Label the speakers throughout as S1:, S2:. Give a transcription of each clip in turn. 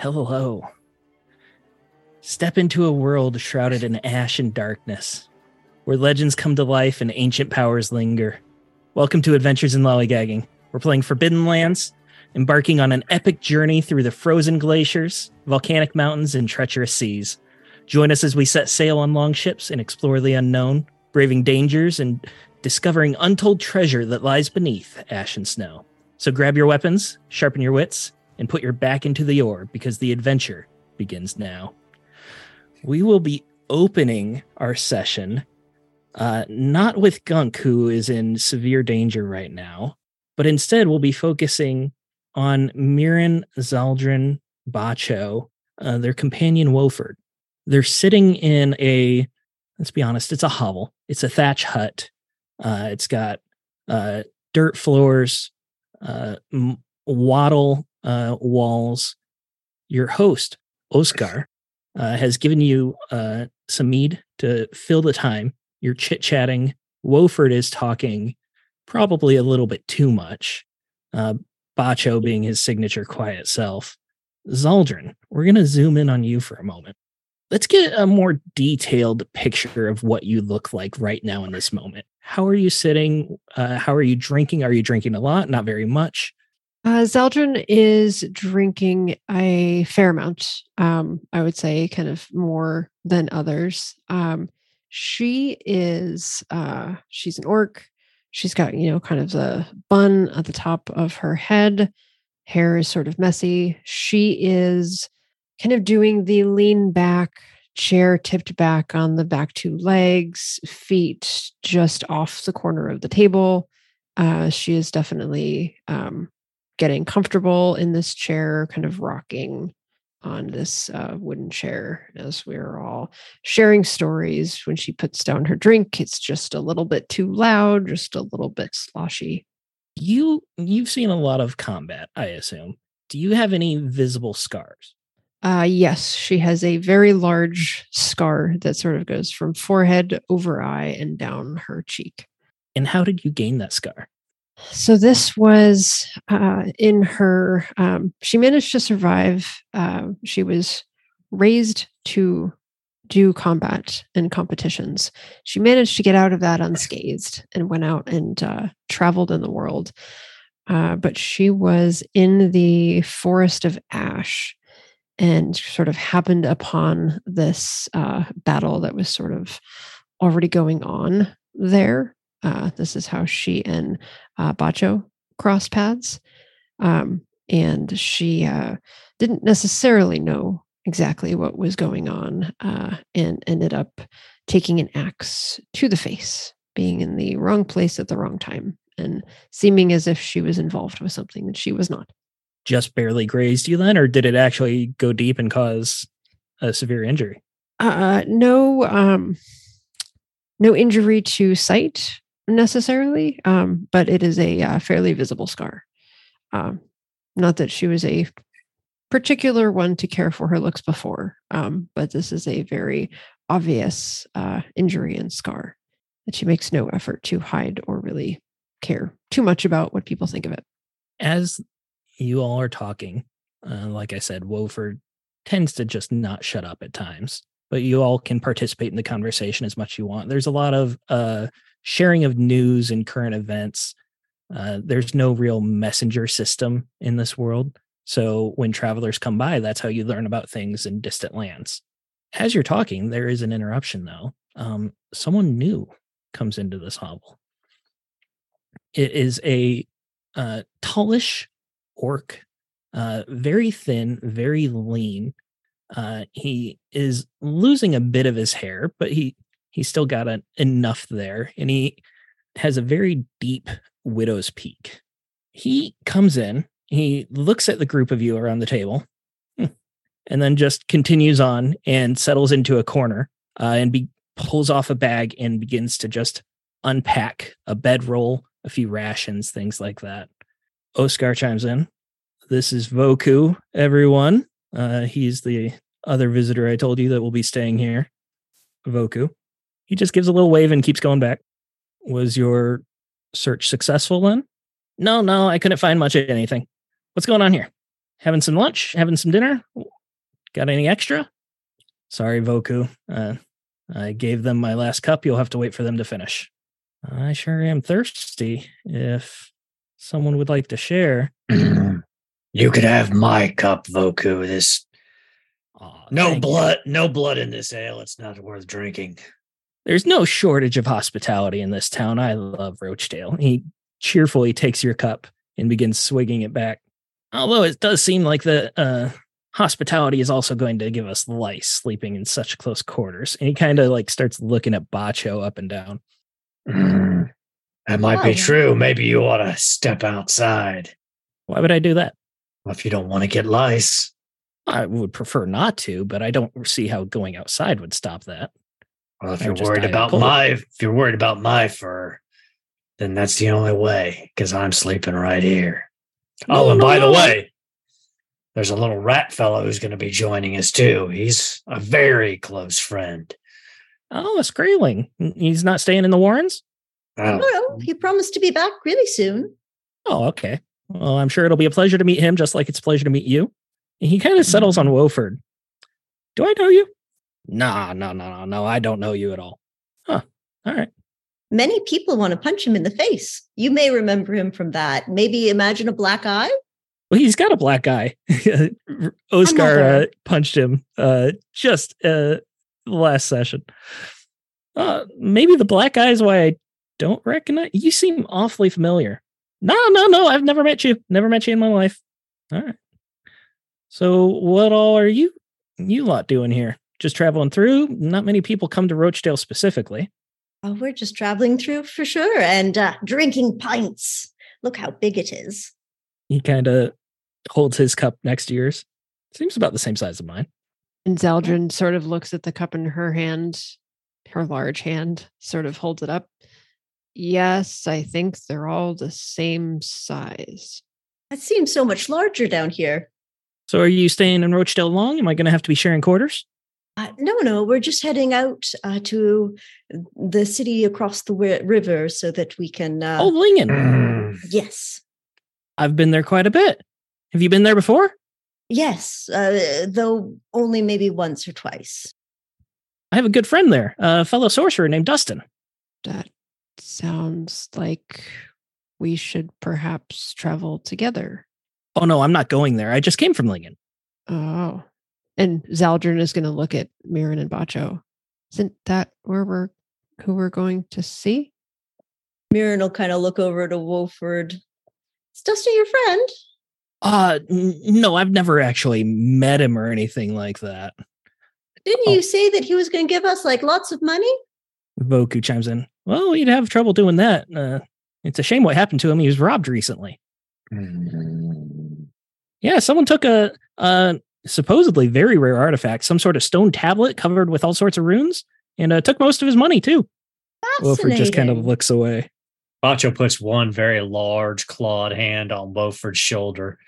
S1: Hello. Step into a world shrouded in ash and darkness, where legends come to life and ancient powers linger. Welcome to Adventures in Lollygagging. We're playing Forbidden Lands, embarking on an epic journey through the frozen glaciers, volcanic mountains, and treacherous seas. Join us as we set sail on longships and explore the unknown, braving dangers and discovering untold treasure that lies beneath ash and snow. So grab your weapons, sharpen your wits, and put your back into the oar because the adventure begins now. We will be opening our session uh, not with Gunk, who is in severe danger right now, but instead we'll be focusing on Mirren, Zaldrun, Bacho, uh, their companion Woford. They're sitting in a, let's be honest, it's a hovel. It's a thatch hut. Uh, it's got uh, dirt floors, uh, m- wattle uh, walls. Your host, Oscar, uh, has given you uh, some mead to fill the time. You're chit chatting. Wofford is talking probably a little bit too much. Uh, Bacho being his signature quiet self. Zaldrun, we're going to zoom in on you for a moment. Let's get a more detailed picture of what you look like right now in this moment. How are you sitting? Uh, how are you drinking? Are you drinking a lot? Not very much.
S2: Uh, Zaldrun is drinking a fair amount. Um, I would say kind of more than others. Um, she is uh, she's an orc. She's got you know kind of the bun at the top of her head. Hair is sort of messy. She is kind of doing the lean back chair tipped back on the back two legs, feet just off the corner of the table. Uh, she is definitely um, getting comfortable in this chair, kind of rocking on this uh, wooden chair as we're all sharing stories. When she puts down her drink, it's just a little bit too loud, just a little bit sloshy.
S1: You you've seen a lot of combat, I assume. Do you have any visible scars?
S2: Uh, yes, she has a very large scar that sort of goes from forehead over eye and down her cheek.
S1: And how did you gain that scar?
S2: So this was uh, in her. Um, she managed to survive. Uh, she was raised to do combat and competitions. She managed to get out of that unscathed and went out and uh, traveled in the world. Uh, but she was in the forest of ash and sort of happened upon this uh, battle that was sort of already going on there uh, this is how she and uh, Bacho crossed paths. Um, and she uh, didn't necessarily know exactly what was going on uh, and ended up taking an axe to the face, being in the wrong place at the wrong time and seeming as if she was involved with something that she was not.
S1: Just barely grazed you then, or did it actually go deep and cause a severe injury?
S2: Uh, no, um, no injury to sight, necessarily, um, but it is a uh, fairly visible scar. Um, not that she was a particular one to care for her looks before, um, but this is a very obvious uh, injury and scar that she makes no effort to hide or really care too much about what people think of it.
S1: As you all are talking, uh, like I said, Wofford tends to just not shut up at times, but you all can participate in the conversation as much as you want. There's a lot of uh, sharing of news and current events. Uh, there's no real messenger system in this world. So when travelers come by, that's how you learn about things in distant lands. As you're talking, there is an interruption though. Um, someone new comes into this hovel. It is a uh, tallish orc, uh, very thin, very lean. Uh, he is losing a bit of his hair, but he he's still got a, enough there and he has a very deep widow's peak. He comes in he looks at the group of you around the table hmm, and then just continues on and settles into a corner uh, and be, pulls off a bag and begins to just unpack a bedroll a few rations things like that. Oscar chimes in this is voku everyone. Uh, he's the other visitor i told you that will be staying here. Voku he just gives a little wave and keeps going back. Was your search successful then? No, no, I couldn't find much of anything. What's going on here? having some lunch, having some dinner. Got any extra? Sorry, Voku. Uh, I gave them my last cup. You'll have to wait for them to finish. I sure am thirsty. If someone would like to share.
S3: you could have my cup, Voku. This
S1: Aw,
S3: no
S1: thank you.
S3: blood, no blood in this ale. It's not worth drinking.
S1: There's no shortage of hospitality in this town. I love Rochdale. He cheerfully takes your cup and begins swigging it back. Although it does seem like the uh, hospitality is also going to give us lice sleeping in such close quarters. And he kind of like starts looking at Bacho up and down.
S3: Mm, that might be true. Maybe you ought to step outside
S1: Why would I do that?
S3: Well, if you don't want to get lice.
S1: I would prefer not to, but I don't see how going outside would stop that.
S3: Well, if you're worried about my, if you're worried about my fur, then that's the only way. Because I'm sleeping right here.
S1: No,
S3: oh, and
S1: no,
S3: by the way, there's a little rat fellow who's going to be joining us too. He's a very close friend.
S1: Oh, a Skraeling. He's not staying in the Warrens?
S3: Oh,
S4: Well, he promised to be back really soon.
S1: Oh, okay. Well, I'm sure it'll be a pleasure to meet him, just like it's a pleasure to meet you. He kind of settles on mm-hmm. Woford. Do I know you? Nah, no, no, no, no. I don't know you at all. Huh. All right.
S4: Many people want to punch him in the face. You may remember him from that. Maybe imagine a black eye.
S1: Well, he's got a black eye. Oscar uh, punched him uh, just uh, last session. Uh, maybe the black eye is why I don't recognize you. Seem awfully familiar. No, no, no. I've never met you. Never met you in my life. All right. So, what all are you, you lot doing here? Just traveling through? Not many people come to Rochdale specifically.
S4: Oh, we're just traveling through for sure and uh, drinking pints. Look how big it is.
S1: He kind of holds his cup next to yours. Seems about the same size as mine.
S2: And Zaldrun sort of looks at the cup in her hand, her large hand, sort of holds it up. Yes, I think they're all the same size.
S4: That seems so much larger down here.
S1: So, are you staying in Rochdale long? Am I going to have to be sharing quarters?
S4: Uh, no, no, we're just heading out uh, to the city across the wi- river so that we can. Uh,
S1: oh, Lingen.
S3: mm,
S4: yes,
S1: I've been there quite a bit. Have you been there before?
S4: yes, uh, though only maybe once or twice.
S1: I have a good friend there, a fellow sorcerer named Dustin.
S2: That sounds like we should perhaps travel together.
S1: Oh no, I'm not going there. I just came from Lingen.
S2: Oh. And Zaldrun is going to look at Mirren and Bacho. Isn't that where we're who we're going to see?
S4: Mirren will kind of look over to Wolford. Is Dustin your friend?
S1: Uh, n- no, I've never actually met him or anything like that.
S4: Didn't
S1: Oh.
S4: you say that he was going to give us like lots of money?
S1: Voku chimes in. Well, we'd have trouble doing that. Uh, it's a shame what happened to him. He was robbed recently.
S3: mm.
S1: Yeah, someone took a, a supposedly very rare artifact, some sort of stone tablet covered with all sorts of runes, and uh, took most of his money too. Wilford just kind of looks away.
S3: Bacho puts one very large clawed hand on Beauford's shoulder.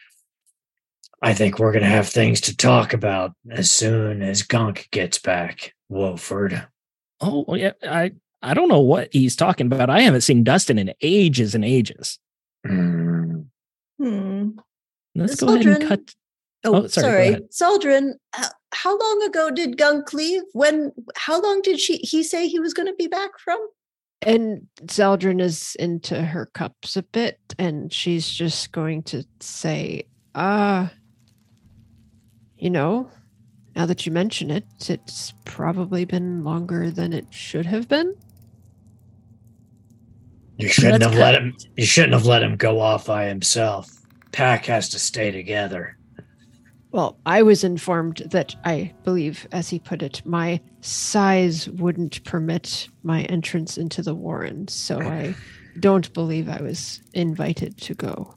S3: I think we're going to have things to talk about as soon as Gunk gets back, Wolford.
S1: Oh yeah, I I don't know what he's talking about. I haven't seen Dustin in ages and ages.
S3: Mm.
S4: Hmm.
S1: Let's go ahead and cut.
S4: Oh,
S1: Oh, sorry, go
S4: sorry,
S1: ahead.
S4: Zaldrun. How long ago did Gunk leave? When? How long did she? He say he was going to be back from?
S2: And Zaldrun is into her cups a bit, and she's just going to say, uh, you know, now that you mention it, it's probably been longer than it should have been.
S3: You shouldn't
S1: That's
S3: have let him. You shouldn't have let him go off by himself. Pack has to stay together.
S2: Well, I was informed that I believe, as he put it, my size wouldn't permit my entrance into the Warren, so I don't believe I was invited to go.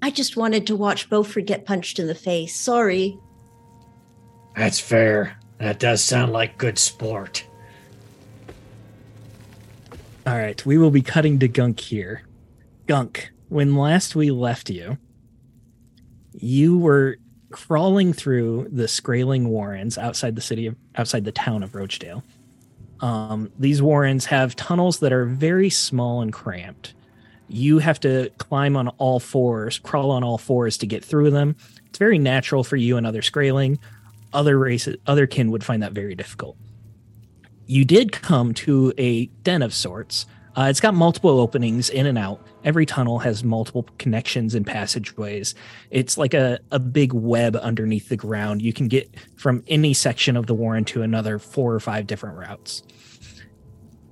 S4: I just wanted to watch Beaufort get punched in the face. Sorry.
S3: That's fair. That does sound like good sport.
S1: All right, we will be cutting to Gunk here. Gunk, when last we left you, you were crawling through the Skraeling Warrens outside the city of outside the town of Rochdale. Um, these warrens have tunnels that are very small and cramped. You have to climb on all fours, crawl on all fours to get through them. It's very natural for you and other Skraeling. Other races, other kin would find that very difficult. You did come to a den of sorts. Uh, it's got multiple openings in and out. Every tunnel has multiple connections and passageways. It's like a, a big web underneath the ground. You can get from any section of the Warren to another four or five different routes.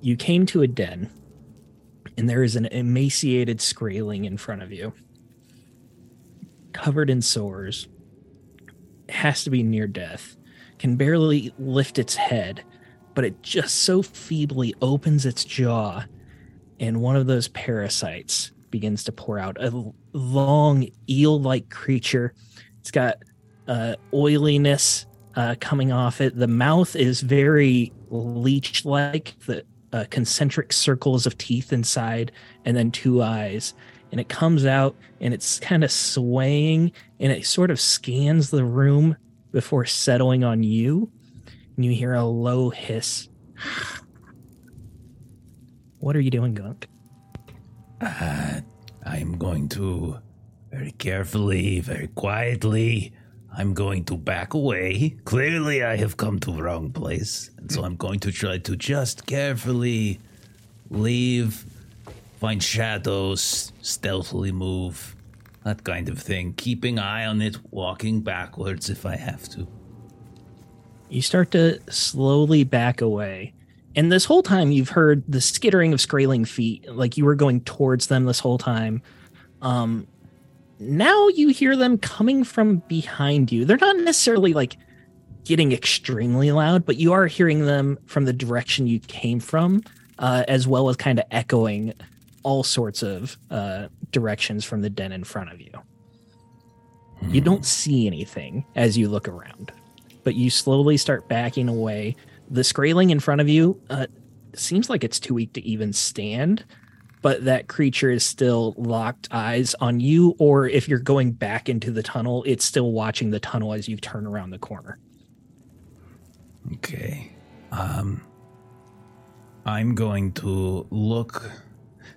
S1: You came to a den, and there is an emaciated Skraeling in front of you, covered in sores. Has to be near death. Can barely lift its head, but it just so feebly opens its jaw and one of those parasites begins to pour out. A long eel-like creature. It's got uh, oiliness uh, coming off it. The mouth is very leech-like. The uh, concentric circles of teeth inside and then two eyes. And it comes out and it's kind of swaying and it sort of scans the room before settling on you. And you hear a low hiss what are you doing, Gunk?
S5: Uh, I'm going to very carefully, very quietly. I'm going to back away. Clearly, I have come to the wrong place. And so I'm going to try to just carefully leave, find shadows, stealthily move, that kind of thing. Keeping eye on it, walking backwards if I have to.
S1: You start to slowly back away. And this whole time, you've heard the skittering of Skraeling feet, like you were going towards them this whole time. Um, now you hear them coming from behind you. They're not necessarily like getting extremely loud, but you are hearing them from the direction you came from, uh, as well as kind of echoing all sorts of uh, directions from the den in front of you. You don't see anything as you look around, but you slowly start backing away the Skraeling in front of you uh, seems like it's too weak to even stand, but that creature is still locked eyes on you. Or if you're going back into the tunnel, it's still watching the tunnel as you turn around the corner.
S5: Okay. Um, I'm going to look.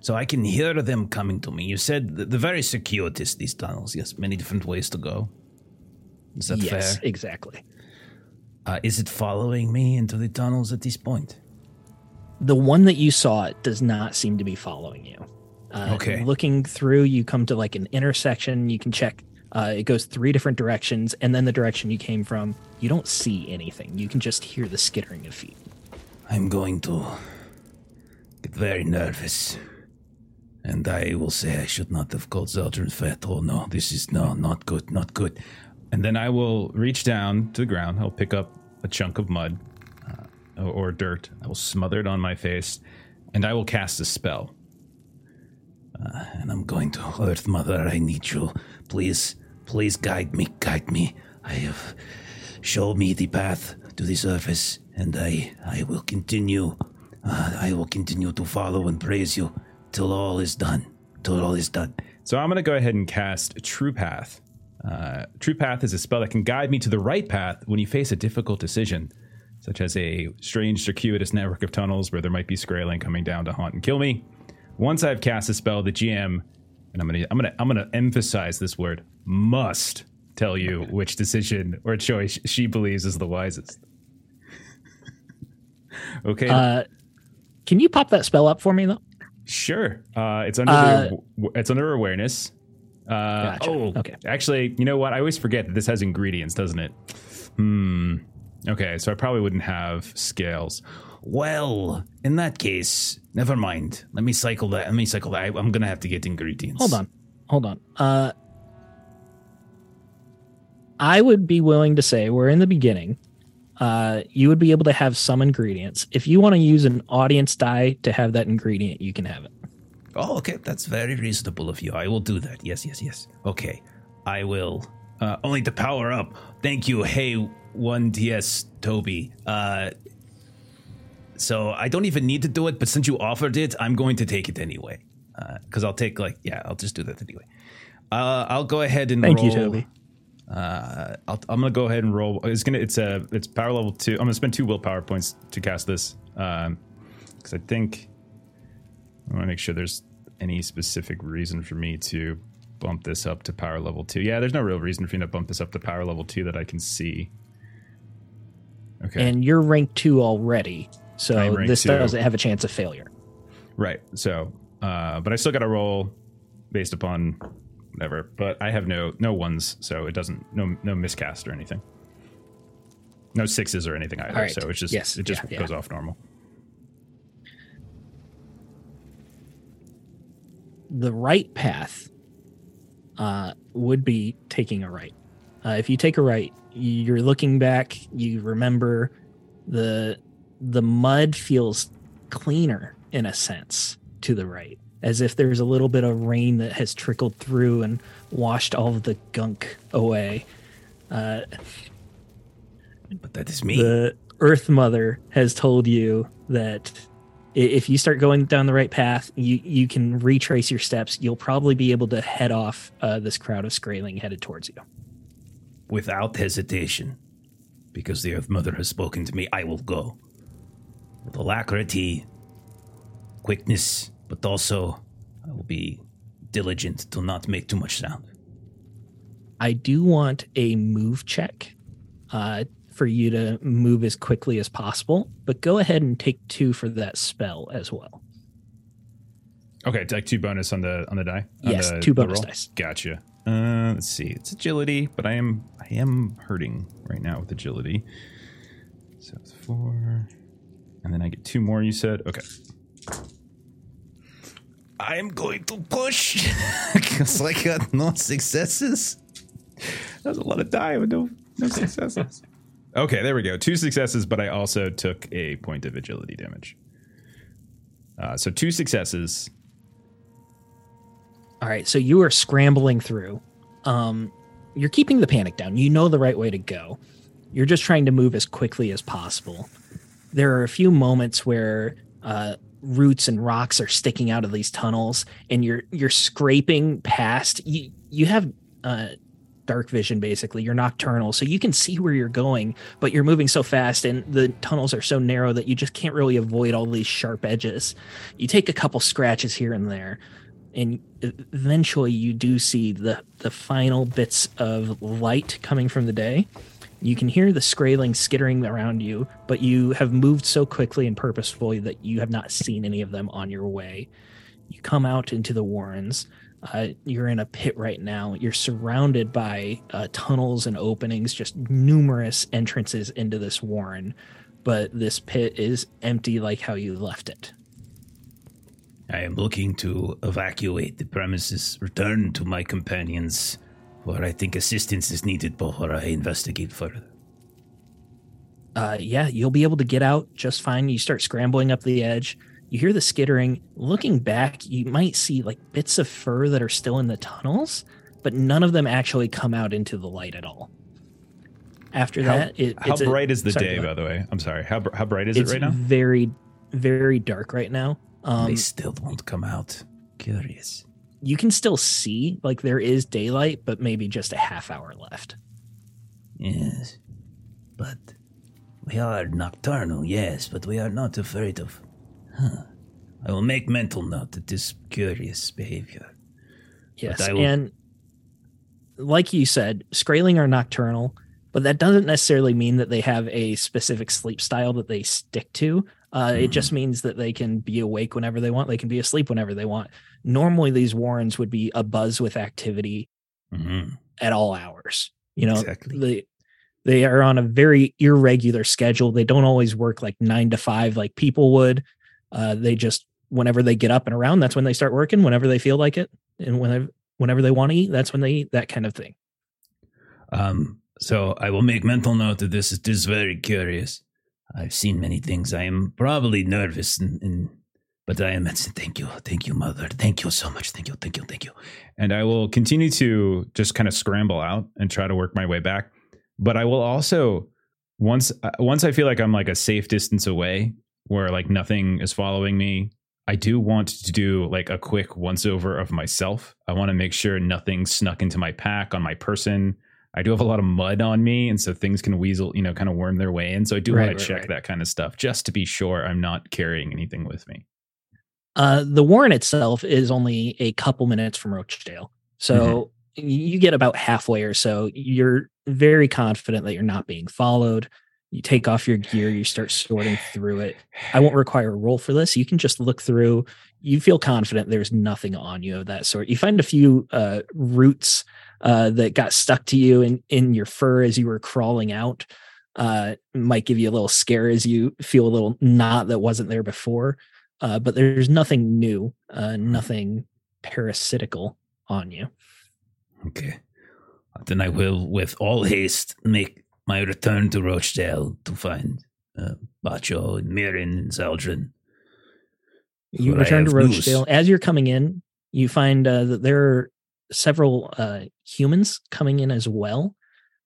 S5: So I can hear them coming to me. You said the, the very circuitous, these tunnels. Yes, many different ways to go. Is that
S1: yes,
S5: fair?
S1: exactly.
S5: Uh, is it following me into the tunnels at this point?
S1: The one that you saw does not seem to be following you. Uh,
S5: Okay.
S1: Looking through, you come to like an intersection. You can check. Uh, it goes three different directions, and then the direction you came from, you don't see anything. You can just hear the skittering of feet.
S5: I'm going to get very nervous. And I will say I should not have called Zaldrun fat. Oh no, this is no, not good, not good.
S6: And then I will reach down to the ground. I'll pick up a chunk of mud uh, or, dirt. I will smother it on my face, and I will cast a spell.
S5: Uh, and I'm going to Earth Mother. I need you. Please, please guide me, guide me. I have show me the path to the surface, and I, I will continue. Uh, I will continue to follow and praise you till all is done. Till all is done.
S6: So I'm going to go ahead and cast True Path. Uh, True Path is a spell that can guide me to the right path when you face a difficult decision, such as a strange circuitous network of tunnels where there might be Skraeling coming down to haunt and kill me. Once I've cast a spell, the GM, and I'm gonna I'm gonna I'm gonna emphasize this word, must tell you which decision or choice she believes is the wisest. okay,
S1: Uh, can you pop that spell up for me though?
S6: Sure. Uh, it's under
S1: Uh,
S6: the, it's under awareness. Uh,
S1: Gotcha.
S6: Oh,
S1: Okay.
S6: Actually, you know what? I always forget that this has ingredients, doesn't it? Hmm. Okay, so I probably wouldn't have scales.
S5: Well, in that case, never mind. Let me cycle that. Let me cycle that. I, I'm gonna have to get ingredients.
S1: Hold on. Hold on. Uh I would be willing to say we're in the beginning. Uh you would be able to have some ingredients. If you want to use an audience die to have that ingredient, you can have it.
S5: Oh, okay. That's very reasonable of you. I will do that. Yes, yes, yes. Okay. I will. Uh, only to power up. Thank you. Hey, 1DS Toby. Uh, so I don't even need to do it, but since you offered it, I'm going to take it anyway. Because I'll take, like, yeah, I'll just do that anyway. Uh, I'll go ahead and
S1: Thank you, Toby.
S6: Uh, I'll, I'm gonna go ahead and roll. It's gonna. It's a. It's power level two. I'm gonna spend two willpower points to cast this. Um, because I think I want to make sure there's any specific reason for me to bump this up to power level two. Yeah, there's no real reason for me to bump this up to power level two that I can see. Okay.
S1: And you're rank two already, so this
S6: two.
S1: doesn't have a chance of failure.
S6: Right. So, uh, but I still got to roll based upon whatever. But I have no no ones, so it doesn't no no miscast or anything. No sixes or anything either.
S1: Right.
S6: So it's just
S1: Yes.
S6: it just
S1: Yeah, yeah.
S6: goes off normal.
S1: The right path uh, would be taking a right. Uh, if you take a right, you're looking back. You remember the the mud feels cleaner in a sense to the right, as if there's a little bit of rain that has trickled through and washed all of the gunk away. Uh,
S5: But that is me.
S1: the Earth Mother has told you that if you start going down the right path, you you can retrace your steps. You'll probably be able to head off uh, this crowd of Skraeling headed towards you.
S5: Without hesitation. Because the Earth Mother has spoken to me, I will go. With alacrity, quickness, but also I will be diligent to not make too much sound.
S1: I do want a move check uh, for you to move as quickly as possible, but go ahead and take two for that spell as well.
S6: Okay, like two bonus on the on the die. on
S1: Yes,
S6: the-
S1: two bonus
S6: roll?
S1: dice.
S6: Gotcha. Uh, let's see. It's agility, but I am I am hurting right now with agility. So it's four, and then I get two more. You said okay.
S5: I am going to push because I got no successes.
S6: That's a lot of die with no no successes. okay, there we go. Two successes, but I also took a point of agility damage. Uh, so two successes.
S1: All right, so you are scrambling through. Um, you're keeping the panic down. You know the right way to go. You're just trying to move as quickly as possible. There are a few moments where uh, roots and rocks are sticking out of these tunnels, and you're you're scraping past. You you have uh, dark vision basically. You're nocturnal, so you can see where you're going, but you're moving so fast, and the tunnels are so narrow that you just can't really avoid all these sharp edges. You take a couple scratches here and there and eventually you do see the the final bits of light coming from the day. You can hear the Skraeling skittering around you, but you have moved so quickly and purposefully that you have not seen any of them on your way. You come out into the warrens. Uh, you're in a pit right now. You're surrounded by uh, tunnels and openings, just numerous entrances into this warren. But this pit is empty like how you left it.
S5: I am looking to evacuate the premises, return to my companions, where I think assistance is needed before I investigate further.
S1: uh, yeah, you'll be able to get out just fine. You start scrambling up the edge. You hear the skittering. Looking back, you might see like bits of fur that are still in the tunnels, but none of them actually come out into the light at all. After
S6: How,
S1: that, it,
S6: how
S1: it's a-
S6: bright is the
S1: sorry,
S6: day, by the way? I'm sorry. How, how bright is
S1: it's
S6: it right now?
S1: very, very dark right now. Um,
S5: they still won't come out. Curious.
S1: you can still see like there is daylight, but maybe just a half hour left.
S5: Yes. But we are nocturnal, yes, but we are not afraid of. Huh. I will make mental note of this curious behavior.
S1: Yes,
S5: will-
S1: and like you said, Skraeling are nocturnal, but that doesn't necessarily mean that they have a specific sleep style that they stick to. Uh, It
S5: Mhm.
S1: just means that they can be awake whenever they want. They can be asleep whenever they want. Normally, these warrens would be abuzz with activity
S5: hmm
S1: at all hours. You know,
S5: Exactly.
S1: they they are on a very irregular schedule. They don't always work like nine to five like people would. Uh, they just whenever they get up and around, that's when they start working. Whenever they feel like it, and whenever whenever they want to eat, that's when they eat. That kind of thing.
S5: Um, so I will make mental note of this. Is very curious. I've seen many things. I am probably nervous, and, and but I am. Thank you, thank you, mother. Thank you so much. Thank you, thank you, thank you.
S6: and I will continue to just kind of scramble out and try to work my way back. But I will also once uh, once I feel like I'm like a safe distance away, where like nothing is following me. I do want to do like a quick once over of myself. I want to make sure nothing snuck into my pack on my person. I do have a lot of mud on me, and so things can weasel, you know, kind of worm their way in. So I do
S1: Right,
S6: want to
S1: right,
S6: check
S1: right.
S6: that kind of stuff just to be sure I'm not carrying anything with me.
S1: Uh, the warren itself is only a couple minutes from Rochdale. So you get about halfway or so. You're very confident that you're not being followed. You take off your gear, you start sorting through it. I won't require a roll for this. You can just look through. You feel confident there's nothing on you of that sort. You find a few uh, roots uh, that got stuck to you in, in your fur as you were crawling out. Uh, might give you a little scare as you feel a little knot that wasn't there before. Uh, but there's nothing new, uh, nothing parasitical on you.
S5: Okay. Then I will, with all haste, make my return to Rochdale to find uh, Bacho and Mirren and Zaldrun.
S1: You
S5: But
S1: return to
S5: have news.
S1: Rochdale. As you're coming in, you find uh, that there are several uh, humans coming in as well.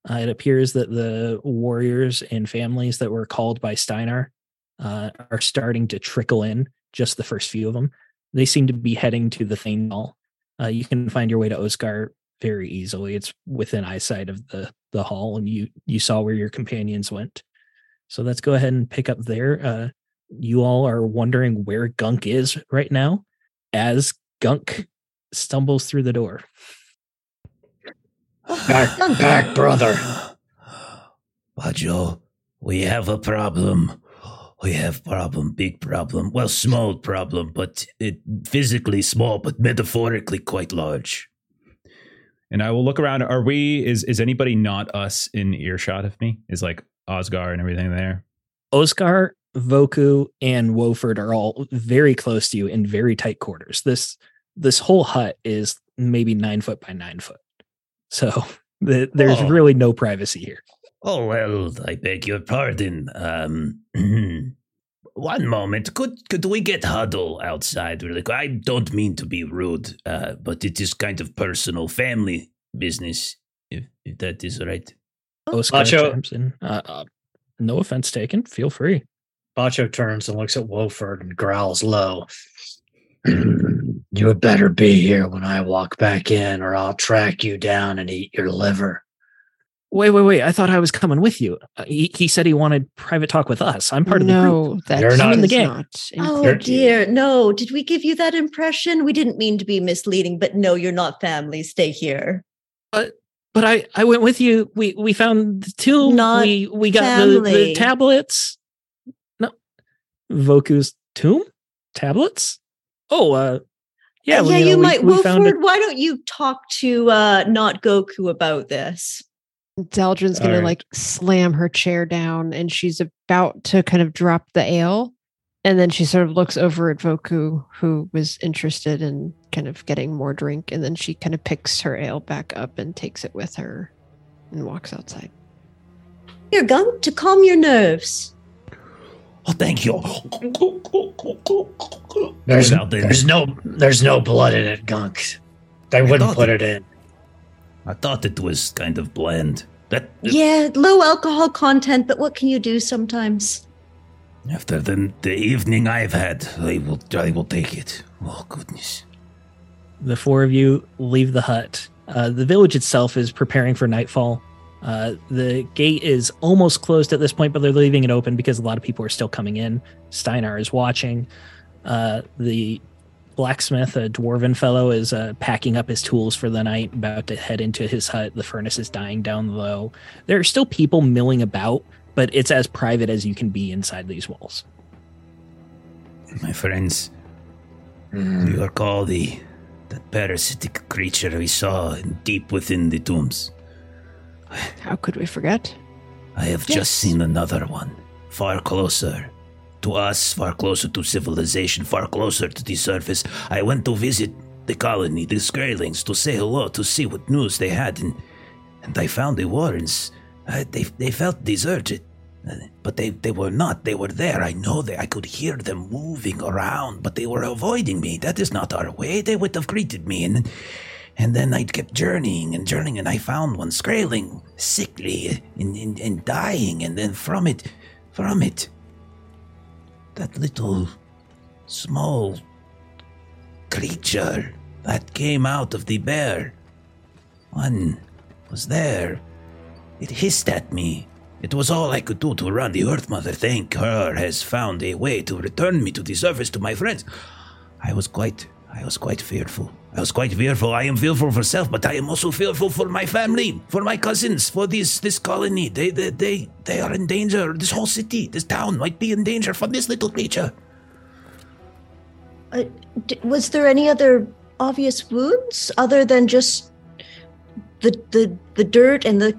S1: Uh, it appears that the warriors and families that were called by Steinar uh, are starting to trickle in. Just the first few of them. They seem to be heading to the Thane Hall. Uh, you can find your way to Oscar very easily. It's within eyesight of the the hall, and you you saw where your companions went. So let's go ahead and pick up there. Uh, you all are wondering where Gunk is right now as Gunk stumbles through the door.
S3: Back, back, brother.
S5: Bacho, we have a problem. We have problem, big problem. Well, small problem, but it physically small, but metaphorically quite large.
S6: And I will look around. Are we? Is is anybody not us in earshot of me? Is like Oscar and everything there?
S1: Oscar, Voku, and Woford are all very close to you in very tight quarters. This this whole hut is maybe nine foot by nine foot. So the, there's
S5: Oh.
S1: really no privacy here.
S5: Oh well, I beg your pardon. Um, one moment. Could could we get huddle outside? Really, quick? I don't mean to be rude, uh, but it is kind of personal, family business. If, if that is right.
S1: Oscar
S3: Macho-
S1: chimes in. Uh, uh, no offense taken. Feel free.
S3: Bacho turns and looks at Wolford and growls low. you had better be here when I walk back in, or I'll track you down and eat your liver.
S1: Wait, wait, wait. I thought I was coming with you. Uh, he, he said he wanted private talk with us. I'm part of the group.
S2: no, that's
S3: You're not
S1: in the game.
S2: not
S4: Oh dear, no. Did we give you that impression? We didn't mean to be misleading, but no, you're not family. Stay here.
S1: But but I, I went with you. We we found the tomb.
S4: Not
S1: we we got the, the tablets. No, Voku's tomb tablets. Oh, uh, yeah,
S4: yeah,
S1: well,
S4: you,
S1: know, we-
S4: might.
S1: we found
S4: Wilford,
S1: it-
S4: why don't you talk to uh not Voku about this?
S2: Zaldrun's gonna
S3: Alright.
S2: like slam her chair down and she's about to kind of drop the ale. And then she sort of looks over at Voku, who was interested in kind of getting more drink. And then she kind of picks her ale back up and takes it with her and walks outside.
S4: Here, Gunk, to calm your nerves.
S5: Oh, thank you.
S3: There's,
S5: Well,
S3: there's no there's no blood in it, Gunk. They wouldn't put
S5: it-
S3: it in.
S5: I thought it was kind of bland. That
S4: Yeah, low alcohol content, but what can you do sometimes?
S5: after the the evening I've had, I will I will take it. Oh goodness.
S1: the four of you leave the hut. Uh, the village itself is preparing for nightfall. Uh, the gate is almost closed at this point, but they're leaving it open because a lot of people are still coming in. Steinar is watching. Uh, the blacksmith, a dwarven fellow, is uh, packing up his tools for the night, about to head into his hut. The furnace is dying down low. There are still people milling about, but it's as private as you can be inside these walls.
S5: My friends,
S3: Mm.
S5: you recall the that parasitic creature we saw deep within the tombs?
S2: How could we forget?
S5: I have
S4: Yes.
S5: just seen another one, far closer to us, far closer to civilization, far closer to the surface. I went to visit the colony, the Skraelings, to say hello, to see what news they had, and, and I found the Warrens. Uh, they, they felt deserted, but they, they were not. They were there. I know that I could hear them moving around, but they were avoiding me. That is not our way. They would have greeted me, and and then I kept journeying and journeying, and I found one Skraeling, sickly and, and, and dying, and then from it, from it, that little small creature that came out of the bear. One was there. It hissed at me. It was all I could do to run. The Earth Mother, thank her, has found a way to return me to the surface to my friends. I was quite, I was quite fearful. I was quite fearful. I am fearful for self, but I am also fearful for my family, for my cousins, for this this colony. They they they, they are in danger. This whole city, this town might be in danger from this little creature.
S4: Uh, d- was there any other obvious wounds other than just the the the dirt and the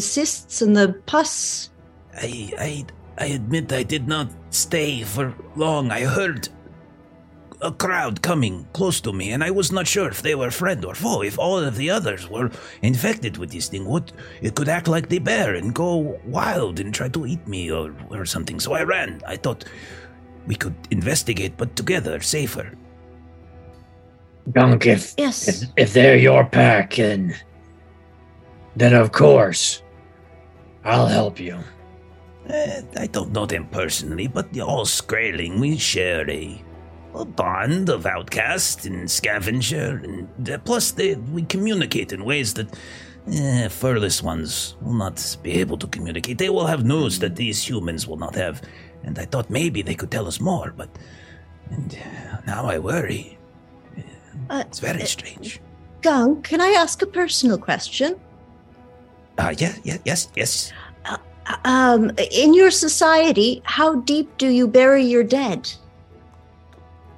S4: cysts and the pus?
S5: I I I admit I did not stay for long. I heard a crowd coming close to me, and I was not sure if they were friend or foe. If all of the others were infected with this thing, what it could act like the bear and go wild and try to eat me or, or something. So I ran. I thought we could investigate, but together, safer.
S3: Gunk, if,
S4: Yes.
S3: if if they're your pack, then then of course I'll help you.
S5: Eh, I don't know them personally, but all Skraeling, we share a, a bond of outcast and scavenger, and uh, plus they, we communicate in ways that eh, furless ones will not be able to communicate. They will have news that these humans will not have, and I thought maybe they could tell us more, but and now I worry.
S4: Uh,
S5: It's very strange.
S4: Gunk, can I ask a personal question?
S5: Ah, yeah, yeah, yes, yes.
S4: Um, in your society, how deep do you bury your dead?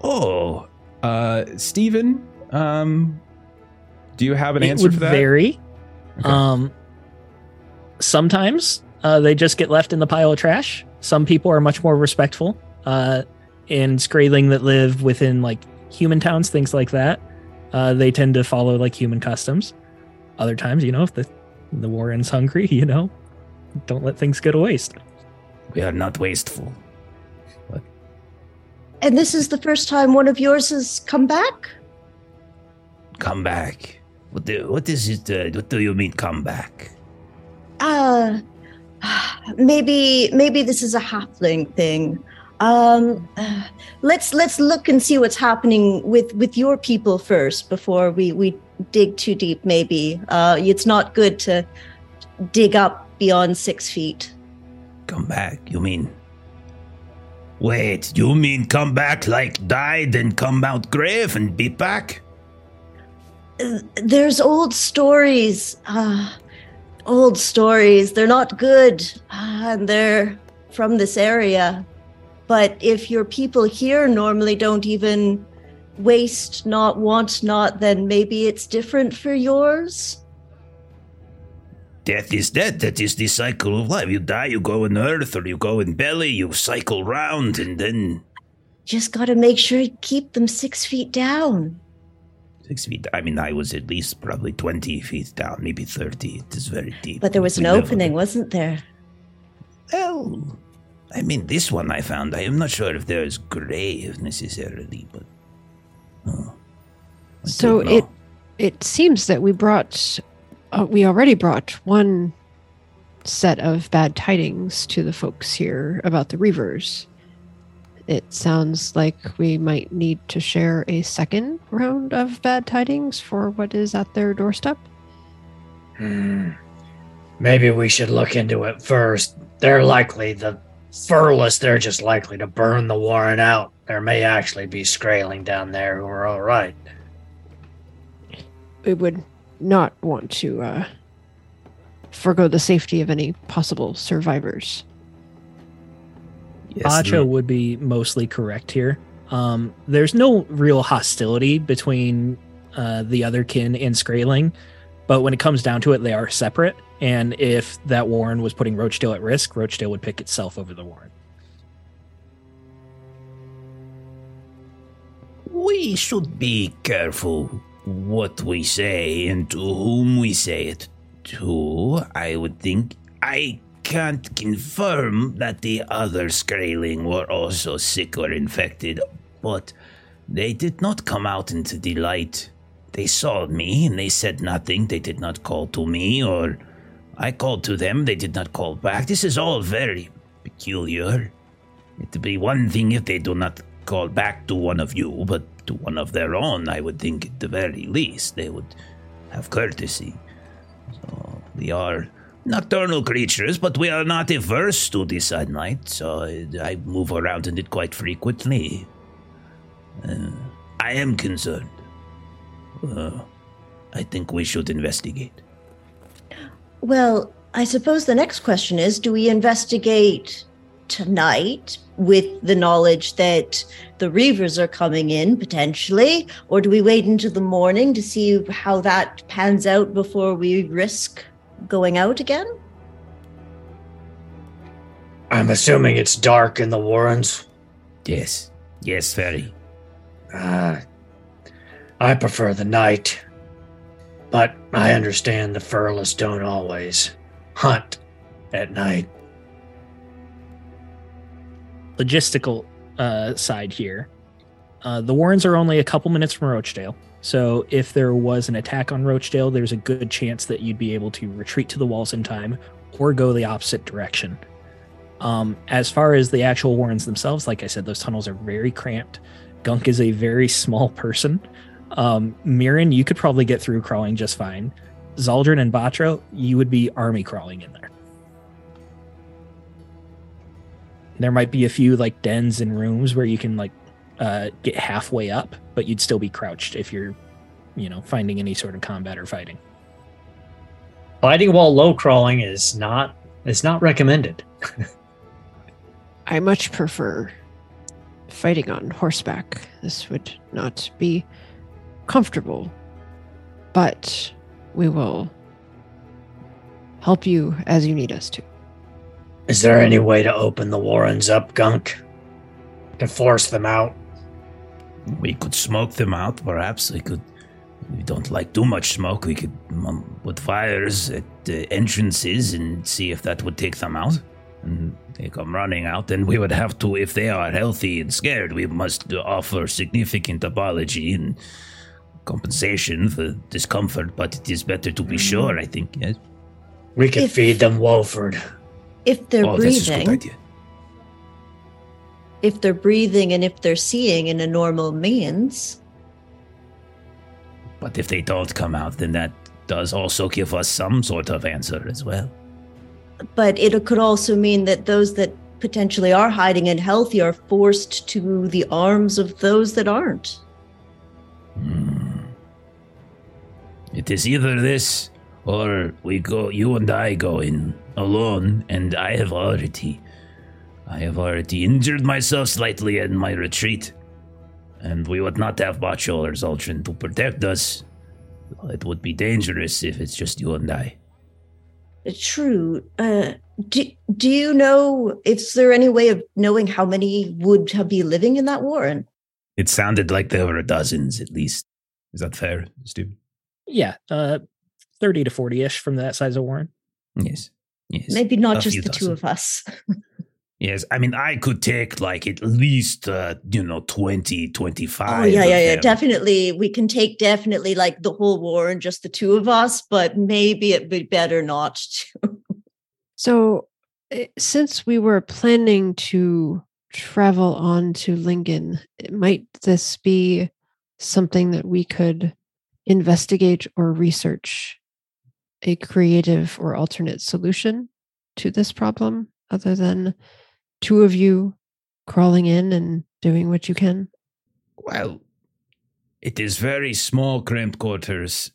S6: Oh, uh, Steven, um, do you have an
S1: it
S6: answer
S1: would
S6: for that?
S1: vary.
S6: Okay.
S1: Um, sometimes uh, they just get left in the pile of trash. Some people are much more respectful. Uh, in Skraeling that live within like human towns, things like that, uh, they tend to follow like human customs. Other times, you know, if the the Warren's hungry, you know, don't let things go to waste.
S5: We are not wasteful.
S4: And this is the first time one of yours has come back?
S5: Come back. What do, what is it? Uh, what do you mean, come back?
S4: Uh maybe maybe this is a halfling thing. Um uh, let's let's look and see what's happening with with your people first before we we dig too deep maybe. Uh it's not good to dig up beyond 6 feet.
S5: Come back, you mean? Wait, you mean come back like died and come out grave and be back?
S4: there's old stories uh old stories. They're not good uh, and they're from this area. But if your people here normally don't even waste not want not then maybe it's different for yours
S5: Death is death. That is the cycle of life. You die, you go in earth, or you go in belly, you cycle round, and then
S4: just got to make sure you keep them six feet down
S5: six feet. I mean, I was at least probably 20 feet down, maybe 30. It is very deep.
S4: but there was
S5: We
S4: an
S5: never-
S4: opening wasn't there
S5: Well, I mean, this one I found. I am not sure if there is grave necessarily, but. oh,
S2: So it it seems that we brought uh, we already brought one set of bad tidings to the folks here about the Reavers. It sounds like we might need to share a second round of bad tidings for what is at their doorstep.
S3: Hmm. Maybe we should look into it first. They're likely the furless. They're just likely to burn the warren out. There may actually be Skraeling down there who are all right.
S2: We would not want to uh, forego the safety of any possible survivors.
S5: Yes,
S1: Acho
S5: mm,
S1: would be mostly correct here. Um, there's no real hostility between uh, the other kin and Skraeling, but when it comes down to it, they are separate. And if that Warren was putting Rochdale at risk, Rochdale would pick itself over the Warren.
S5: We should be careful what we say and to whom we say it to. I would think. I can't confirm that the other Skraeling were also sick or infected, but they did not come out into the light. They saw me and they said nothing. They did not call to me, or I called to them. They did not call back. This is all very peculiar. It'd be one thing if they do not call back to one of you, but to one of their own, I would think at the very least they would have courtesy. So we are nocturnal creatures, but we are not averse to the sunlight, so I, move around in it quite frequently. Uh, I am concerned. Uh, I think we should investigate.
S4: Well, I suppose the next question is do we investigate tonight with the knowledge that the Reavers are coming in potentially, or do we wait into the morning to see how that pans out before we risk going out again?
S3: I'm assuming it's dark in the Warrens.
S5: Yes. Yes, very.
S3: Uh, I prefer the night, but I understand the Furless don't always hunt at night.
S1: Logistical uh, side here, uh, the Warrens are only a couple minutes from Rochdale. So if there was an attack on Rochdale, there's a good chance that you'd be able to retreat to the walls in time or go the opposite direction. Um, as far as the actual Warrens themselves, like I said, those tunnels are very cramped. Gunk is a very small person. Um, Mirren, you could probably get through crawling just fine. Zaldrun and Bacho, you would be army crawling in there. There might be a few like dens and rooms where you can like uh, get halfway up, but you'd still be crouched if you're, you know, finding any sort of combat or fighting.
S3: Fighting while low crawling is not is not recommended.
S2: I much prefer fighting on horseback. This would not be comfortable, but we will help you as you need us to.
S3: Is there any way to open the Warrens up, Gunk? To force them out?
S5: We could smoke them out, perhaps. We could. We don't like too much smoke. We could um, put fires at the entrances and see if that would take them out. And they come running out, and we would have to, if they are healthy and scared, we must offer significant apology and compensation for discomfort. But it is better to be sure, I think. Yes.
S3: We could
S4: If-
S3: feed them Wolford.
S4: If they're
S5: oh, this is a good
S4: breathing,
S5: idea.
S4: if they're breathing and if they're seeing in a normal means,
S5: But if they don't come out, then that does also give us some sort of answer as well.
S4: but it could also mean that those that potentially are hiding and healthy are forced to the arms of those that aren't.
S5: Hmm. It is either this or we go you and I go in alone and I have already I have already injured myself slightly in my retreat. And we would not have Bacho or Zaldrun to protect us. It would be dangerous if it's just you and I.
S4: True. Uh, do, do you know, is there any way of knowing how many would have be living in that warren?
S5: It sounded like there were dozens at least. Is that fair, Stu?
S1: Yeah, uh, 30 to 40 ish from that size of Warren.
S5: Yes. Yes.
S4: Maybe not
S5: A
S4: just
S5: few
S4: the two of us.
S5: Yes, I mean, I could take like at least, uh, you know, 20, 25.
S4: Oh, yeah, yeah, yeah.
S5: them.
S4: Definitely. We can take definitely like the whole warren, just the two of us, but maybe it'd be better not to.
S2: So, eh, since we were planning to travel on to Lingen, it- might this be something that we could investigate or research a creative or alternate solution to this problem other than two of you crawling in and doing what you can?
S5: Well, it is very small, cramped quarters.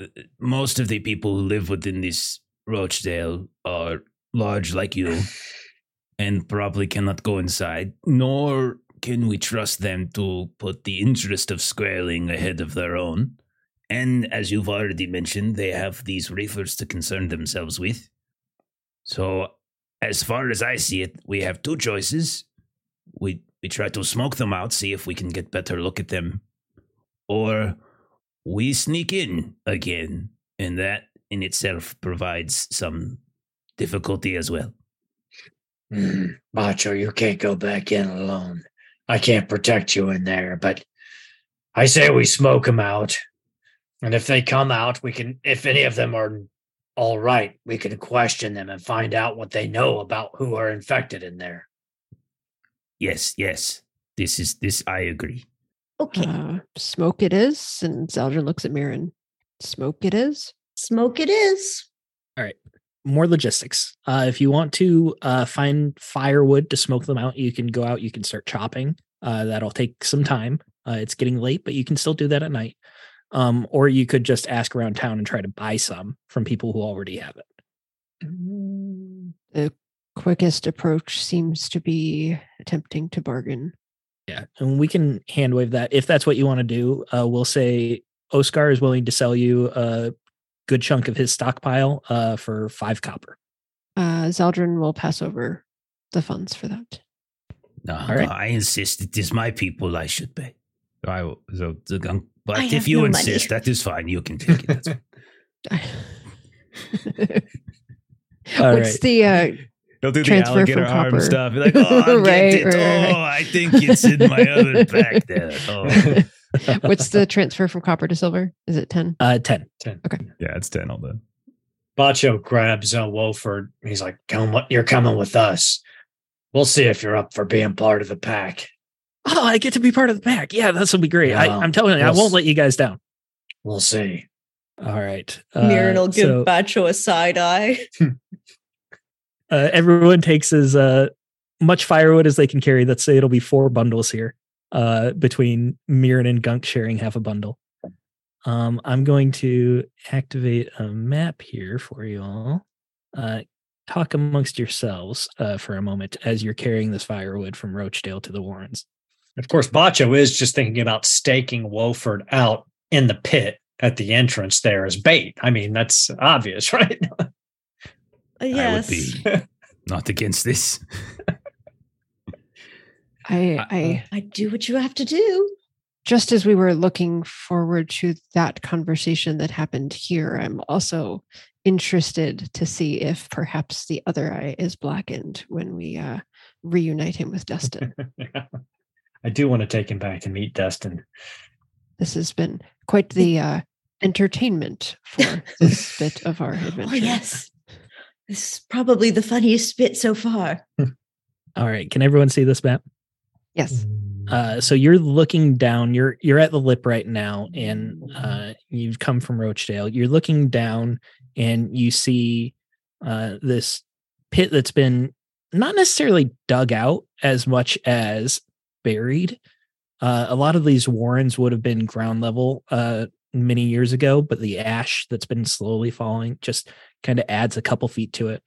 S5: Uh, Most of the people who live within this Rochdale are large like you and probably cannot go inside, nor can we trust them to put the interest of squaring ahead of their own. And as you've already mentioned, they have these Reavers to concern themselves with. So, as far as I see it, we have two choices. We we try to smoke them out, see if we can get better look at them, or we sneak in again, and that in itself provides some difficulty as well.
S3: Hmm, Macho, you can't go back in alone. I can't protect you in there, but I say we smoke them out. And if they come out, we can, if any of them are all right, we can question them and find out what they know about who are infected in there.
S5: Yes, yes, this is this. I agree.
S4: Okay.
S2: Uh, smoke it is. And Zaldrun looks at Mirren. Smoke it is.
S4: Smoke it is. All right.
S1: More logistics. Uh, if you want to uh, find firewood to smoke them out, you can go out, you can start chopping. Uh, that'll take some time. Uh, it's getting late, but you can still do that at night. Um, or you could just ask around town and try to buy some from people who already have it.
S2: The quickest approach seems to be attempting to bargain.
S1: Yeah, and we can hand wave that if that's what you want to do. Uh, we'll say Oscar is willing to sell you a good chunk of his stockpile uh, for five copper.
S2: Uh, Zaldrun will pass over the funds for that.
S5: No,
S1: All right.
S5: no, I insist. It is my people. I should pay.
S6: So I will. So
S5: The gun- But if you
S4: no
S5: insist,
S4: money.
S5: that is fine. You can take it. That's fine.
S1: All
S2: What's
S1: right.
S2: the uh,
S6: he'll do the
S2: Transfer
S6: alligator
S2: from
S6: arm
S2: copper.
S6: stuff. Be like, oh, I'll
S2: Right,
S6: get it.
S2: right, right.
S5: Oh, I think it's in my other pack there. Oh.
S2: what's the transfer from copper to silver? Is it ten?
S1: Uh, 10.
S6: yeah, it's ten all done.
S3: Bacho grabs uh, Wolford. He's like, "Come, wi- you're coming with us. We'll see if you're up for being part of the pack.
S1: Oh, I get to be part of the pack. Yeah, this will be great. I,
S3: Wow.
S1: I'm telling you, I won't let you guys down.
S3: We'll see."
S1: All right.
S4: Mirren will give
S1: so,
S4: Bacho a side eye.
S1: uh, everyone takes as uh, much firewood as they can carry. Let's say it'll be four bundles here uh, between Mirren and Gunk sharing half a bundle. Um, I'm going to activate a map here for you all. Uh, talk amongst yourselves uh, for a moment as you're carrying this firewood from Rochdale to the Warrens.
S3: Of course, Bacho is just thinking about staking Wolford out in the pit at the entrance there as bait. I mean, that's obvious, right?
S4: Uh, yes.
S5: I would be not against this.
S2: I,
S6: Uh,
S2: I
S4: I do what you have to do.
S2: just as we were looking forward to that conversation that happened here, I'm also interested to see if perhaps the other eye is blackened when we uh, reunite him with Dustin.
S3: I do want to take him back and meet Dustin.
S2: this has been quite the uh, entertainment for this bit of our adventure.
S4: Oh, yes. This is probably the funniest bit so far.
S1: All right. Can everyone see this map?
S2: Yes.
S1: Uh, so you're looking down. You're you're at the lip right now, and uh, you've come from Rochdale. You're looking down, and you see uh, this pit that's been not necessarily dug out as much as buried. Uh, a lot of these warrens would have been ground level uh, many years ago, but the ash that's been slowly falling just kind of adds a couple feet to it.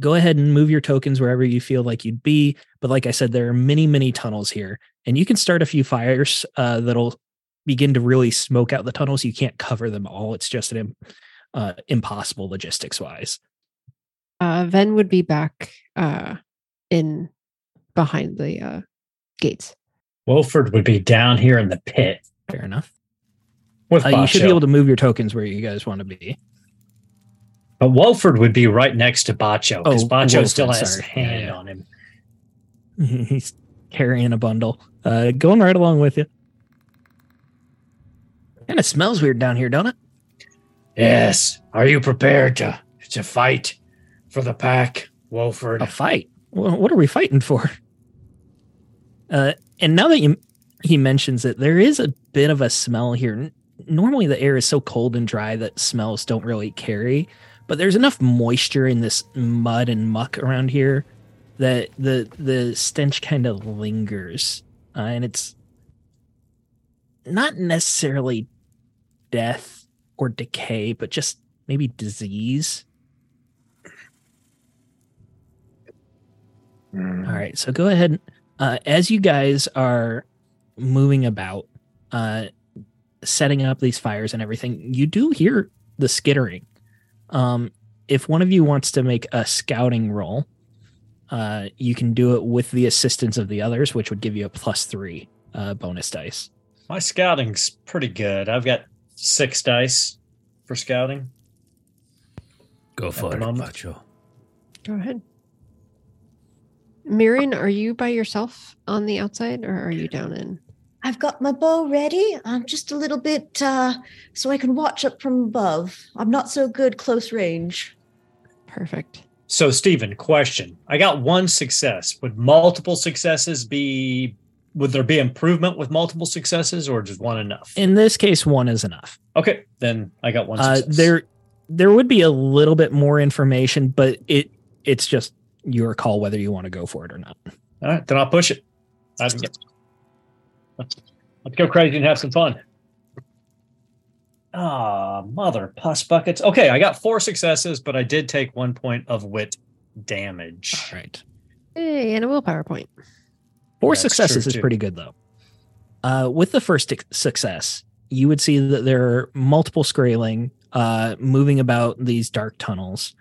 S1: Go ahead and move your tokens wherever you feel like you'd be. But like I said, there are many, many tunnels here, and you can start a few fires uh, that'll begin to really smoke out the tunnels. You can't cover them all. It's just an uh, impossible logistics wise.
S2: Uh, Ven would be back uh, in behind the uh, gates.
S3: Wolford would be down here in the pit
S1: Fair enough.
S3: with
S1: Uh, you should be able to move your tokens where you guys want to be.
S3: But Wolford would be right next to Bacho because
S1: Oh,
S3: Bacho
S1: Wolford,
S3: still has
S1: sorry.
S3: a hand
S1: yeah.
S3: on him.
S1: He's carrying a bundle, uh, going right along with you. Kind of smells weird down here, don't it?
S3: Yes. Are you prepared to to fight for the pack, Wolford?
S1: A fight. What are we fighting for? Uh, and now that you he mentions it, there is a bit of a smell here. Normally, the air is so cold and dry that smells don't really carry, but there's enough moisture in this mud and muck around here that the the stench kind of lingers, uh, and it's not necessarily death or decay, but just maybe disease.
S3: Mm.
S1: All right, so go ahead. Uh, as you guys are moving about, uh, setting up these fires and everything, you do hear the skittering. Um, if one of you wants to make a scouting roll, uh, you can do it with the assistance of the others, which would give you a plus three uh, bonus dice.
S3: My scouting's pretty good. I've got six dice for scouting.
S5: Go for it,
S3: moment.
S5: Bacho.
S2: Go ahead. Mirren, are you by yourself on the outside or are you down in?
S4: I've got my bow ready. I'm just a little bit uh, so I can watch up from above. I'm not so good close range.
S2: Perfect.
S3: So, Steven, question. I got one success. Would multiple successes be, would there be improvement with multiple successes or just one enough?
S1: In this case, one is enough.
S3: okay, then I got one
S1: Uh, there, there would be a little bit more information, but it it's just your call whether you want to go for it or not.
S3: All right, then I'll push it. I- Let's go crazy and have some fun. Ah, mother puss buckets. Okay, I got four successes, but I did take one point of wit damage.
S1: All right.
S2: Hey, and a willpower point.
S1: Four
S3: That's
S1: successes is pretty good, though. Uh, with the first success, you would see that there are multiple Skraeling uh, moving about these dark tunnels.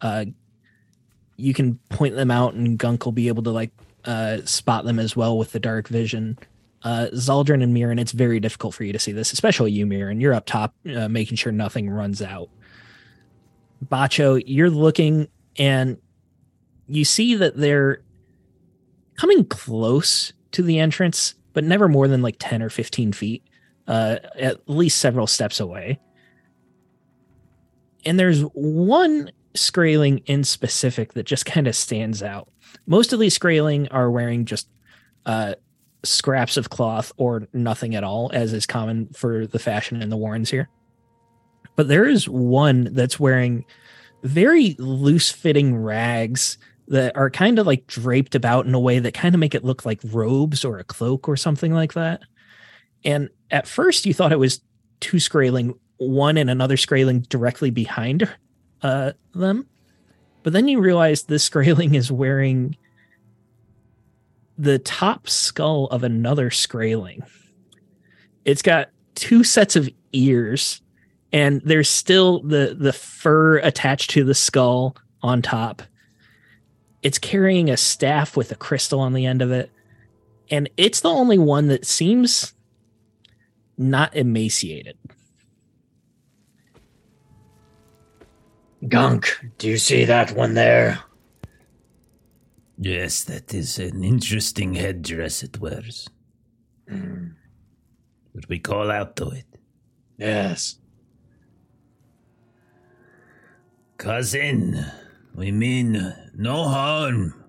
S1: Uh, you can point them out, and Gunk will be able to like uh, spot them as well with the dark vision. Uh, Zaldrun and Mirren, it's very difficult for you to see this, especially you, Mirren. You're up top, uh, making sure nothing runs out. Bacho, you're looking, and you see that they're coming close to the entrance, but never more than like 10 or 15 feet, uh, at least several steps away. And there's one Skraeling in specific that just kind of stands out. Most of these Skraeling are wearing just uh, scraps of cloth or nothing at all, as is common for the fashion in the Warrens here. But there is one that's wearing very loose fitting rags that are kind of like draped about in a way that kind of make it look like robes or a cloak or something like that. And at first, you thought it was two Skraeling, one and another Skraeling directly behind uh, them. But then you realize this Skraeling is wearing the top skull of another Skraeling. It's got two sets of ears, and there's still the the fur attached to the skull on top it's carrying a staff with a crystal on the end of it and it's the only one that seems not emaciated
S3: Gunk, do you see that one there?
S5: Yes, that is an interesting headdress it wears.
S3: Hmm,
S5: Would we call out to it?
S3: Yes.
S5: Cousin, we mean no harm.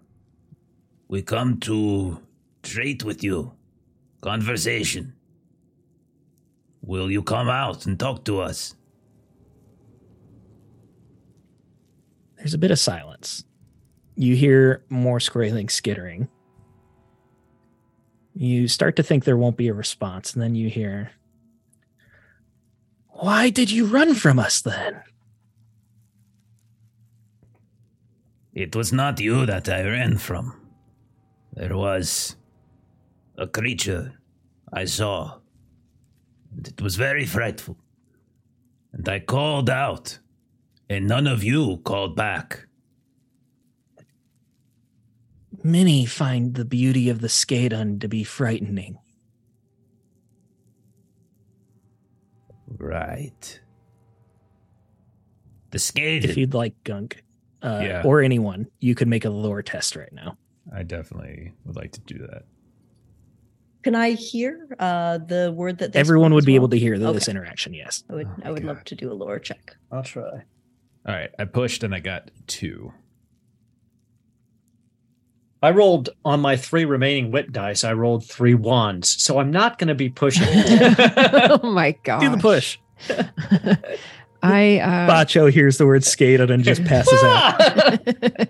S5: We come to trade with you. Conversation. Will you come out and talk to us?
S1: There's a bit of silence you hear more squealing skittering you start to think there won't be a response and then you hear why did you run from us then
S5: It was not you that I ran from. There was a creature I saw, and it was very frightful. And I called out, and none of you called back.
S1: Many find the beauty of the Skadon to be frightening.
S5: Right. The
S1: Skadun.
S5: If
S1: you'd like Gunk uh,
S6: Yeah.
S1: or anyone, you could make a lore test right now.
S6: I definitely would like to do that.
S4: Can I hear uh, the word that
S1: Everyone would be
S4: well?
S1: able to hear the, this interaction. Yes.
S4: I would.
S6: Oh
S4: I
S6: my
S4: would love to do a lore check.
S3: I'll try.
S6: All right, I pushed and I got two.
S3: I rolled on my three remaining wit dice. I rolled three wands, so I'm not going to be pushing.
S2: oh my god.
S1: Do the push.
S2: I uh,
S1: Bacho hears the word skated and just passes out.
S2: uh,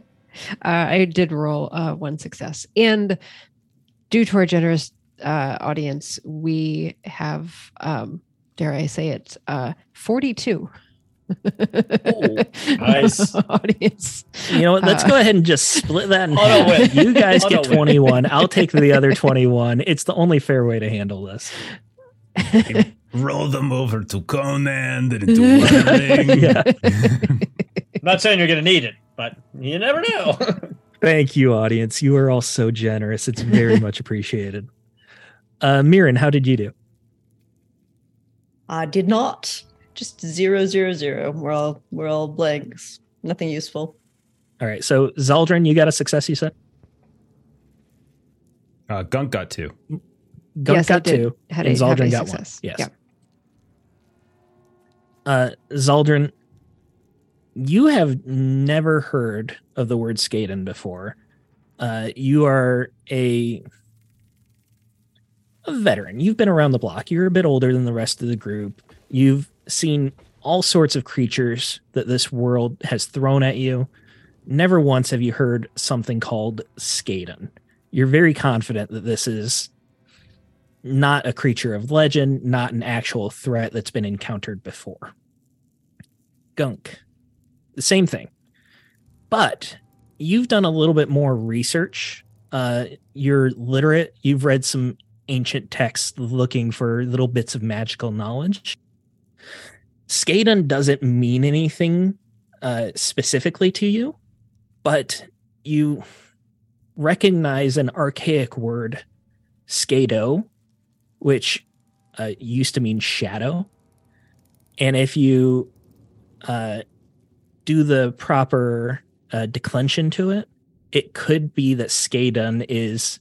S2: I did roll uh, one success, and due to our generous uh, audience, we have, um, dare I say it, uh, forty-two.
S3: nice.
S2: audience.
S1: You know what? Let's
S2: Uh,
S1: go ahead and just split that in half. You guys get 21. I'll take the other 21. It's the only fair way to handle this.
S5: Roll them over to Conan, then into Whirling.
S1: Yeah.
S3: I'm not saying you're going to need it, but you never know.
S1: Thank you, audience. You are all so generous. It's very much appreciated. Uh, Mirren, how did you do?
S4: I did not. Just zero zero zero. We're all we're all blanks. Nothing useful.
S1: All right. So, Zaldrun, you got a success, you said?
S6: Uh, Gunk got two.
S1: Gunk
S2: Yes, I
S1: got
S2: did.
S1: two.
S2: Had
S1: and
S2: a, have Zaldrun
S1: got
S2: success.
S1: one. Yes.
S2: Yeah.
S1: Uh, Zaldrun, you have never heard of the word Skaden before. Uh, you are a a veteran. You've been around the block. You're a bit older than the rest of the group. You've seen all sorts of creatures that this world has thrown at you. Never once have you heard something called Skaden. You're very confident that this is not a creature of legend, not an actual threat that's been encountered before. Gunk, the same thing. But you've done a little bit more research. Uh, you're literate. You've read some ancient texts looking for little bits of magical knowledge. Skaden doesn't mean anything uh, specifically to you, but you recognize an archaic word, skado, which uh, used to mean shadow. And if you uh, do the proper uh, declension to it, it could be that Skadun is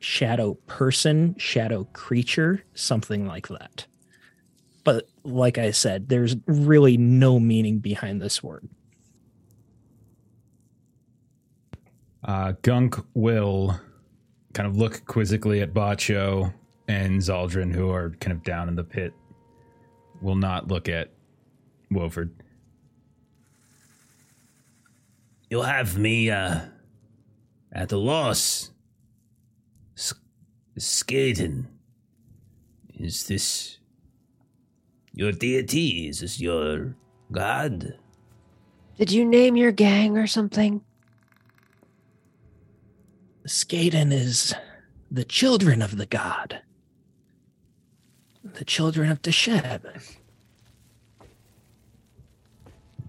S1: shadow person, shadow creature, something like that. But like I said, there's really no meaning behind this word.
S6: Uh, Gunk will kind of look quizzically at Bacho and Zaldrun, who are kind of down in the pit. Will not look at Wolford.
S5: You'll have me uh, at a loss. S- Skaden. Is this your deity? Is this your god?
S2: Did you name your gang or something?
S1: Skaden is the children of the god, the children of Desheb.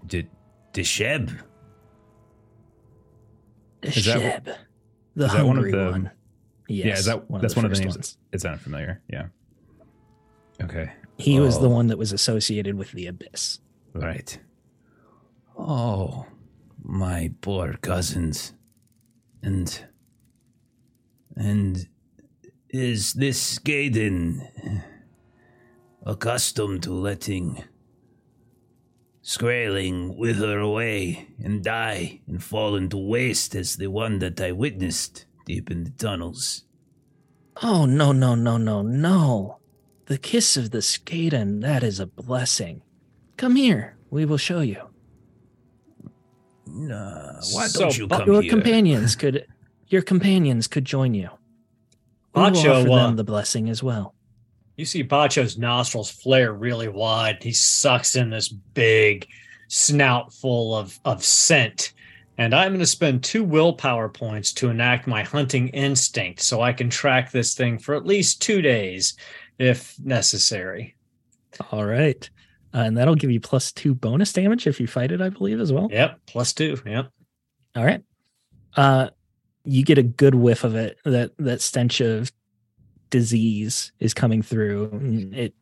S5: Did Desheb?
S6: Is that-
S1: Desheb, the
S6: is that one of
S1: hungry
S6: the-
S1: one. Yes,
S6: yeah, is that that's one of the names?
S1: ones.
S6: It's not familiar. Yeah. Okay.
S1: He was the
S5: Oh.
S1: one that was associated with the abyss.
S5: Right. Oh, my poor cousins. And. And. Is this Gaiden accustomed to letting Skraeling wither away and die and fall into waste as the one that I witnessed deep in the tunnels?
S1: Oh no no no no no! The kiss of the Skaden, that is a blessing. Come here, we will show you.
S5: Nah, why
S3: So,
S5: don't you
S3: but
S5: come
S1: your
S5: here?
S1: companions could your companions could join you. We will offer
S3: uh,
S1: them the blessing as well.
S3: You see Bacho's nostrils flare really wide. He sucks in this big snout full of, of scent. And I'm going to spend two willpower points to enact my hunting instinct so I can track this thing for at least two days if necessary.
S1: All right. Uh, and that'll give you plus two bonus damage if you fight it, I believe, as well.
S3: Yep, plus two. Yep.
S1: All right. Uh you get a good whiff of it. That that stench of disease is coming through. It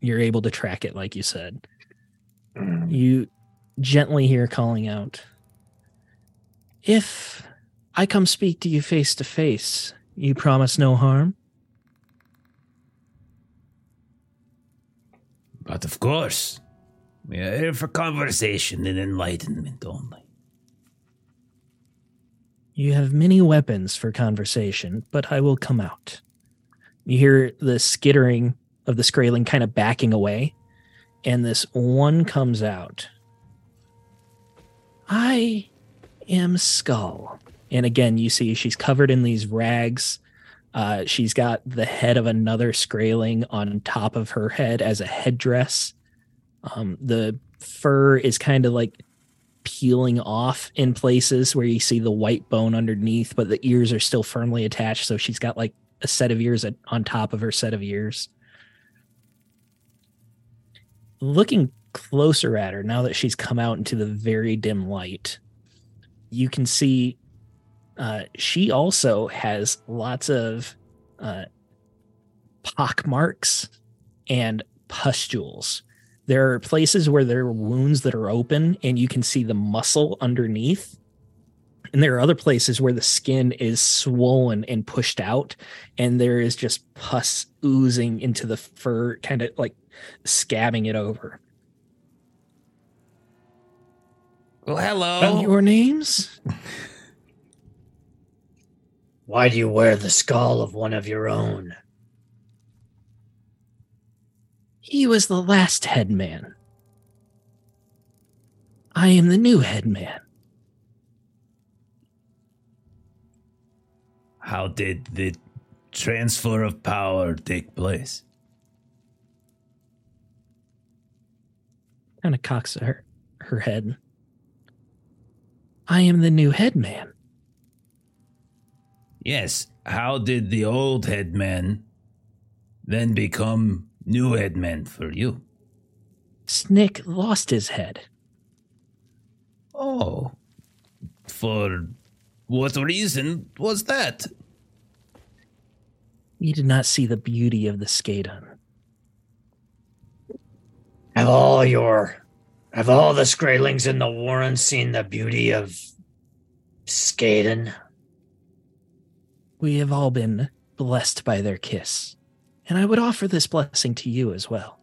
S1: you're able to track it like you said. You gently hear calling out. If I come speak to you face to face, you promise no harm?
S5: But of course, we are here for conversation and enlightenment only.
S1: You have many weapons for conversation, but I will come out. You hear the skittering of the Skraeling kind of backing away, and this one comes out. I am Skull. And again, you see she's covered in these rags. Uh, she's got the head of another Skraeling on top of her head as a headdress. Um, the fur is kind of like peeling off in places where you see the white bone underneath, but the ears are still firmly attached. So she's got like a set of ears on top of her set of ears. Looking closer at her now that she's come out into the very dim light, you can see uh, she also has lots of uh, pock marks and pustules. There are places where there are wounds that are open and you can see the muscle underneath. And there are other places where the skin is swollen and pushed out and there is just pus oozing into the fur kind of like scabbing it over.
S5: Well, hello.
S1: your names
S3: Why do you wear the skull of one of your own?
S1: he was the last headman i am the new headman
S5: How did the transfer of power take place?
S1: Kind of cocks her her head. I am the new headman.
S5: Yes. How did the old headman then become new headman for you?
S1: Snick lost his head.
S5: Oh. For what reason was that?
S1: He did not see the beauty of the Skaden.
S3: Have all your have all the Skraelings in the Warren seen the beauty of Skaden?
S1: We have all been blessed by their kiss, and I would offer this blessing to you as well.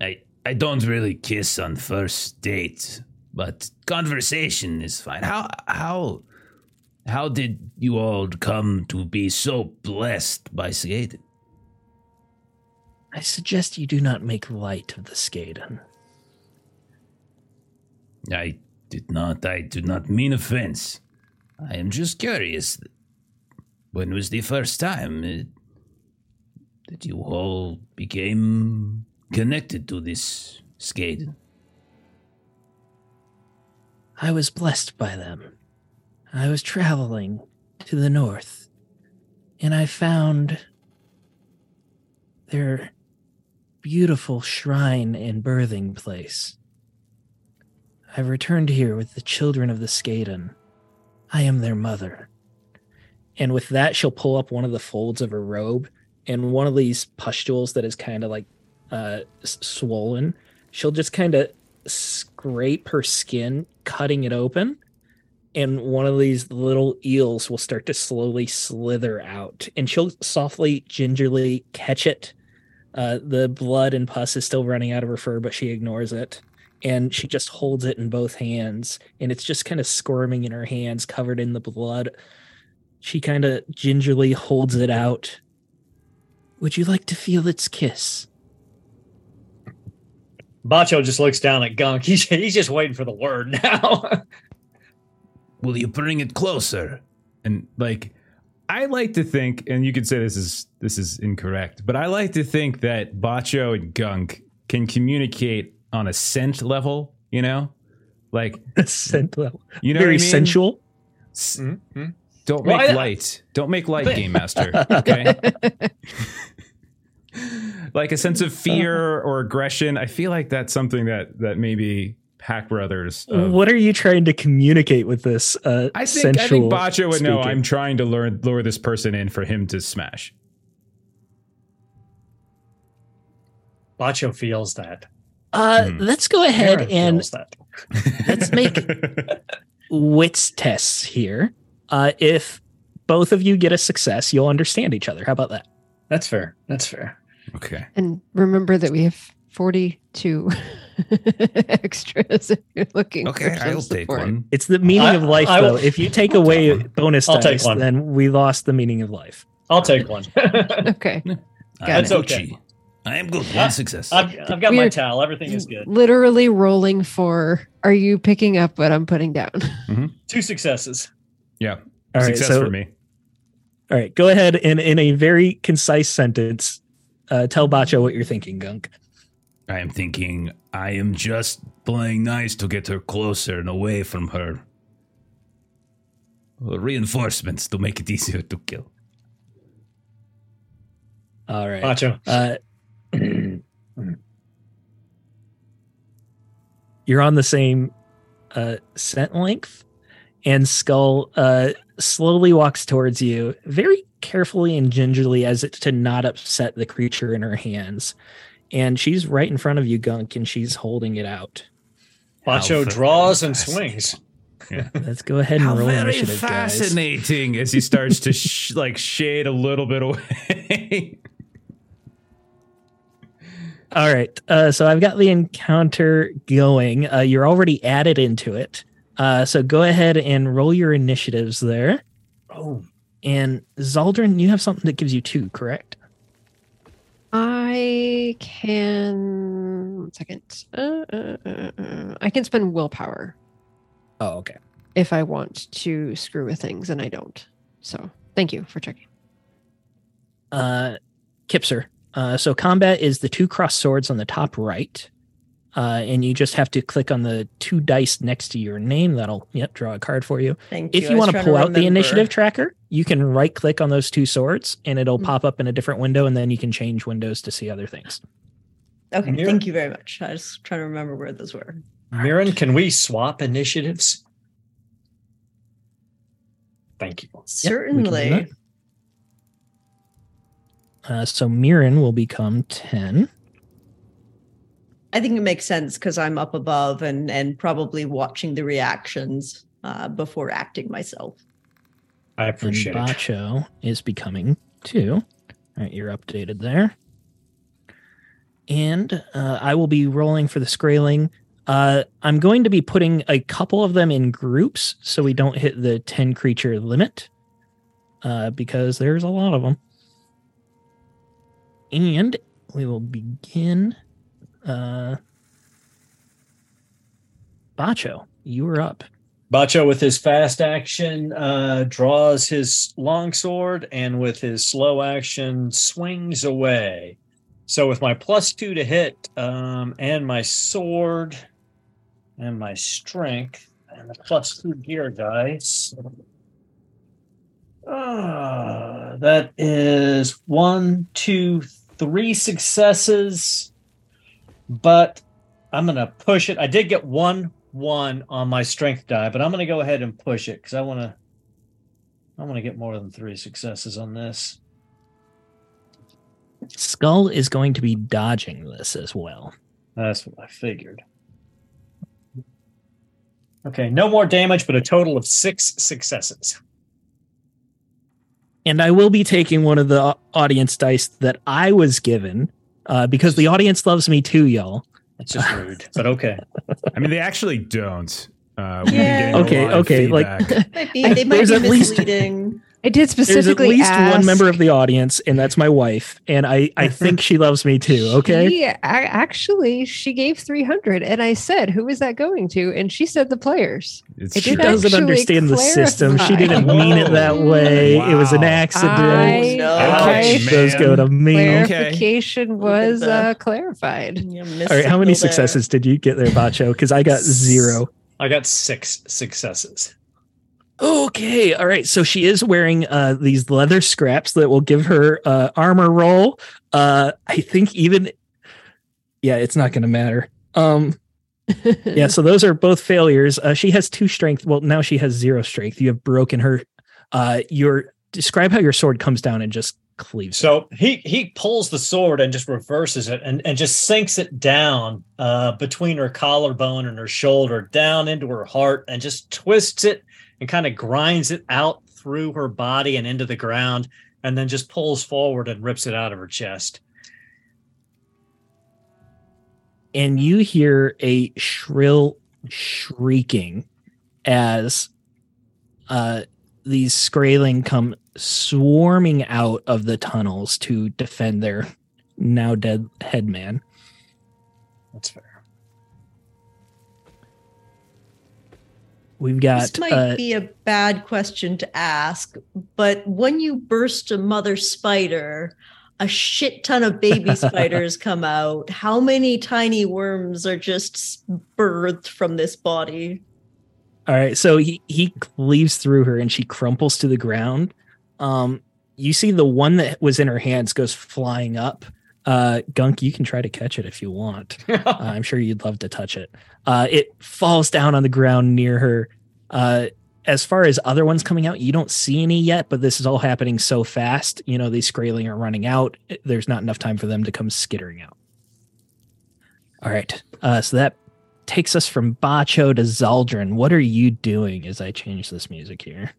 S5: I I don't really kiss on first date, but conversation is fine. How how how did you all come to be so blessed by Skaden?
S1: I suggest you do not make light of the Skaden.
S5: I did not. I do not mean offense. I am just curious. When was the first time uh, that you all became connected to this Skaden?
S1: I was blessed by them. I was traveling to the north, and I found their beautiful shrine and birthing place. I returned here with the children of the Skaden. I am their mother. And with that, she'll pull up one of the folds of her robe, and one of these pustules that is kind of like uh, swollen, she'll just kind of scrape her skin, cutting it open, and one of these little eels will start to slowly slither out, and she'll softly, gingerly catch it. Uh, the blood and pus is still running out of her fur, but she ignores it. And she just holds it in both hands, and it's just kind of squirming in her hands, covered in the blood. She kind of gingerly holds it out. Would you like to feel its kiss?
S3: Bacho just looks down at Gunk. He's he's just waiting for the word now.
S5: Will you bring it closer?
S6: and like I like to think, and you could say this is this is incorrect, but I like to think that Bacho and Gunk can communicate on a scent level. You know, like
S1: Scent level.
S6: you know
S1: Very
S6: what I mean?
S1: sensual.
S6: S-
S3: Mm-hmm.
S6: Don't
S3: Well,
S6: make
S3: I-
S6: light. Don't make light,
S3: But-
S6: game master. Okay. like a sense of fear or aggression. I feel like that's something that that maybe Pack Brothers. of-
S1: what are you trying to communicate with this? Uh,
S6: I think I think Bacho would know.
S1: speaking?
S6: I'm trying to learn lure this person in for him to smash.
S3: Bacho feels that.
S1: Uh,
S6: Hmm.
S1: let's go ahead
S3: Aaron
S1: and. Let's make- wits tests here. Uh, if both of you get a success, you'll understand each other. How about that?
S3: That's fair. That's fair.
S6: okay.
S2: And remember that we have 42 extras if you're looking
S5: Okay,
S2: for
S5: I'll
S2: some
S5: take
S2: support.
S5: one.
S1: It's the meaning
S3: I-
S1: of life,
S3: I will-
S1: though. If you take away
S5: one.
S1: bonus
S3: I'll take
S1: dice,
S3: one.
S1: then we lost the meaning of life.
S3: I'll take one.
S2: Okay. Got
S5: am
S2: it.
S3: That's okay.
S5: Gucci. I am good. One success.
S3: I've, I've got my
S2: We're-
S3: towel. Everything is good.
S2: Literally rolling for are you picking up what I'm putting down?
S3: Two successes.
S6: Yeah.
S1: All right,
S6: Success
S1: so
S6: for me.
S1: all right, go ahead and in a very concise sentence, uh, tell Bacho what you're thinking, Gunk.
S5: I am thinking I am just playing nice to get her closer and away from her. Reinforcements to make it easier to kill.
S1: All right.
S3: Bacho.
S1: Uh, you're on the same uh, scent length, and Skull uh, slowly walks towards you, very carefully and gingerly, as if to not upset the creature in her hands. And she's right in front of you, Gunk, and she's holding it out.
S3: Bacho
S5: How
S3: draws and
S5: fascinating.
S3: swings.
S1: Let's go ahead and
S5: How
S1: roll
S5: very
S1: initiative, guys.
S6: Fascinating as he starts to sh- like shade a little bit away.
S1: All right. Uh, so I've got the encounter going. Uh, you're already added into it. Uh, so go ahead and roll your initiatives there.
S3: Oh,
S1: And Zaldrun, you have something that gives you two, correct?
S2: I can one second. Uh, uh, uh, uh, I can spend willpower
S1: Oh, okay.
S2: if I want to screw with things, and I don't. So Thank you for checking.
S1: uh, Kipser. Uh, so combat is the two crossed swords on the top right. Uh, and you just have to click on the two dice next to your name. That'll yep draw a card for you.
S4: Thank you.
S1: If
S4: I
S1: you want to pull out the initiative tracker, you can right click on those two swords and it'll
S4: Mm.
S1: pop up in a different window, and then you can change windows to see other things.
S4: Okay,
S3: Here.
S4: thank you very much. I was trying to remember where those were.
S3: Mirren, can we swap initiatives? Thank you.
S4: Certainly.
S1: that. Uh, so Mirren will become ten.
S4: I think it makes sense because I'm up above and and probably watching the reactions uh, before acting myself.
S3: I
S1: And
S3: appreciate it.
S1: Bacho is becoming two. All right, you're updated there. And uh, I will be rolling for the Skraeling. Uh, I'm going to be putting a couple of them in groups so we don't hit the 10 creature limit uh, because there's a lot of them. And we will begin. Uh, Bacho, you are up.
S3: Bacho, with his fast action, uh, draws his longsword and with his slow action, swings away. So, with my plus two to hit um, and my sword and my strength and the plus two gear dice, uh, that is one, two, three successes. But I'm going to push it. I did get one one on my strength die, but I'm going to go ahead and push it because I want to. I want to get more than three successes on this.
S1: Skull is going to be dodging this as well.
S3: That's what I figured. Okay, no more damage, but a total of six successes.
S1: And I will be taking one of the audience dice that I was given uh, because the audience loves me too, y'all.
S3: It's just rude, but okay.
S6: I mean, they actually don't. Uh,
S4: Yeah.
S6: getting
S1: Okay,
S6: lot
S1: okay, like-
S4: Might be, they might
S1: there's
S4: be
S1: at least-
S4: misleading.
S2: I did specifically.
S1: There's at
S2: specifically
S1: least one member of the audience, and that's my wife, and I I think she loves me too. Okay,
S2: She, a- actually, she gave 300, and I said, "Who is that going to?" And she said, "The players."
S6: It's
S1: she doesn't
S2: actually
S1: understand the system. She didn't mean it that way. It was an accident.
S2: I,
S4: no.
S2: I
S6: Okay,
S1: Those
S6: man.
S1: go to me.
S2: clarification
S4: Look at
S2: was
S4: that.
S2: uh, clarified.
S1: All right, how many
S4: missignal there.
S1: successes did you get there, Bacho? Because I got zero.
S3: I got six successes.
S1: Okay, all right. So she is wearing uh, these leather scraps that will give her uh, armor roll. Uh, I think even, yeah, it's not going to matter. Um, yeah, so those are both failures. Uh, she has two strength. Well, now she has zero strength. You have broken her. Uh, your describe how your sword comes down and just cleaves. her.
S3: So he he pulls the sword and just reverses it and, and just sinks it down uh, between her collarbone and her shoulder, down into her heart, and just twists it and kind of grinds it out through her body and into the ground, and then just pulls forward and rips it out of her chest.
S1: and you hear a shrill shrieking as uh, these Skraeling come swarming out of the tunnels to defend their now dead headman.
S3: That's fair.
S1: We've got
S4: This might
S1: uh,
S4: be a bad question to ask, but when you burst a mother spider, a shit ton of baby spiders come out. How many tiny worms are just birthed from this body?
S1: All right, so he he cleaves through her and she crumples to the ground. Um, you see the one that was in her hands goes flying up. Uh, Gunk, you can try to catch it if you want. Uh, I'm sure you'd love to touch it. Uh, it falls down on the ground near her. Uh, as far as other ones coming out, you don't see any yet, but this is all happening so fast. You know, these Skraeling are running out. There's not enough time for them to come skittering out. All right. Uh, so that takes us from Bacho to Zaldrun. What are you doing as I change this music here?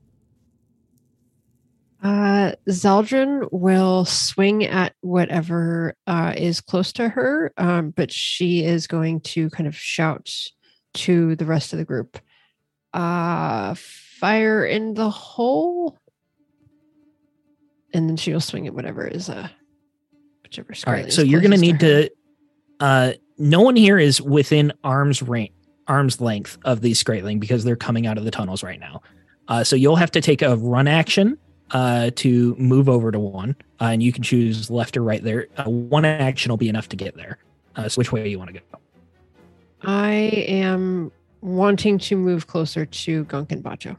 S2: Uh, Zaldrun will swing at whatever uh, is close to her, um, but she is going to kind of shout to the rest of the group. Uh, fire in the hole. And then she'll swing at whatever is uh whichever
S1: All right. So you're going to need
S2: her.
S1: to. Uh, no one here is within arm's range, arm's length of these Skraeling because they're coming out of the tunnels right now. Uh, so you'll have to take a run action uh, to move over to one, uh, and you can choose left or right there. Uh, one action will be enough to get there. Uh, so which way you want to go?
S2: I am wanting to move closer to Gunk and Bacho.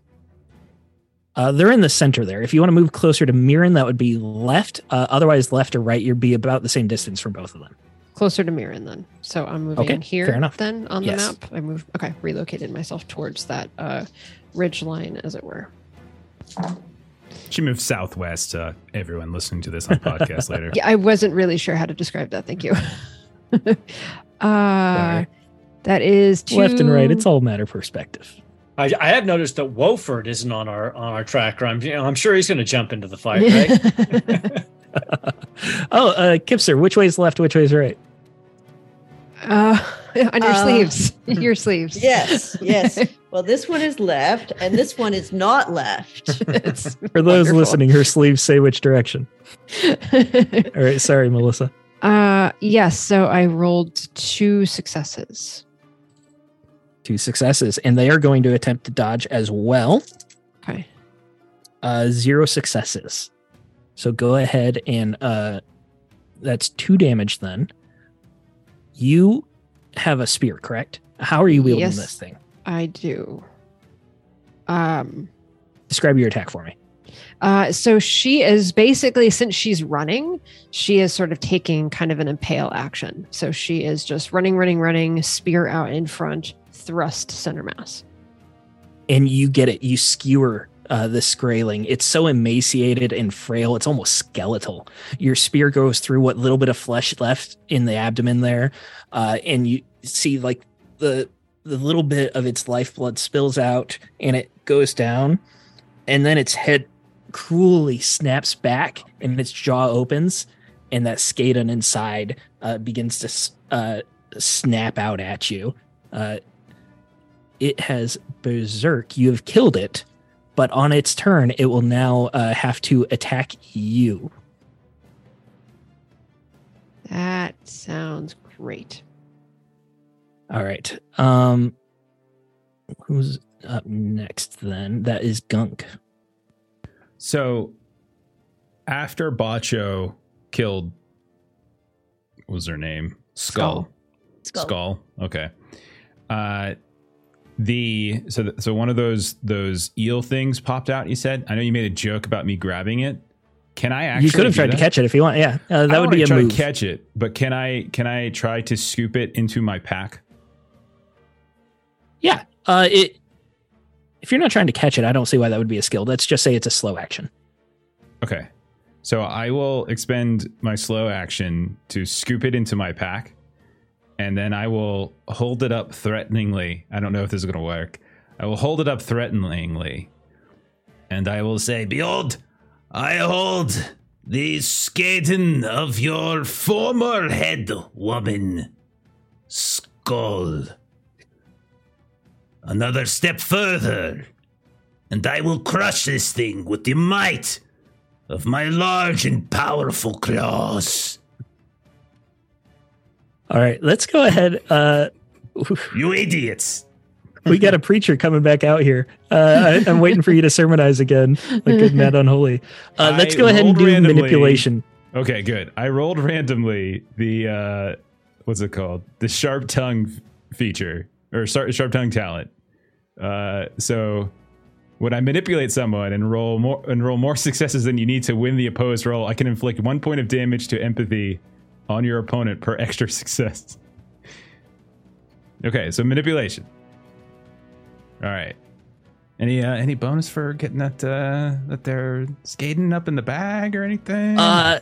S1: Uh, they're in the center there. If you want to move closer to Mirren, that would be left. Uh, otherwise, left or right, you'd be about the same distance from both of them.
S2: Closer to Mirren then. So I'm moving
S1: Okay,
S2: here
S1: fair enough.
S2: then on
S1: Yes.
S2: the map. I moved okay, relocated myself towards that uh ridge line as it were.
S6: She moved southwest. Uh, everyone listening to this on podcast later.
S2: Yeah, I wasn't really sure how to describe that. Thank you. uh that is two
S1: Left and right, it's all matter of perspective.
S3: I, I have noticed that Wolford isn't on our on our tracker. I'm you know, I'm sure he's going to jump into the fight, right?
S1: oh, uh, Kipser, which way is left? Which way is right?
S2: uh on your
S4: Uh,
S2: sleeves. Your sleeves.
S4: Yes, yes. Well, this one is left, and this one is not left.
S2: It's
S1: For those
S2: wonderful.
S1: listening, her sleeves say which direction. All right, sorry, Melissa.
S2: uh yes, so I rolled two successes.
S1: Two successes, and they are going to attempt to dodge as well.
S2: Okay.
S1: Uh, zero successes. So go ahead and uh, that's two damage. Then you have a spear, correct? How are you wielding
S2: Yes.
S1: this thing?
S2: I do. Um
S1: Describe your attack for me.
S2: Uh, so she is basically, since she's running, she is sort of taking kind of an impale action. So she is just running, running, running, spear out in front, thrust center mass.
S1: and you get it. You skewer uh, the Skraeling. It's so emaciated and frail. It's almost skeletal. Your spear goes through what little bit of flesh left in the abdomen there, uh, and you see like the the little bit of its lifeblood spills out, and it goes down, and then its head cruelly snaps back, and its jaw opens, and that Skaden inside uh, begins to uh, snap out at you. Uh, it has berserk. You have killed it, but on its turn, it will now uh, have to attack you.
S2: That sounds great.
S1: All right. Um, who's up next? Then that is Gunk.
S6: So after Bacho killed, what was her name? Skull.
S4: Skull.
S6: Skull. Okay. Uh, the so th- so one of those those eel things popped out. You said. I know you made a joke about me grabbing it. Can I actually?
S1: you could have tried to catch it if you want. Yeah, uh, that would be a
S6: try
S1: move.
S6: to catch it, but can I can I try to scoop it into my pack?
S1: yeah. Uh, it. If you're not trying to catch it, I don't see why that would be a skill. Let's just say it's a slow action.
S6: Okay. So I will expend my slow action to scoop it into my pack, and then I will hold it up threateningly. I don't know if this is going to work. I will hold it up threateningly, and I will say,
S5: Behold, I hold the skeleton of your former head woman, Skull. Another step further, and I will crush this thing with the might of my large and powerful claws.
S1: All right, let's go ahead. Uh,
S5: You idiots!
S1: we got a preacher coming back out here. Uh, I, I'm waiting for you to sermonize again, like good Mad Unholy. Uh, let's go ahead and do
S6: randomly.
S1: manipulation.
S6: Okay, good. I rolled randomly the uh what's it called? The sharp tongue feature or sharp, sharp tongue talent. Uh so when I manipulate someone and roll more and roll more successes than you need to win the opposed roll, I can inflict one point of damage to empathy on your opponent per extra success. Okay, so manipulation. All right. Any uh, any bonus for getting that uh, that they're skating up in the bag or anything?
S1: Uh,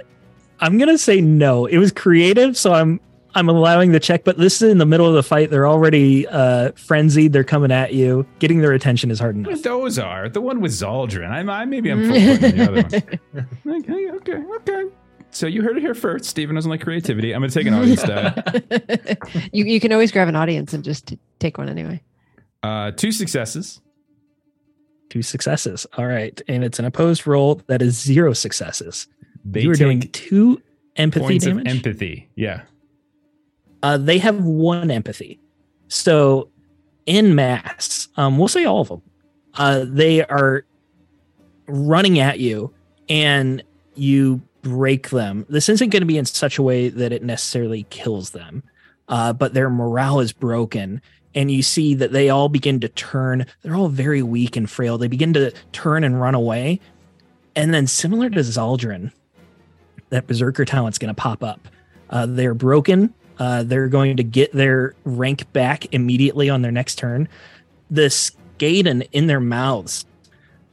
S1: I'm gonna say no. It was creative, so I'm I'm allowing the check. But this is in the middle of the fight. They're already uh, frenzied. They're coming at you. Getting their attention is hard enough.
S6: Those are the one with Zaldrun. I'm, I maybe I'm full the other one. Okay, okay, okay. So you heard it here first. Steven doesn't like creativity. I'm gonna take an audience die.
S2: you you can always grab an audience and just take one anyway.
S6: Uh, two successes.
S1: Two successes. All right, and it's an opposed roll that is zero successes.
S6: They
S1: you are doing two empathy
S6: points
S1: damage.
S6: of empathy. Yeah.
S1: uh, they have one empathy. So, in mass, um, we'll say all of them, uh, they are running at you and you break them. This isn't going to be in such a way that it necessarily kills them, uh, but their morale is broken. And you see that they all begin to turn. They're all very weak and frail. They begin to turn and run away. And then, similar to Zaldrun, that Berserker talent's going to pop up. Uh, they're broken. Uh, they're going to get their rank back immediately on their next turn. The Skaden in their mouths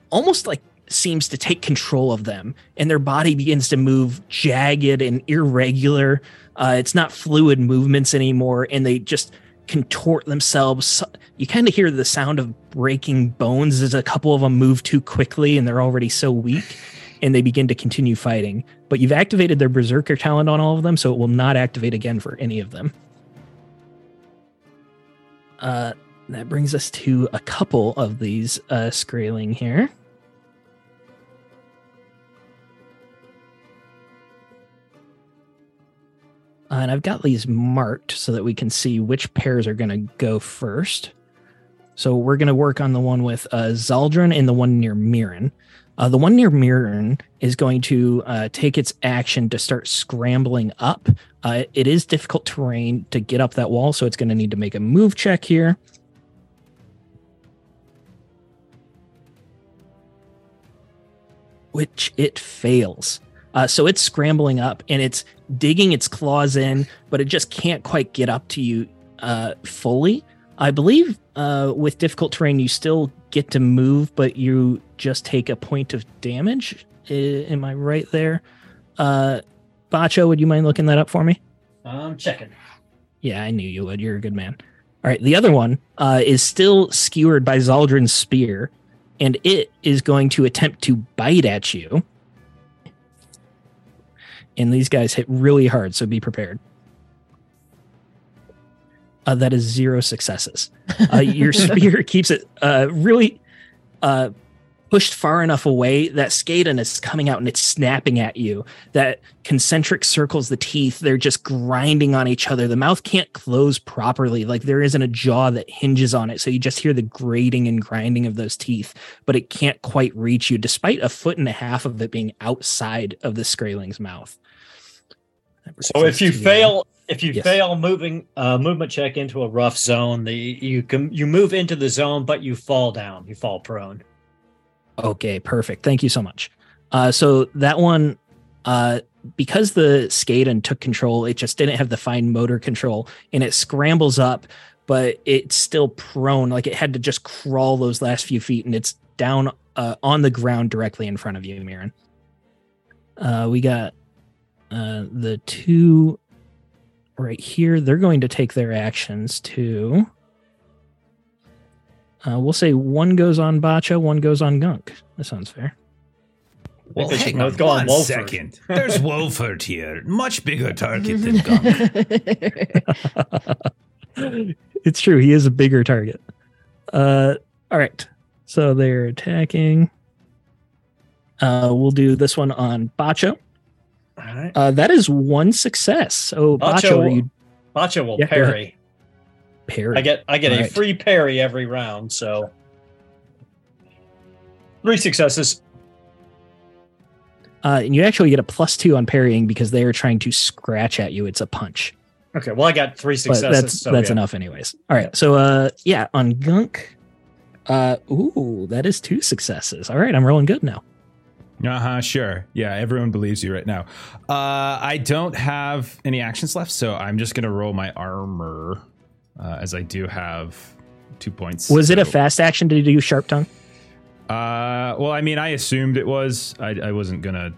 S1: almost like seems to take control of them, and their body begins to move jagged and irregular. Uh, it's not fluid movements anymore, and they just contort themselves. You kind of hear the sound of breaking bones as a couple of them move too quickly, and they're already so weak, and they begin to continue fighting. But you've activated their berserker talent on all of them, so it will not activate again for any of them. Uh, that brings us to a couple of these uh, here. Uh, and I've got these marked so that we can see which pairs are going to go first. So we're going to work on the one with uh, Zaldrun and the one near Mirren. Uh, the one near Mirren is going to uh, take its action to start scrambling up. Uh, it is difficult terrain to get up that wall, so it's going to need to make a move check here. Which it fails. Uh, so it's scrambling up and it's digging its claws in, but it just can't quite get up to you uh, fully. I believe uh, with difficult terrain, you still get to move, but you just take a point of damage. I, am I right there? Uh, Bacho, would you mind looking that up for me?
S3: I'm checking.
S1: Yeah, I knew you would. You're a good man. All right, the other one uh, is still skewered by Zaldrun's spear, and it is going to attempt to bite at you. And these guys hit really hard, so be prepared. Uh, that is zero successes. Uh, your spear keeps it uh, really uh, pushed far enough away that Skaden is coming out and it's snapping at you. That concentric circles the teeth, they're just grinding on each other. The mouth can't close properly. Like there isn't a jaw that hinges on it. So you just hear the grating and grinding of those teeth, but it can't quite reach you, despite a foot and a half of it being outside of the Skraeling's mouth.
S3: So if you fail, if you
S1: Yes.
S3: fail moving uh, movement check into a rough zone, the you can you move into the zone, but you fall down. You fall prone.
S1: Okay, perfect. Thank you so much. Uh, so that one, uh, because the Skaden took control, it just didn't have the fine motor control, and it scrambles up, but it's still prone. Like it had to just crawl those last few feet, and it's down uh, on the ground directly in front of you, Mirren. Uh, we got uh, the two right here. They're going to take their actions to. Uh, we'll say one goes on Bacho, one goes on Gunk. That sounds fair.
S5: Well,
S3: they should
S5: hang on
S3: go on
S5: one
S3: Wolford.
S5: second. There's Wolford here, much bigger target than Gunk.
S1: it's true. He is a bigger target. Uh, all right. So they're attacking. Uh, we'll do this one on Bacho.
S3: All right.
S1: Uh, that is one success. So Bacho,
S3: Bacho-
S1: you
S3: Bacho will
S1: Yeah,
S3: parry.
S1: parry?
S3: I get I get a
S1: Alright.
S3: free parry every round. So three successes.
S1: Uh, and you actually get a plus two on parrying because they are trying to scratch at you. It's a punch.
S3: Okay, well I got three
S1: But
S3: successes.
S1: that's
S3: so
S1: that's
S3: yeah.
S1: enough, anyways. All right. So uh, yeah, on Gunk. Uh, ooh, that is two successes. All right, I'm rolling good now.
S6: Uh huh. Sure. Yeah. Everyone believes you right now. Uh, I don't have any actions left, so I'm just gonna roll my armor, uh, as I do have two points.
S1: Was it a fast action to do sharp tongue?
S6: Uh, well, I mean, I assumed it was. I, I wasn't gonna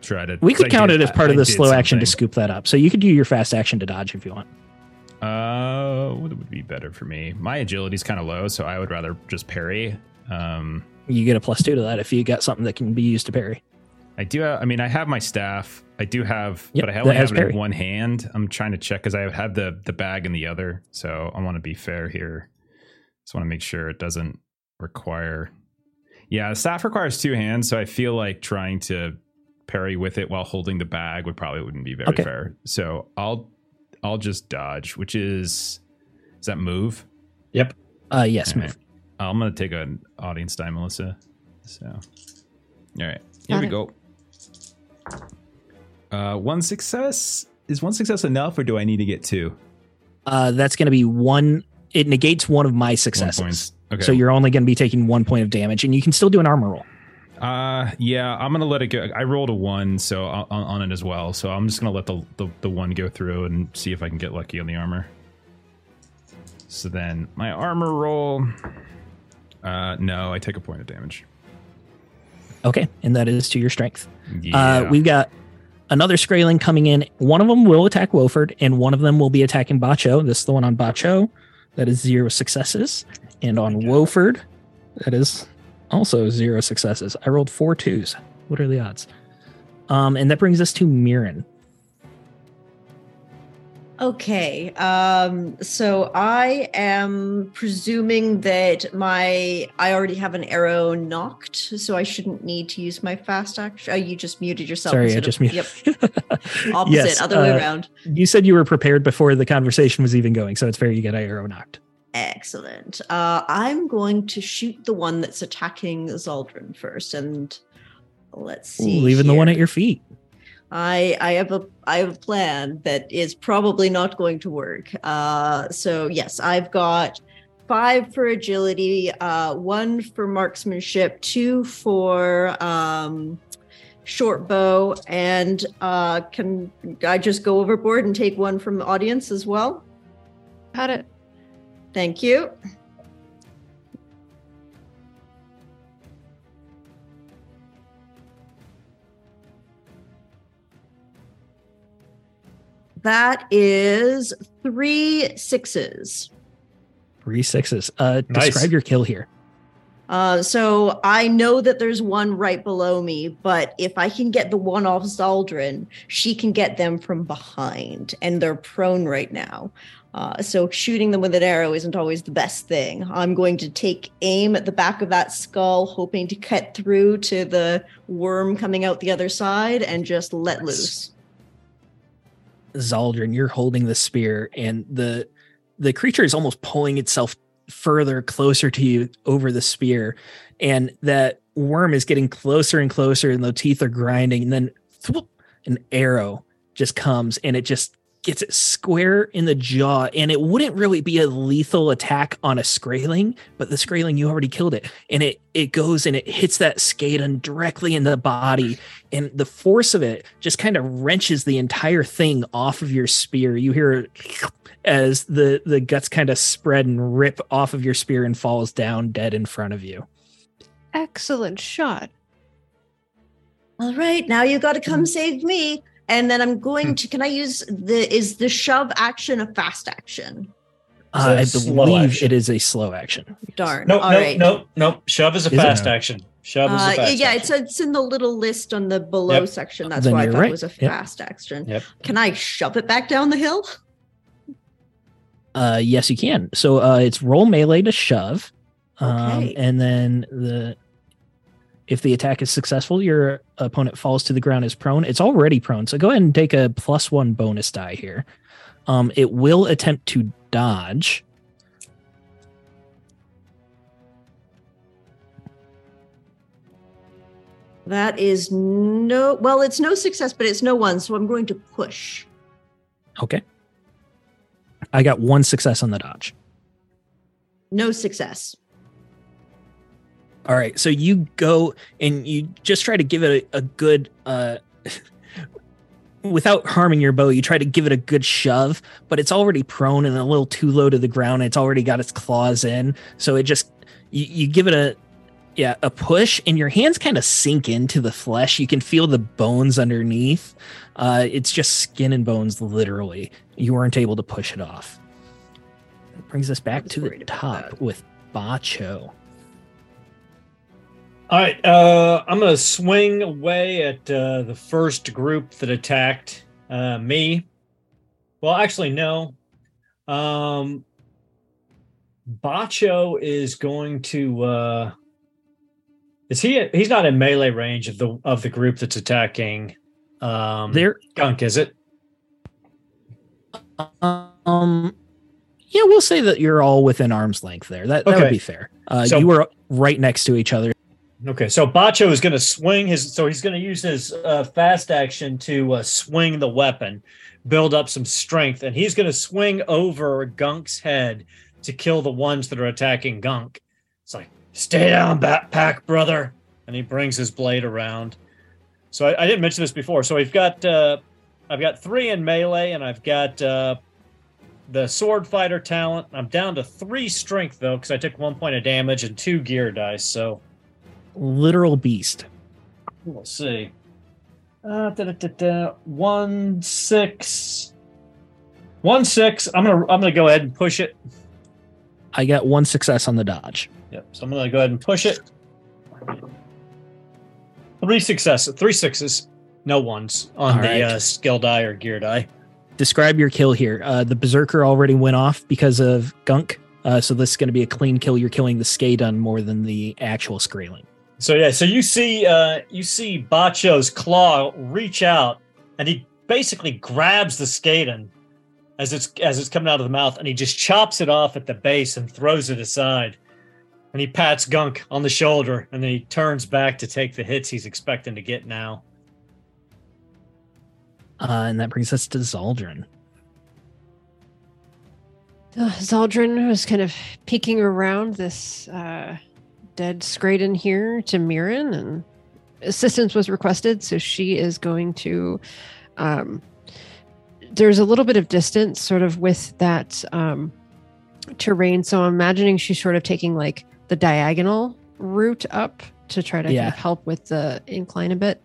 S6: try to.
S1: We could
S6: I
S1: count
S6: did-
S1: it as part
S6: I
S1: of the
S6: did
S1: slow action to
S6: something.
S1: scoop that up. So you could do your fast action to dodge if you want.
S6: Uh, what would be better for me? My agility's kind of low, so I would rather just parry. Um,
S1: You get a plus two to that if you got something that can be used to parry.
S6: I do. Have, I mean, I have my staff. I do have,
S1: Yep,
S6: but I only have it in one hand. I'm trying to check because I have the the bag in the other, so I want to be fair here. Just want to make sure it doesn't require. Yeah, the staff requires two hands, so I feel like trying to parry with it while holding the bag would probably wouldn't be very
S1: Okay.
S6: fair. So I'll I'll just dodge, which is is that move? Yep.
S1: Uh, yes, move.
S6: Right. I'm gonna take an audience die, Melissa. So, all right, here
S2: Got
S6: we
S2: it.
S6: go. Uh, one success is one success enough, or do I need to get two?
S1: Uh, that's going to be one. It negates one of my successes.
S6: Okay.
S1: So you're only going to be taking one point of damage, and you can still do an armor roll.
S6: Uh, yeah, I'm gonna let it go. I rolled a one, so on, on it as well. So I'm just gonna let the, the the one go through and see if I can get lucky on the armor. So then my armor roll. Uh, no, I take a point of damage.
S1: Okay, and that is to your strength.
S6: Yeah.
S1: Uh, we've got another Skraeling coming in. One of them will attack Wolford, and one of them will be attacking Bacho. This is the one on Bacho. That is zero successes. And on Wolford, that is also zero successes. I rolled four twos. What are the odds? Um, and that brings us to Mirren.
S4: Okay. Um, so I am presuming that my I already have an arrow nocked, so I shouldn't need to use my fast action. Oh, you just muted yourself.
S1: Sorry, I just
S4: of-
S1: muted.
S4: Yep. Opposite,
S1: Yes,
S4: other way
S1: uh,
S4: around.
S1: You said you were prepared before the conversation was even going, so it's fair you get arrow nocked.
S4: Excellent. Uh, I'm going to shoot the one that's attacking Zaldrun first, and let's
S1: Ooh,
S4: see.
S1: leaving the one at your feet.
S4: I I have a I have a plan that is probably not going to work. Uh, so yes, I've got five for agility, uh, one for marksmanship, two for um, short bow, and uh, can I just go overboard and take one from the audience as well?
S2: Got it.
S4: Thank you. That is three sixes.
S1: Three sixes. Uh,
S3: Nice.
S1: Describe your kill here.
S4: Uh, so I know that there's one right below me, but if I can get the one off Zaldrun, she can get them from behind, and they're prone right now. Uh, so shooting them with an arrow isn't always the best thing. I'm going to take aim at the back of that skull, hoping to cut through to the worm coming out the other side and just let loose.
S1: Zaldrun, you're holding the spear, and the the creature is almost pulling itself further closer to you over the spear, and that worm is getting closer and closer, and the teeth are grinding, and then an arrow just comes, and it just gets it square in the jaw, and it wouldn't really be a lethal attack on a Skraeling, but the Skraeling you already killed it, and it it goes and it hits that Skaden directly in the body, and the force of it just kind of wrenches the entire thing off of your spear. You hear it as the the guts kind of spread and rip off of your spear and falls down dead in front of you.
S2: Excellent shot.
S4: All right, now you got to come mm. save me. And then I'm going to. Can I use the? Is the shove action a fast action?
S1: Uh, I believe
S3: action.
S1: it is a slow action.
S4: Darn.
S3: Nope,
S4: All
S3: nope,
S4: right.
S3: nope, nope. Shove is a
S1: Is it?
S3: fast action. Shove is a
S4: Uh,
S3: fast
S4: yeah,
S3: action.
S4: it's it's in the little list on the below
S3: Yep.
S4: section. That's
S1: Then
S4: why I thought
S1: right.
S4: it was a
S1: Yep.
S4: fast action.
S3: Yep.
S4: Can I shove it back down the hill?
S1: Uh, yes, you can. So uh, it's roll melee to shove, um,
S4: Okay.
S1: and then the if the attack is successful, your opponent falls to the ground as prone. It's already prone, so go ahead and take a plus one bonus die here. Um, it will attempt to dodge.
S4: That is no. Well, it's no success, but it's no one. So I'm going to push.
S1: Okay. I got one success on the dodge.
S4: No success.
S1: All right, so you go and you just try to give it a, a good, uh, without harming your bow. You try to give it a good shove, but it's already prone and a little too low to the ground. It's already got its claws in, so it just you, you give it a yeah a push, and your hands kind of sink into the flesh. You can feel the bones underneath. Uh, it's just skin and bones, literally. You weren't able to push it off. That brings us back to the top with Bacho.
S3: All right, uh, I'm gonna swing away at uh, the first group that attacked uh, me. Well, actually, no. Um, Bacho is going to. Uh, is he? He's not in melee range of the of the group that's attacking. Um,
S1: There,
S3: Gunk, is it?
S1: Um, yeah, we'll say that you're all within arm's length there. That that
S3: Okay.
S1: would be fair. Uh,
S3: So-
S1: you were right next to each other.
S3: Okay, so Bacho is going to swing his. So he's going to use his uh, fast action to uh, swing the weapon, build up some strength, and he's going to swing over Gunk's head to kill the ones that are attacking Gunk. It's like, stay down, Backpack brother. And he brings his blade around. So I, I didn't mention this before. So we've got, uh, I've got three in melee, and I've got uh, the sword fighter talent. I'm down to three strength though, because I took one point of damage and two gear dice. So
S1: Literal beast.
S3: We'll see. Uh, da, da, da. One six. One six. I'm gonna I'm gonna go ahead and push it.
S1: I got one success on the dodge.
S3: Yep. So I'm gonna go ahead and push it. Three successes. Three sixes. No ones on
S1: All
S3: the
S1: right.
S3: uh, skill die or gear die.
S1: Describe your kill here. Uh, the berserker already went off because of gunk. Uh, so this is going to be a clean kill. You're killing the Skaden more than the actual Skraeling.
S3: So yeah, so you see uh you see Bacho's claw reach out and he basically grabs the Skaden as it's as it's coming out of the mouth and he just chops it off at the base and throws it aside. And he pats Gunk on the shoulder and then he turns back to take the hits he's expecting to get now.
S1: Uh, and that brings us to Zaldrun.
S2: Uh, Zaldrun was kind of peeking around this uh, dead Scraden here to Mirren, and assistance was requested. So she is going to. Um, there's a little bit of distance, sort of with that um, terrain. So I'm imagining she's sort of taking like the diagonal route up to try to
S1: Yeah.
S2: kind of help with the incline a bit.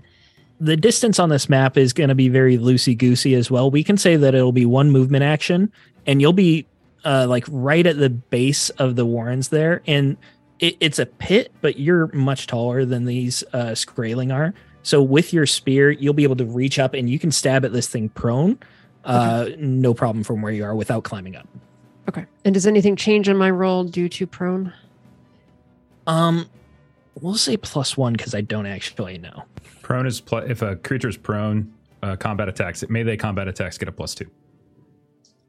S1: The distance on this map is going to be very loosey goosey as well. We can say that it'll be one movement action, and you'll be uh, like right at the base of the warrens there. And it, it's a pit, but you're much taller than these uh, Skraeling are. So with your spear, you'll be able to reach up and you can stab at this thing prone. Uh, no problem from where you are without climbing up.
S2: Okay. And does anything change on my roll due to prone?
S1: Um, we'll say plus one because I don't actually know.
S6: Prone is pl- if a creature is prone, uh, combat attacks, It may they combat attacks get a plus two.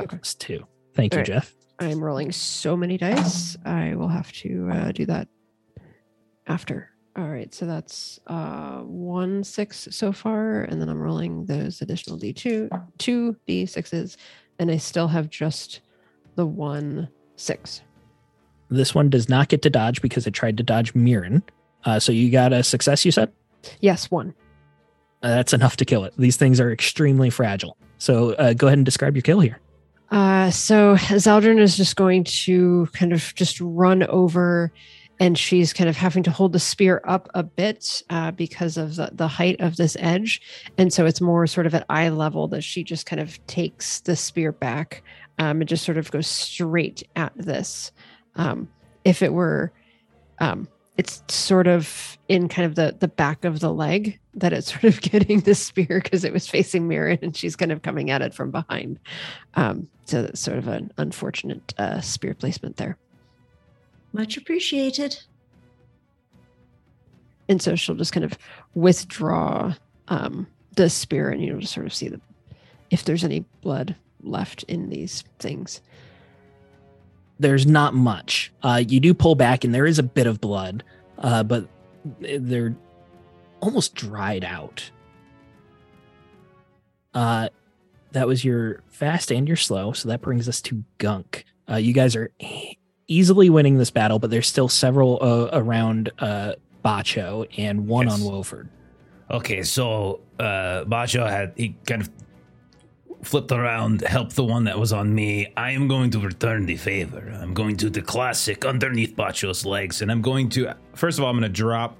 S6: Okay.
S1: Plus two. Thank you,
S2: Alright.
S1: Jeff.
S2: I'm rolling so many dice. I will have to uh, do that after. All right, so that's uh, one six so far, and then I'm rolling those additional d two two d sixes, and I still have just the one six.
S1: This one does not get to dodge because it tried to dodge Mirren. Uh, so you got a success, you said?
S2: Yes, one.
S1: Uh, that's enough to kill it. These things are extremely fragile. So uh, go ahead and describe your kill here.
S2: Uh, so Zaldrun is just going to kind of just run over, and she's kind of having to hold the spear up a bit uh, because of the, the height of this edge, and so it's more sort of at eye level that she just kind of takes the spear back um, and just sort of goes straight at this. Um, if it were, um, it's sort of in kind of the the back of the leg that it's sort of getting the spear because it was facing Mirren and she's kind of coming at it from behind. Um, so that's sort of an unfortunate uh, spear placement there.
S4: Much appreciated.
S2: And so she'll just kind of withdraw um, the spear, and you'll just sort of see the if there's any blood left in these things.
S1: There's not much. Uh, you do pull back, and there is a bit of blood, uh, but they're almost dried out. Uh, that was your fast and your slow. So that brings us to Gunk. Uh, you guys are easily winning this battle, but there's still several uh, around uh, Bacho and one
S5: Yes.
S1: on Wolford.
S5: Okay, so uh Bacho had he kind of flipped around, helped the one that was on me. I am going to return the favor. I'm going to the classic underneath Bacho's legs, and I'm going to
S6: First of all, I'm going to drop.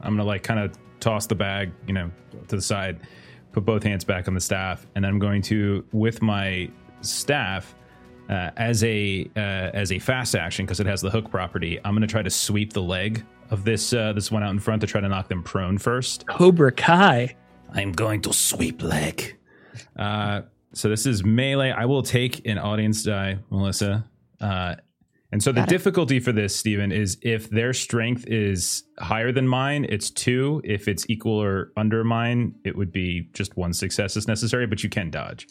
S6: I'm going to like kind of toss the bag, you know, to the side, put both hands back on the staff, and I'm going to, with my staff, uh, as a uh, as a fast action because it has the hook property, I'm going to try to sweep the leg of this uh, this one out in front to try to knock them prone first.
S1: Cobra Kai.
S5: I'm going to sweep leg.
S6: Uh, so this is melee. I will take an audience die, Melissa. Uh, and so the
S2: it.
S6: difficulty for this, Steven, is if their strength is higher than mine, it's two. If it's equal or under mine, it would be just one success is necessary, but you can dodge.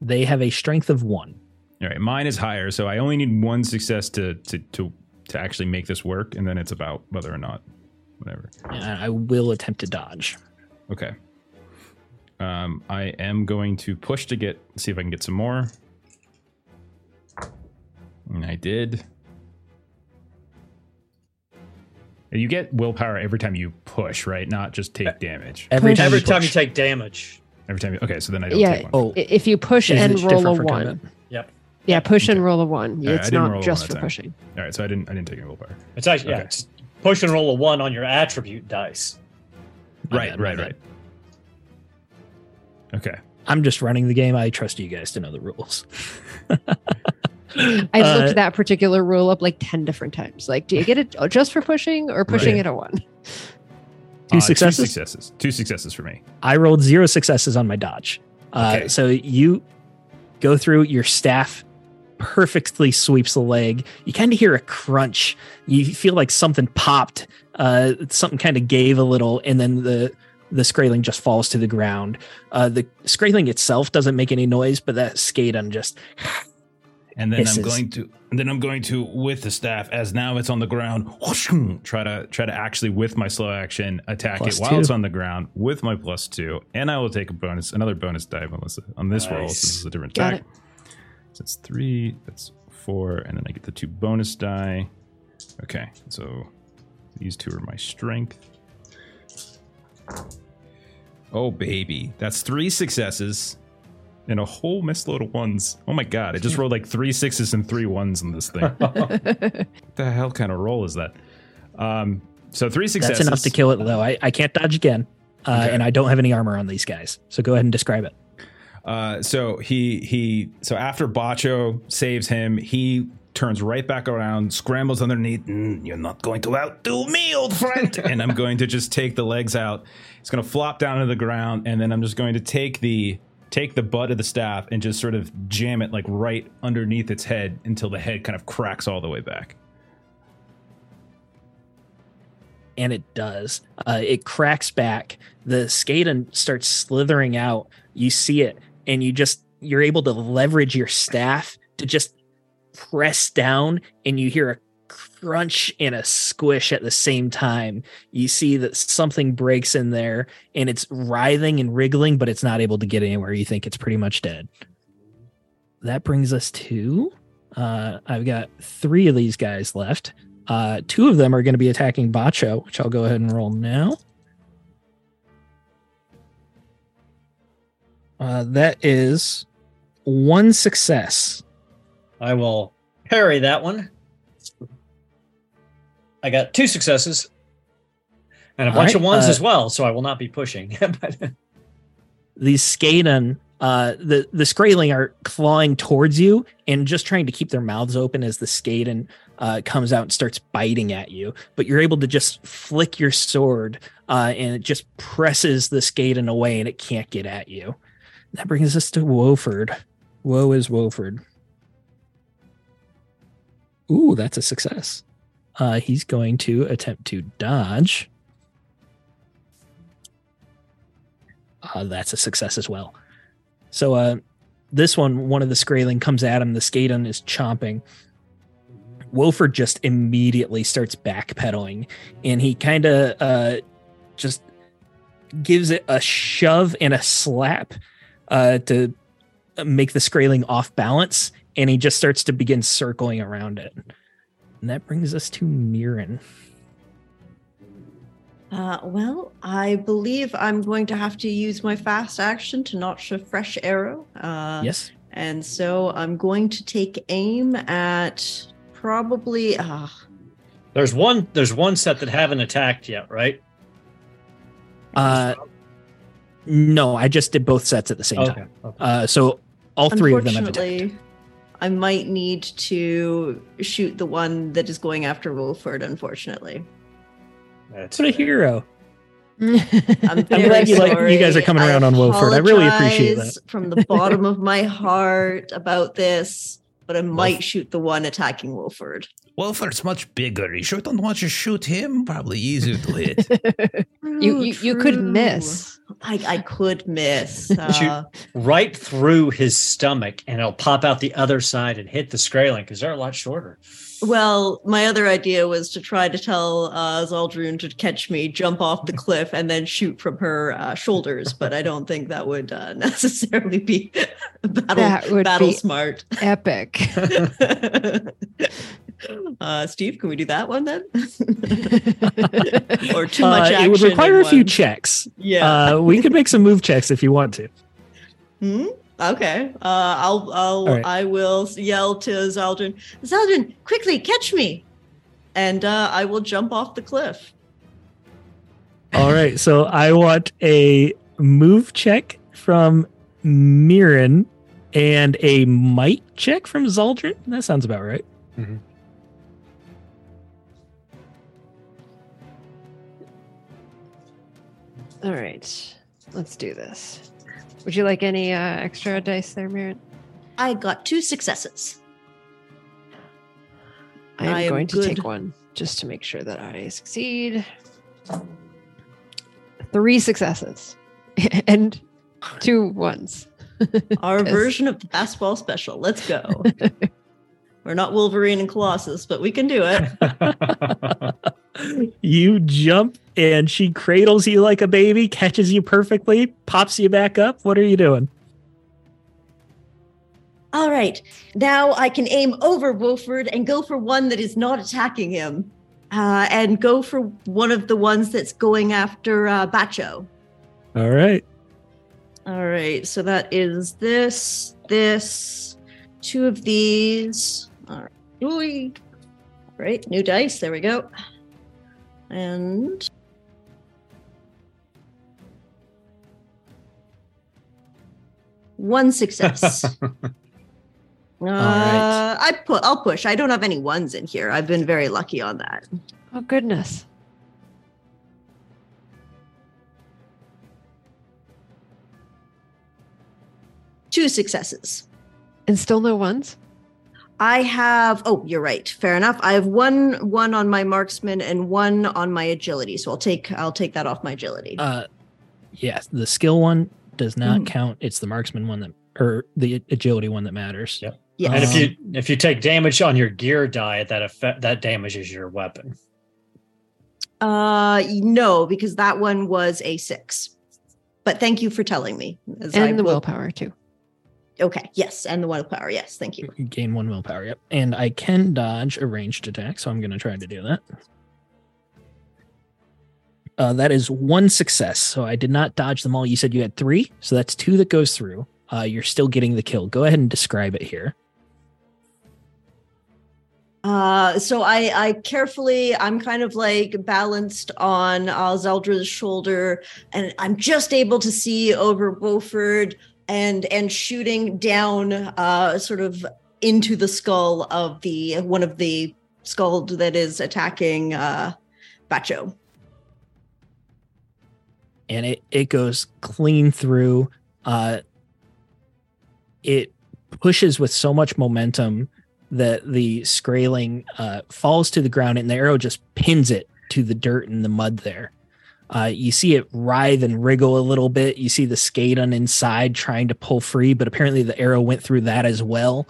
S1: They have a strength of one.
S6: All right, mine is higher, so I only need one success to to to to actually make this work, and then it's about whether or not whatever.
S1: And I will attempt to dodge.
S6: Okay. Um, I am going to push to get see if I can get some more. And I did. You get willpower every time you push, right? Not just take damage.
S1: Every
S2: Push.
S1: time,
S3: Every
S1: you
S3: time you take damage.
S6: Every time you okay, so then I don't
S2: Yeah.
S6: take one.
S1: Oh,
S2: If you push
S1: is
S2: and roll a one,
S1: combat?
S3: Yep.
S2: yeah, push and roll a one.
S6: All right, I
S2: it's
S6: didn't roll
S2: not just for
S6: time.
S2: pushing.
S6: All right, so I didn't I didn't take any willpower.
S3: It's actually yeah. It's push and roll a one on your attribute dice.
S1: My
S6: right, right, right. Okay.
S1: I'm just running the game. I trust you guys to know the rules.
S2: I
S1: Uh,
S2: looked that particular rule up like 10 different times. Like, do you get it just for pushing or pushing
S6: Right.
S2: it a one?
S1: Two
S6: Uh,
S1: successes?
S6: Two successes. Two successes for me.
S1: I rolled zero successes on my dodge. Uh,
S6: Okay.
S1: So you go through your staff perfectly sweeps the leg. You kind of hear a crunch. You feel like something popped. Uh, something kind of gave a little, and then the the Skraeling just falls to the ground. Uh, the Skraeling itself doesn't make any noise, but that Skaden just
S5: And then
S1: Hisses.
S5: I'm going to and then I'm going to with the staff as now it's on the ground.
S6: Try to try to actually with my slow action attack
S1: Plus
S6: it while
S1: two.
S6: it's on the ground with my plus two, and I will take a bonus another bonus die on this on this roll.
S3: Nice.
S6: This is a different
S2: Got
S6: attack. So it's three. That's four, and then I get the two bonus die. Okay, so these two are my strength. Oh baby, that's three successes and a whole mess load of ones. Oh my god, I just rolled like three sixes and three ones in this thing. what the hell kind of roll is that? Um, so three successes.
S1: that's enough to kill it, though. I, I can't dodge again, uh,
S6: Okay.
S1: and I don't have any armor on these guys. So go ahead and describe it.
S6: Uh, so he he so after Bacho saves him, he turns right back around, scrambles underneath. "Mm, you're not going to outdo me, old friend. and I'm going to just take the legs out. It's going to flop down to the ground, and then I'm just going to take the take the butt of the staff and just sort of jam it like right underneath its head until the head kind of cracks all the way back.
S1: and it does. Uh, it cracks back. The Skaden starts slithering out. You see it, and you just you're able to leverage your staff to just press down, and you hear a crunch and a squish at the same time. You see that something breaks in there, and it's writhing and wriggling, but it's not able to get anywhere. You think it's pretty much dead. That brings us to. Uh, I've got three of these guys left. Uh, two of them are going to be attacking Bacho, which I'll go ahead and roll now. Uh, that is one success.
S3: I will parry that one. I got two successes and a
S1: All
S3: bunch
S1: right,
S3: of ones
S1: uh,
S3: as well, so I will not be pushing. But-
S1: These Skaden, uh, the the Skraeling are clawing towards you and just trying to keep their mouths open as the Skaden uh, comes out and starts biting at you. But you're able to just flick your sword, uh, and it just presses the Skaden away, and it can't get at you. That brings us to Woeford. Woe is Woeford. Ooh, that's a success. Uh, he's going to attempt to dodge. Uh, that's a success as well. So uh, this one, one of the Skraeling comes at him. The Skaden is chomping. Wolford just immediately starts backpedaling, and he kind of uh, just gives it a shove and a slap uh, to make the Skraeling off balance, and he just starts to begin circling around it. And that brings us to Mirren.
S4: Uh, well, I believe I'm going to have to use my fast action to notch a fresh arrow. Uh,
S1: yes.
S4: And so I'm going to take aim at probably. Uh,
S3: there's one there's one set that haven't attacked yet, right?
S1: Uh, no, I just did both sets at the same
S3: Okay.
S1: time.
S3: okay.
S1: Uh, so all three of them have attacked.
S4: Unfortunately, I might need to shoot the one that is going after Wolford, unfortunately.
S3: That's
S1: What a hero!
S4: I'm,
S1: I'm glad you like- you guys are coming around on Wolford. I really appreciate
S4: that. From the bottom of my heart about this, but I might shoot the one attacking Wolford.
S5: Wolford's much bigger. You sure don't want to shoot him? Probably easier to hit.
S2: you, you you could miss.
S4: I, I could miss. Uh,
S3: right through his stomach, and it'll pop out the other side and hit the Skraeling because they're a lot shorter.
S4: Well, my other idea was to try to tell uh, Zaldrun to catch me, jump off the cliff, and then shoot from her uh, shoulders. But I don't think that would uh, necessarily be battle,
S2: That would
S4: battle
S2: be
S4: smart.
S2: Epic.
S4: uh, Steve, can we do that one then? or too
S1: Uh,
S4: much action?
S1: it would require
S4: in
S1: a few checks.
S4: Yeah.
S1: Uh, we could make some move checks if you want to.
S4: Hmm? Okay. Uh, I'll. I'll.
S1: All right.
S4: I will yell to Zaldrun. Zaldrun, quickly catch me, and uh, I will jump off the cliff.
S1: All right. So I want a move check from Mirren and a might check from Zaldrun. That sounds about right.
S2: All right. Let's do this. Would you like any uh, extra dice there, Mirren?
S4: I got two successes.
S2: I am
S4: I am
S2: going to take one just to make sure that I succeed. Three successes and two ones.
S4: Our
S2: Yes.
S4: version of the basketball special. Let's go. We're not Wolverine and Colossus, but we can do it.
S1: you jump and she cradles you like a baby, catches you perfectly, pops you back up. What are you doing?
S4: All right. Now I can aim over Wolford and go for one that is not attacking him, uh, and go for one of the ones that's going after uh, Bacho.
S1: All right.
S4: All right, so that is this, this, two of these. All right, Ooh. Right, new dice. There we go. And one success. Uh,
S1: right.
S4: I put. I'll push. I don't have any ones in here. I've been very lucky on that.
S2: Oh, goodness.
S4: Two successes.
S2: And still no ones?
S4: I have. Oh, you're right. Fair enough. I have one one on my marksman and one on my agility. So I'll take I'll take that off my agility.
S1: Uh, yes, the skill one does not
S4: Mhm.
S1: count. It's the marksman one that, or the agility one that matters.
S3: Yep.
S4: yes.
S3: And if you if you take damage on your gear die, that affect that damages your weapon.
S4: uh no, because that one was a six. But thank you for telling me. as I
S2: And the
S4: will-
S2: willpower, too.
S4: Okay. Yes, and the willpower. Yes, thank you.
S1: You gain one willpower. Yep. And I can dodge a ranged attack, so I'm going to try to do that. Uh, that is one success. So I did not dodge them all. You said you had three, so that's two that goes through. Uh, you're still getting the kill. Go ahead and describe it here.
S4: Uh, so I, I carefully, I'm kind of like balanced on uh, Zaldrun's shoulder, and I'm just able to see over Beaufort and and shooting down, uh, sort of into the skull of the one of the skull that is attacking uh, Bacho.
S1: And it it goes clean through uh it pushes with so much momentum that the Skraeling uh falls to the ground and the arrow just pins it to the dirt and the mud there. Uh you see it writhe and wriggle a little bit. You see the Skaden inside trying to pull free but apparently the arrow went through that as well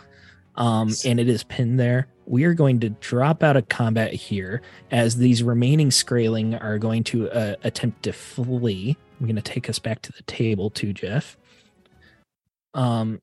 S1: um and it is pinned there we are going to drop out of combat here as these remaining Skraeling are going to uh, attempt to flee. I'm going to take us back to the table too, Jeff. Um,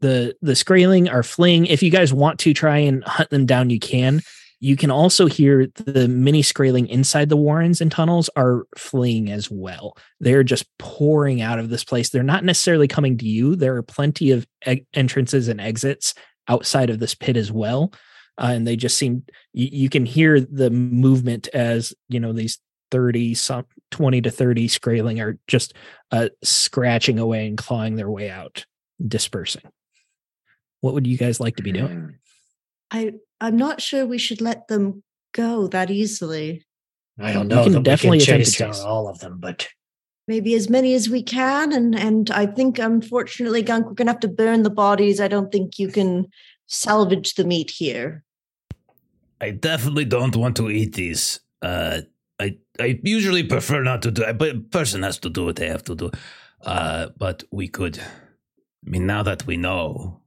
S1: the the Skraeling are fleeing. If you guys want to try and hunt them down, you can. You can also hear the mini Skraeling inside the warrens and tunnels are fleeing as well. They're just pouring out of this place. They're not necessarily coming to you. There are plenty of e- entrances and exits outside of this pit as well uh, and they just seem you, you can hear the movement as you know these 30 some 20 to 30 Skraeling are just uh, scratching away and clawing their way out dispersing. What would you guys like to be doing?
S4: I I'm not sure we should let them go that easily.
S3: I don't
S1: You
S3: know
S1: can
S3: that
S1: definitely
S3: we can
S1: attempt
S3: chase
S1: to
S3: down all of them, but
S4: maybe as many as we can and and i think unfortunately gunk we're gonna have to burn the bodies i don't think you can salvage the meat here
S5: I definitely don't want to eat these. Uh, I I usually prefer not to do a person has to do what they have to do. Uh, but we could. I mean, now that we know,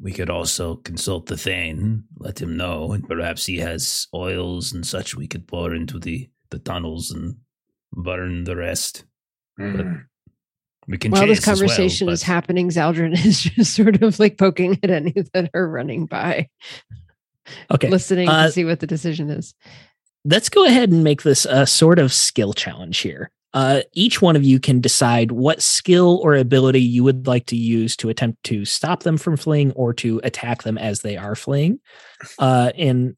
S5: we could also consult the Thane, let him know, and perhaps he has oils and such we could pour into the the tunnels and burn the rest.
S3: Mm.
S5: We can.
S2: While this
S5: chase as well,
S2: conversation is happening, Zaldrun is just sort of like poking at any that are running by,
S1: Okay.
S2: listening
S1: uh,
S2: to see what the decision is.
S1: let's go ahead and make this a sort of skill challenge here. Uh, each one of you can decide what skill or ability you would like to use to attempt to stop them from fleeing or to attack them as they are fleeing. Uh, and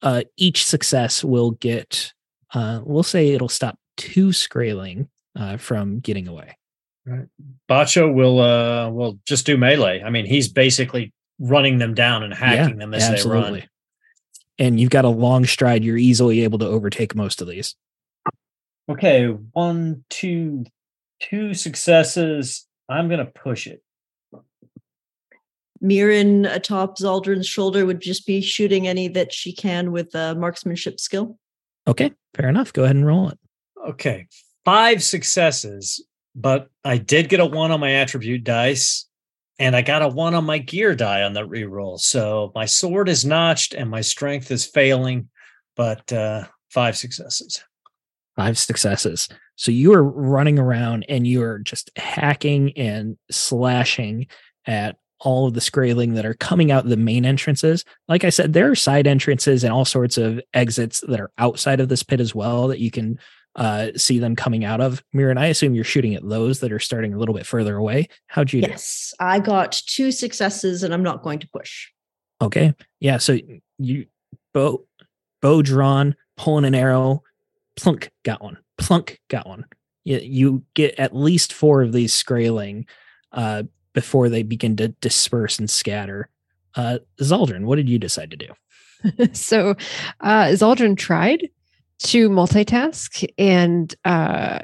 S1: uh, each success will get, uh, we'll say it'll stop two Skraeling uh, from getting away. Right.
S3: Bacho will uh will just do melee. I mean, he's basically running them down and hacking them as they run.
S1: And you've got a long stride. You're easily able to overtake most of these.
S3: Okay, one, two, two successes. I'm gonna push it.
S4: Mirren atop Zaldrun's shoulder would just be shooting any that she can with uh, marksmanship skill.
S1: Okay, fair enough. Go ahead and roll it.
S3: Okay, five successes, but I did get a one on my attribute dice, and I got a one on my gear die on the reroll. So my sword is notched and my strength is failing, but uh, five successes.
S1: five successes. So you are running around and you are just hacking and slashing at all of the Skraeling that are coming out the main entrances. Like I said, there are side entrances and all sorts of exits that are outside of this pit as well that you can uh, see them coming out of. Mirren, I assume you're shooting at those that are starting a little bit further away. How'd you
S4: Yes, I got two successes, and I'm not going to push.
S1: Okay. Yeah. So you bow bow drawn, pulling an arrow, plunk, got one. Plunk, got one. You, you get at least four of these Skraeling uh, before they begin to disperse and scatter. Uh, Zaldrun, what did you decide to do?
S2: so uh Zaldrun tried to multitask and uh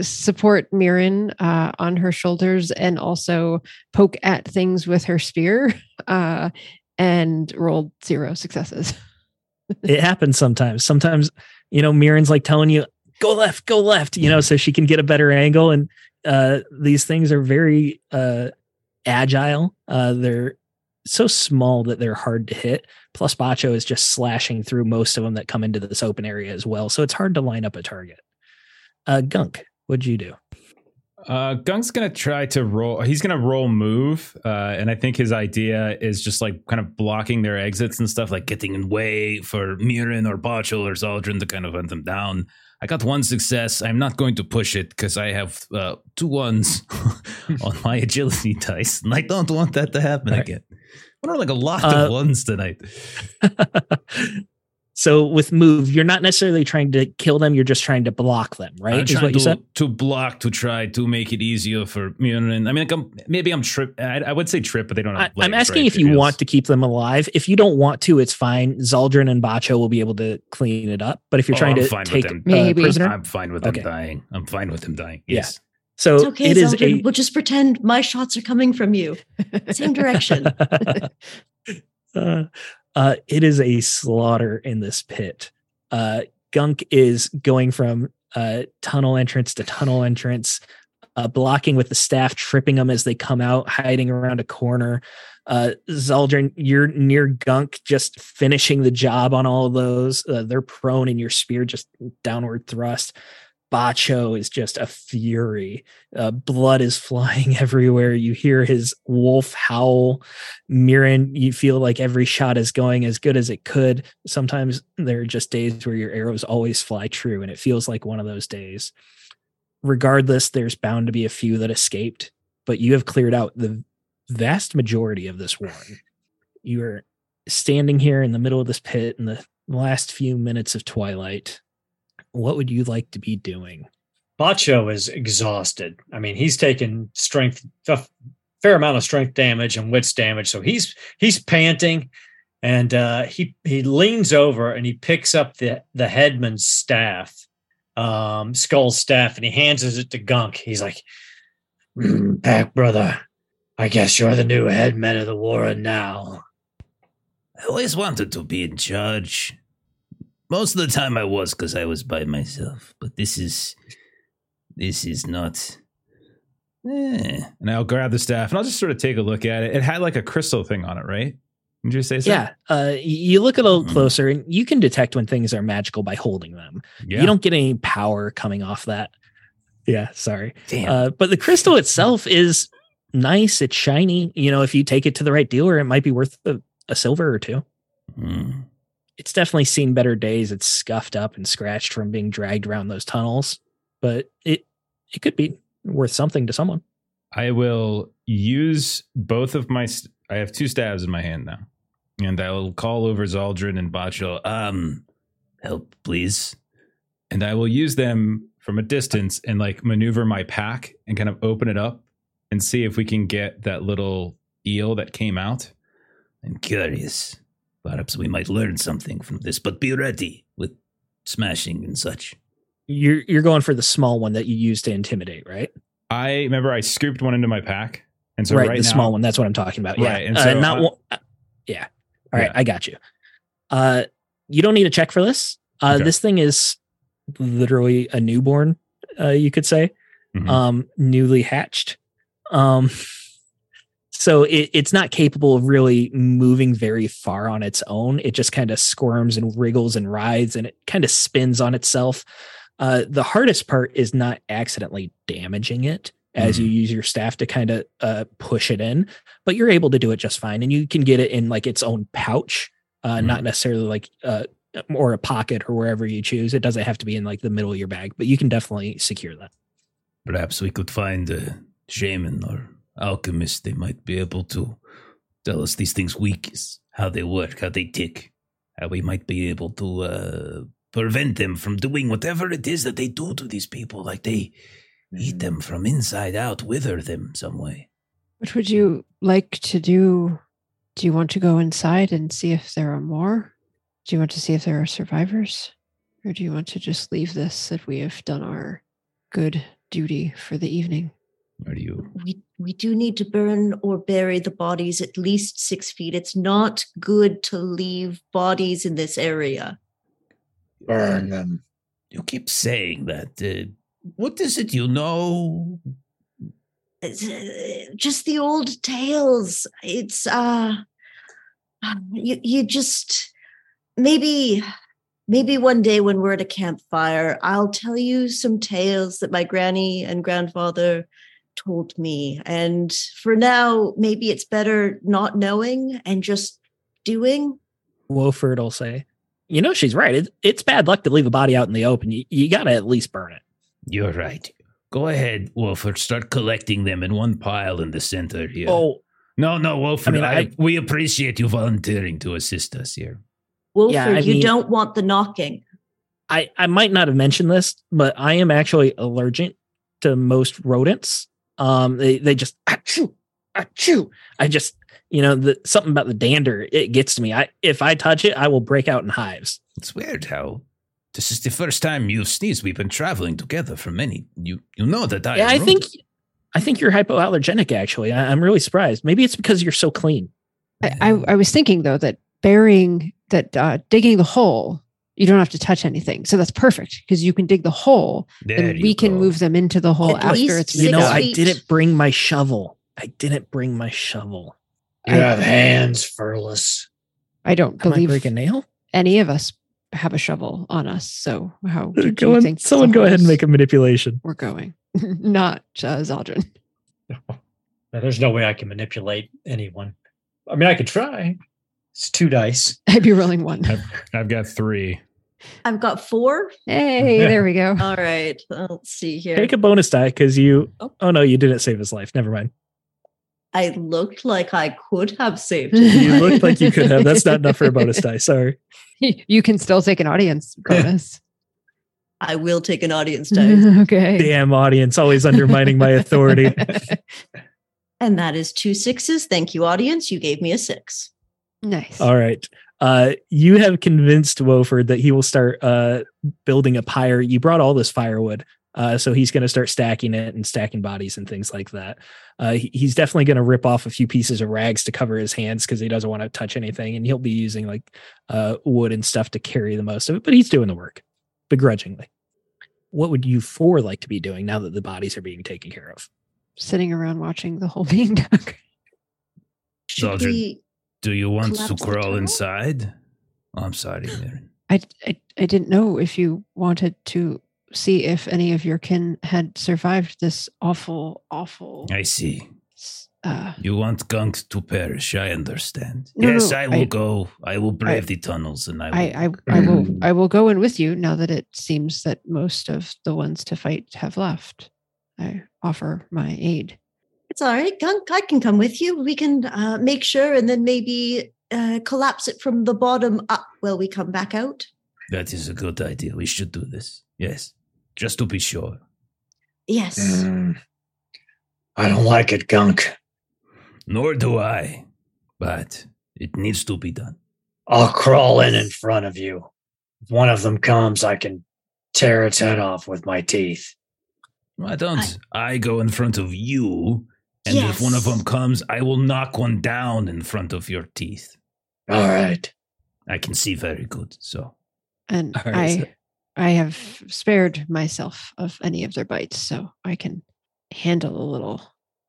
S2: support Mirren uh on her shoulders and also poke at things with her spear uh and rolled zero successes.
S1: It happens sometimes. Sometimes, you know, Mirren's like telling you, go left, go left, you know, so she can get a better angle. And uh, these things are very uh, agile. Uh, they're so small that they're hard to hit. Plus, Bacho is just slashing through most of them that come into this open area as well. So it's hard to line up a target. Uh, Gunk, what'd you do?
S6: Uh, Gunk's gonna try to roll. He's gonna roll move, uh, and I think his idea is just like kind of blocking their exits and stuff, like getting in way for Mirren or Botchel or Zaldrun to kind of hunt them down. I got one success. I'm not going to push it because I have uh, two ones on my agility dice, and I don't want that to happen
S1: right.
S6: again. I don't like a lot
S1: Uh,
S6: of ones tonight.
S1: so with move, you're not necessarily trying to kill them. You're just trying to block them, right?
S6: I'm
S1: Is
S6: trying
S1: what you
S6: to,
S1: said?
S6: to block to try to make it easier for Mirren. I mean, like I'm, maybe I'm trip. I, I would say trip, but they don't
S1: I,
S6: have.
S1: I'm asking
S6: right?
S1: if you
S6: It
S1: want to keep them alive. If you don't want to, it's fine. Zaldrun and Bacho will be able to clean it up. But if you're
S6: Oh,
S1: trying
S6: I'm
S1: to
S6: fine with
S1: take
S6: them.
S1: a
S2: Maybe.
S1: prisoner,
S6: I'm fine with
S1: Okay.
S6: them dying. I'm fine with them dying.
S1: Yeah. So
S4: It's okay,
S1: it is
S4: Zaldrun.
S1: a
S4: We'll just pretend my shots are coming from you. Same direction.
S1: uh, uh, it is a slaughter in this pit. Uh, Gunk is going from uh, tunnel entrance to tunnel entrance, uh, blocking with the staff, tripping them as they come out, hiding around a corner. Uh, Zaldrun, you're near Gunk, just finishing the job on all of those. Uh, they're prone, and your spear just downward thrust. Bacho is just a fury. Uh, blood is flying everywhere. You hear his wolf howl. Mirren, you feel like every shot is going as good as it could. Sometimes there are just days where your arrows always fly true, and it feels like one of those days. Regardless, there's bound to be a few that escaped, but you have cleared out the vast majority of this warren. You are standing here in the middle of this pit in the last few minutes of twilight. What would you like to be doing?
S3: Bacho is exhausted. I mean, he's taken strength a fair amount of strength damage and wits damage, so he's he's panting, and uh, he he leans over and he picks up the the headman's staff, um, Skull's staff, and he hands it to Gunk. He's like, "Mm, "Pack brother, I guess you're the new headman of the Warren now."
S5: I always wanted to be in charge. Most of the time I was because I was by myself. But this is this is not. Eh.
S6: And I'll grab the staff and I'll just sort of take a look at it. It had like a crystal thing on it, right? Did you say so?
S1: Yeah. Uh, you look a little
S5: Mhm.
S1: closer and you can detect when things are magical by holding them.
S6: Yeah.
S1: You don't get any power coming off that. Yeah, sorry.
S5: Damn.
S1: Uh, but the crystal itself is nice. It's shiny. You know, if you take it to the right dealer, it might be worth a, a silver or two.
S5: Hmm.
S1: It's definitely seen better days. It's scuffed up and scratched from being dragged around those tunnels, but it it could be worth something to someone.
S6: I will use both of my. St- I have two stabs in my hand now, and I will call over Zaldrun and Bacho,
S5: Um, help, please.
S6: and I will use them from a distance and like maneuver my pack and kind of open it up and see if we can get that little eel that came out.
S5: I'm curious. Perhaps we might learn something from this, but be ready with smashing and such.
S1: You're you're going for the small one that you use to intimidate, right?
S6: I remember I scooped one into my pack, and so
S1: right,
S6: right,
S1: the
S6: now,
S1: small one. That's what I'm talking about. Yeah,
S6: Right, and
S1: uh, not
S6: I-
S1: one. uh, yeah. All right,
S6: Yeah.
S1: I got you. Uh, you don't need a check for this. Uh,
S6: Okay.
S1: this thing is literally a newborn. Uh, you could say,
S6: Mhm.
S1: um, newly hatched. Um, so it, it's not capable of really moving very far on its own. It just kind of squirms and wriggles and writhes, and it kind of spins on itself. Uh, the hardest part is not accidentally damaging it as you use your staff to kind of uh, push it in, but you're able to do it just fine, and you can get it in like its own pouch, uh, not necessarily like uh, or a pocket or wherever you choose. It doesn't have to be in like the middle of your bag, but you can definitely secure that.
S5: Perhaps we could find a shaman or alchemist. They might be able to tell us these things weakness, how they work, how they tick, how we might be able to uh, prevent them from doing whatever it is that they do to these people. Like they eat them from inside out, wither them some way.
S2: What would you like to do? Do you want to go inside and see if there are more? Do you want to see if there are survivors? Or do you want to just leave this that we have done our good duty for the evening?
S5: Are you?
S4: we we do need to burn or bury the bodies at least six feet. It's not good to leave bodies in this area.
S3: Burn them.
S5: You keep saying that. Uh, what is it you know?
S4: It's, uh, just the old tales. It's uh, you you just maybe maybe one day when we're at a campfire, I'll tell you some tales that my granny and grandfather told me. And for now, maybe it's better not knowing and just doing.
S1: Wolford will say, "You know she's right. It, it's bad luck to leave a body out in the open. You, you got to at least burn it."
S5: You're right. Go ahead, Wolford. Start collecting them in one pile in the center here.
S1: Oh,
S5: no, no, Wolford.
S1: I mean,
S5: I,
S1: I-
S5: we appreciate you volunteering to assist us here.
S4: Wolford,
S1: Yeah,
S4: you
S1: mean-
S4: don't want the knocking.
S1: I I might not have mentioned this, but I am actually allergic to most rodents. Um, they they just achoo, achoo. I just you know the something about the dander it gets to me. I if I touch it, I will break out in hives.
S5: It's weird how this is the first time you've sneezed. We've been traveling together for many. You you know that I.
S1: Yeah, I think
S5: rodent.
S1: I think you're hypoallergenic. Actually, I, I'm really surprised. Maybe it's because you're so clean.
S2: I, I, I was thinking though that burying that uh, digging the hole, you don't have to touch anything. So that's perfect because you can dig the hole
S5: There
S2: and
S5: you
S2: we can
S5: go.
S2: move them into the hole
S4: At
S2: after
S4: least
S2: it's
S1: You know,
S4: Six
S2: done.
S1: I didn't bring my shovel. I didn't bring my shovel.
S3: You have hands, Furless.
S2: I don't
S1: Can I break a nail?
S2: any of us have a shovel on us. So how do
S1: Go
S2: you
S1: on-
S2: think
S1: someone go ahead and make a manipulation.
S2: We're going, not uh, Zaldrun.
S3: Now, There's no way I can manipulate anyone. I mean, I could try. It's two dice.
S2: I'd be rolling one.
S6: I've got three.
S4: I've got four.
S2: Hey, there we go.
S4: All right. Let's see here.
S1: Take a bonus die because you.
S4: Oh.
S1: Oh no, you didn't save his life. Never mind.
S4: I looked like I could have saved
S1: You
S4: it.
S1: looked like you could have. That's not enough for a bonus die. Sorry.
S2: you can still take an audience bonus.
S4: I will take an audience die.
S2: okay.
S1: Damn audience, always undermining my authority.
S4: and that is two sixes. Thank you, audience. You gave me a six.
S2: nice.
S1: All right. Uh, you have convinced Wolford that he will start uh, building a pyre. You brought all this firewood. Uh, so he's going to start stacking it and stacking bodies and things like that. Uh, he- he's definitely going to rip off a few pieces of rags to cover his hands because he doesn't want to touch anything, and he'll be using like uh, wood and stuff to carry the most of it. But he's doing the work begrudgingly. What would you four like to be doing now that the bodies are being taken care of?
S2: Sitting around watching the whole being done.
S4: Should
S5: Soldier.
S4: we?
S5: Do you want to crawl inside? Oh, I'm sorry, Mirren.
S2: I, I I didn't know if you wanted to see if any of your kin had survived this awful, awful.
S5: I see.
S2: Uh,
S5: You want Gunk to perish. I understand.
S2: No,
S5: yes,
S2: no,
S5: I will
S2: I-
S5: go. I will brave the tunnels and I will.
S2: I, I I will I will go in with you now that it seems that most of the ones to fight have left. I offer my aid.
S4: It's all right, Gunk. I can come with you. We can uh, make sure, and then maybe uh, collapse it from the bottom up while we come back out.
S5: that is a good idea. We should do this. Yes. Just to be sure.
S4: Yes.
S3: Mm. I don't like it, Gunk.
S5: Nor do I. But it needs to be done.
S3: I'll crawl in in front of you. If one of them comes, I can tear its head off with my teeth.
S5: Why don't I, go in front of you? And if one of them comes, I will knock one down in front of your teeth.
S3: All right.
S5: I can see very good. So
S2: And
S1: All right, so-
S2: I I have spared myself of any of their bites, so I can handle a little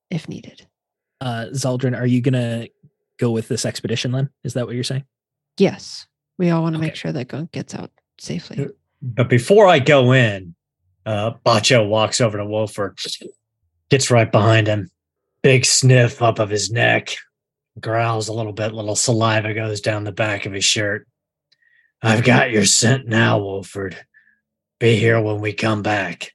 S2: if needed.
S1: Uh, Zaldrun, are you going to go with this expedition then? Is that what you're saying?
S2: Yes, we all want to make sure that Gunk gets out safely.
S3: But before I go in, uh, Bacho walks over to Wolford, gets right behind him, big sniff up of his neck, growls a little bit, little saliva goes down the back of his shirt. I've got your scent now, Wolford. Be here when we come back.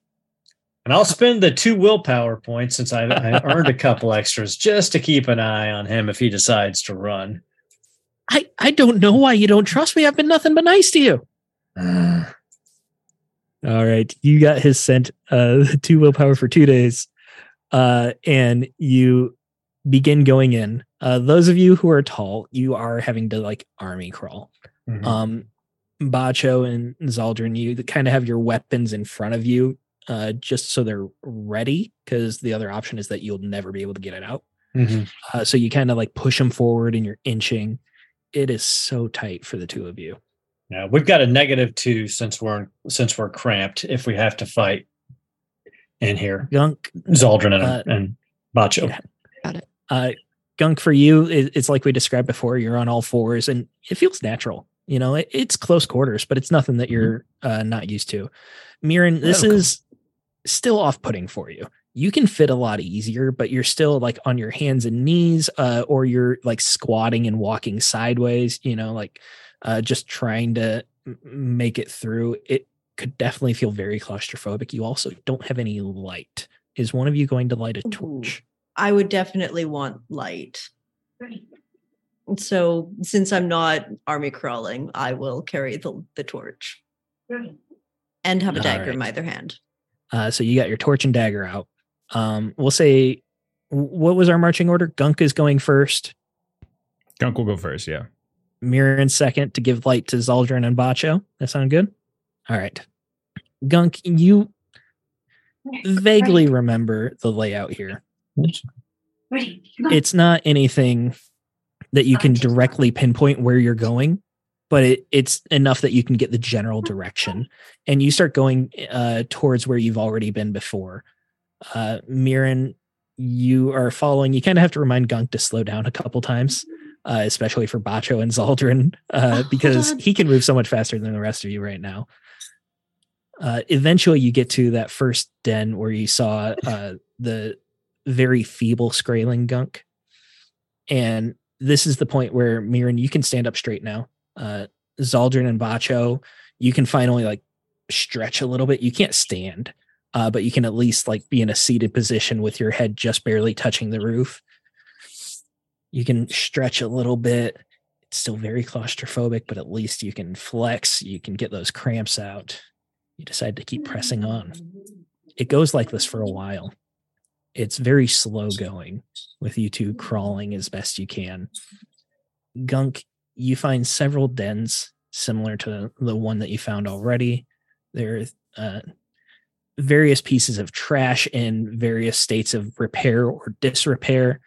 S3: And I'll spend the two willpower points since I, I earned a couple extras just to keep an eye on him if he decides to run.
S1: I, I don't know why you don't trust me. I've been nothing but nice to you.
S3: Uh,
S1: All right. You got his scent, uh, two willpower for two days. Uh, and you begin going in. Uh, those of you who are tall, you are having to like army crawl.
S3: mhm.
S1: Um, Bacho and Zaldrun, you kind of have your weapons in front of you, uh, just so they're ready, because the other option is that you'll never be able to get it out.
S3: Mhm.
S1: Uh, so you kind of like push them forward and you're inching. It is so tight for the two of you.
S3: Yeah, we've got a negative two since we're since we're cramped. If we have to fight in here,
S1: Gunk,
S3: Zaldrun and,
S1: Uh,
S3: and Bacho.
S1: yeah. Got it. Uh, Gunk for you, it, it's like we described before. You're on all fours, and it feels natural. You know, it, it's close quarters, but it's nothing that you're uh, not used to. Mirren, this
S3: Welcome.
S1: is still off-putting for you. You can fit a lot easier, but you're still like on your hands and knees, uh, or you're like squatting and walking sideways. You know, like uh, just trying to make it through. It could definitely feel very claustrophobic. You also don't have any light. Is one of you going to light a
S4: Ooh.
S1: torch?
S4: I would definitely want light. So since I'm not army crawling, I will carry the, the torch and have a
S1: All
S4: dagger in my other hand.
S1: Uh, so you got your torch and dagger out. Um, we'll say, what was our marching order? Gunk is going first.
S6: Gunk will go first. Yeah.
S1: Mirren second to give light to Zaldrun and Bacho. That sound good? All right. Gunk, you vaguely remember the layout here. It's not anything that you can directly pinpoint where you're going, but it, it's enough that you can get the general direction. And you start going uh, towards where you've already been before. Uh, Mirren, you are following. You kind of have to remind Gunk to slow down a couple times, uh, especially for Bacho and Zaldrun, uh,
S4: hold
S1: because
S4: on.
S1: he can move so much faster than the rest of you right now. Uh, eventually, you get to that first den where you saw uh, the very feeble Skraeling Gunk. And this is the point where Mirren, you can stand up straight now. Uh, Zaldrun and Bacho, you can finally like stretch a little bit. You can't stand, uh, but you can at least like be in a seated position with your head just barely touching the roof. You can stretch a little bit. It's still very claustrophobic, but at least you can flex. You can get those cramps out. You decide to keep pressing on. It goes like this for a while. It's very slow going with you two crawling as best you can. Gunk, you find several dens similar to the one that you found already. There are uh, various pieces of trash in various states of repair or disrepair.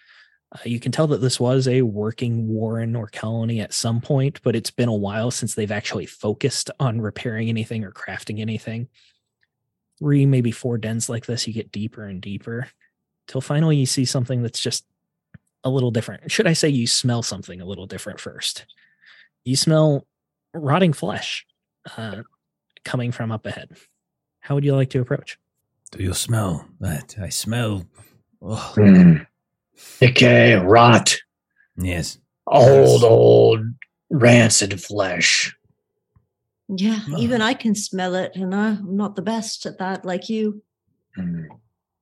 S1: Uh, you can tell that this was a working warren or colony at some point, but it's been a while since they've actually focused on repairing anything or crafting anything. Three, maybe four dens like this, you get deeper and deeper till finally you see something that's just a little different. Should I say you smell something a little different first? You smell rotting flesh uh, coming from up ahead. How would you like to approach?
S5: Do you smell that? I smell. Oh,
S3: Mm. Decay, rot,
S5: yes.
S3: old, old, rancid flesh.
S4: Yeah,
S5: Ah.
S4: even I can smell it, and I'm not the best at that, like you.
S3: Mm.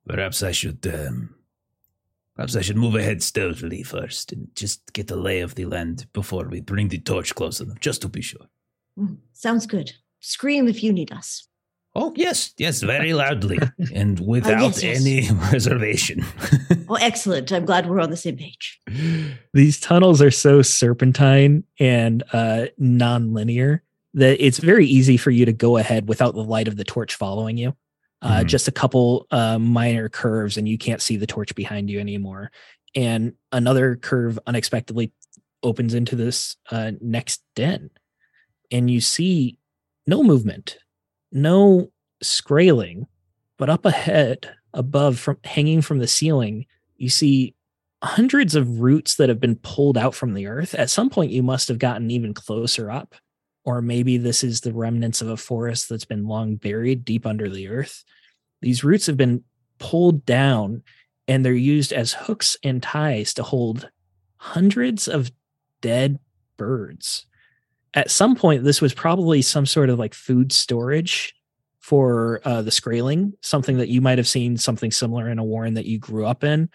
S5: Perhaps I should. Um, perhaps I should move ahead stealthily first and just get a lay of the land before we bring the torch close enough, just to be sure.
S4: Mm, Sounds good. Scream if you need us.
S5: Oh yes, yes, very loudly and without
S4: yes, yes.
S5: any reservation.
S4: Oh, excellent. I'm glad we're on the same page.
S1: These tunnels are so serpentine and uh, non-linear that it's very easy for you to go ahead without the light of the torch following you. Uh,
S5: Mhm.
S1: Just a couple uh, minor curves, and you can't see the torch behind you anymore. And another curve unexpectedly opens into this uh, next den, and you see no movement, no Skraeling, but up ahead, above, from hanging from the ceiling, you see hundreds of roots that have been pulled out from the earth. At some point, you must have gotten even closer up, or maybe this is the remnants of a forest that's been long buried deep under the earth. These roots have been pulled down and they're used as hooks and ties to hold hundreds of dead birds. At some point, this was probably some sort of like food storage for uh, the Skraeling, something that you might have seen something similar in a warren that you grew up in.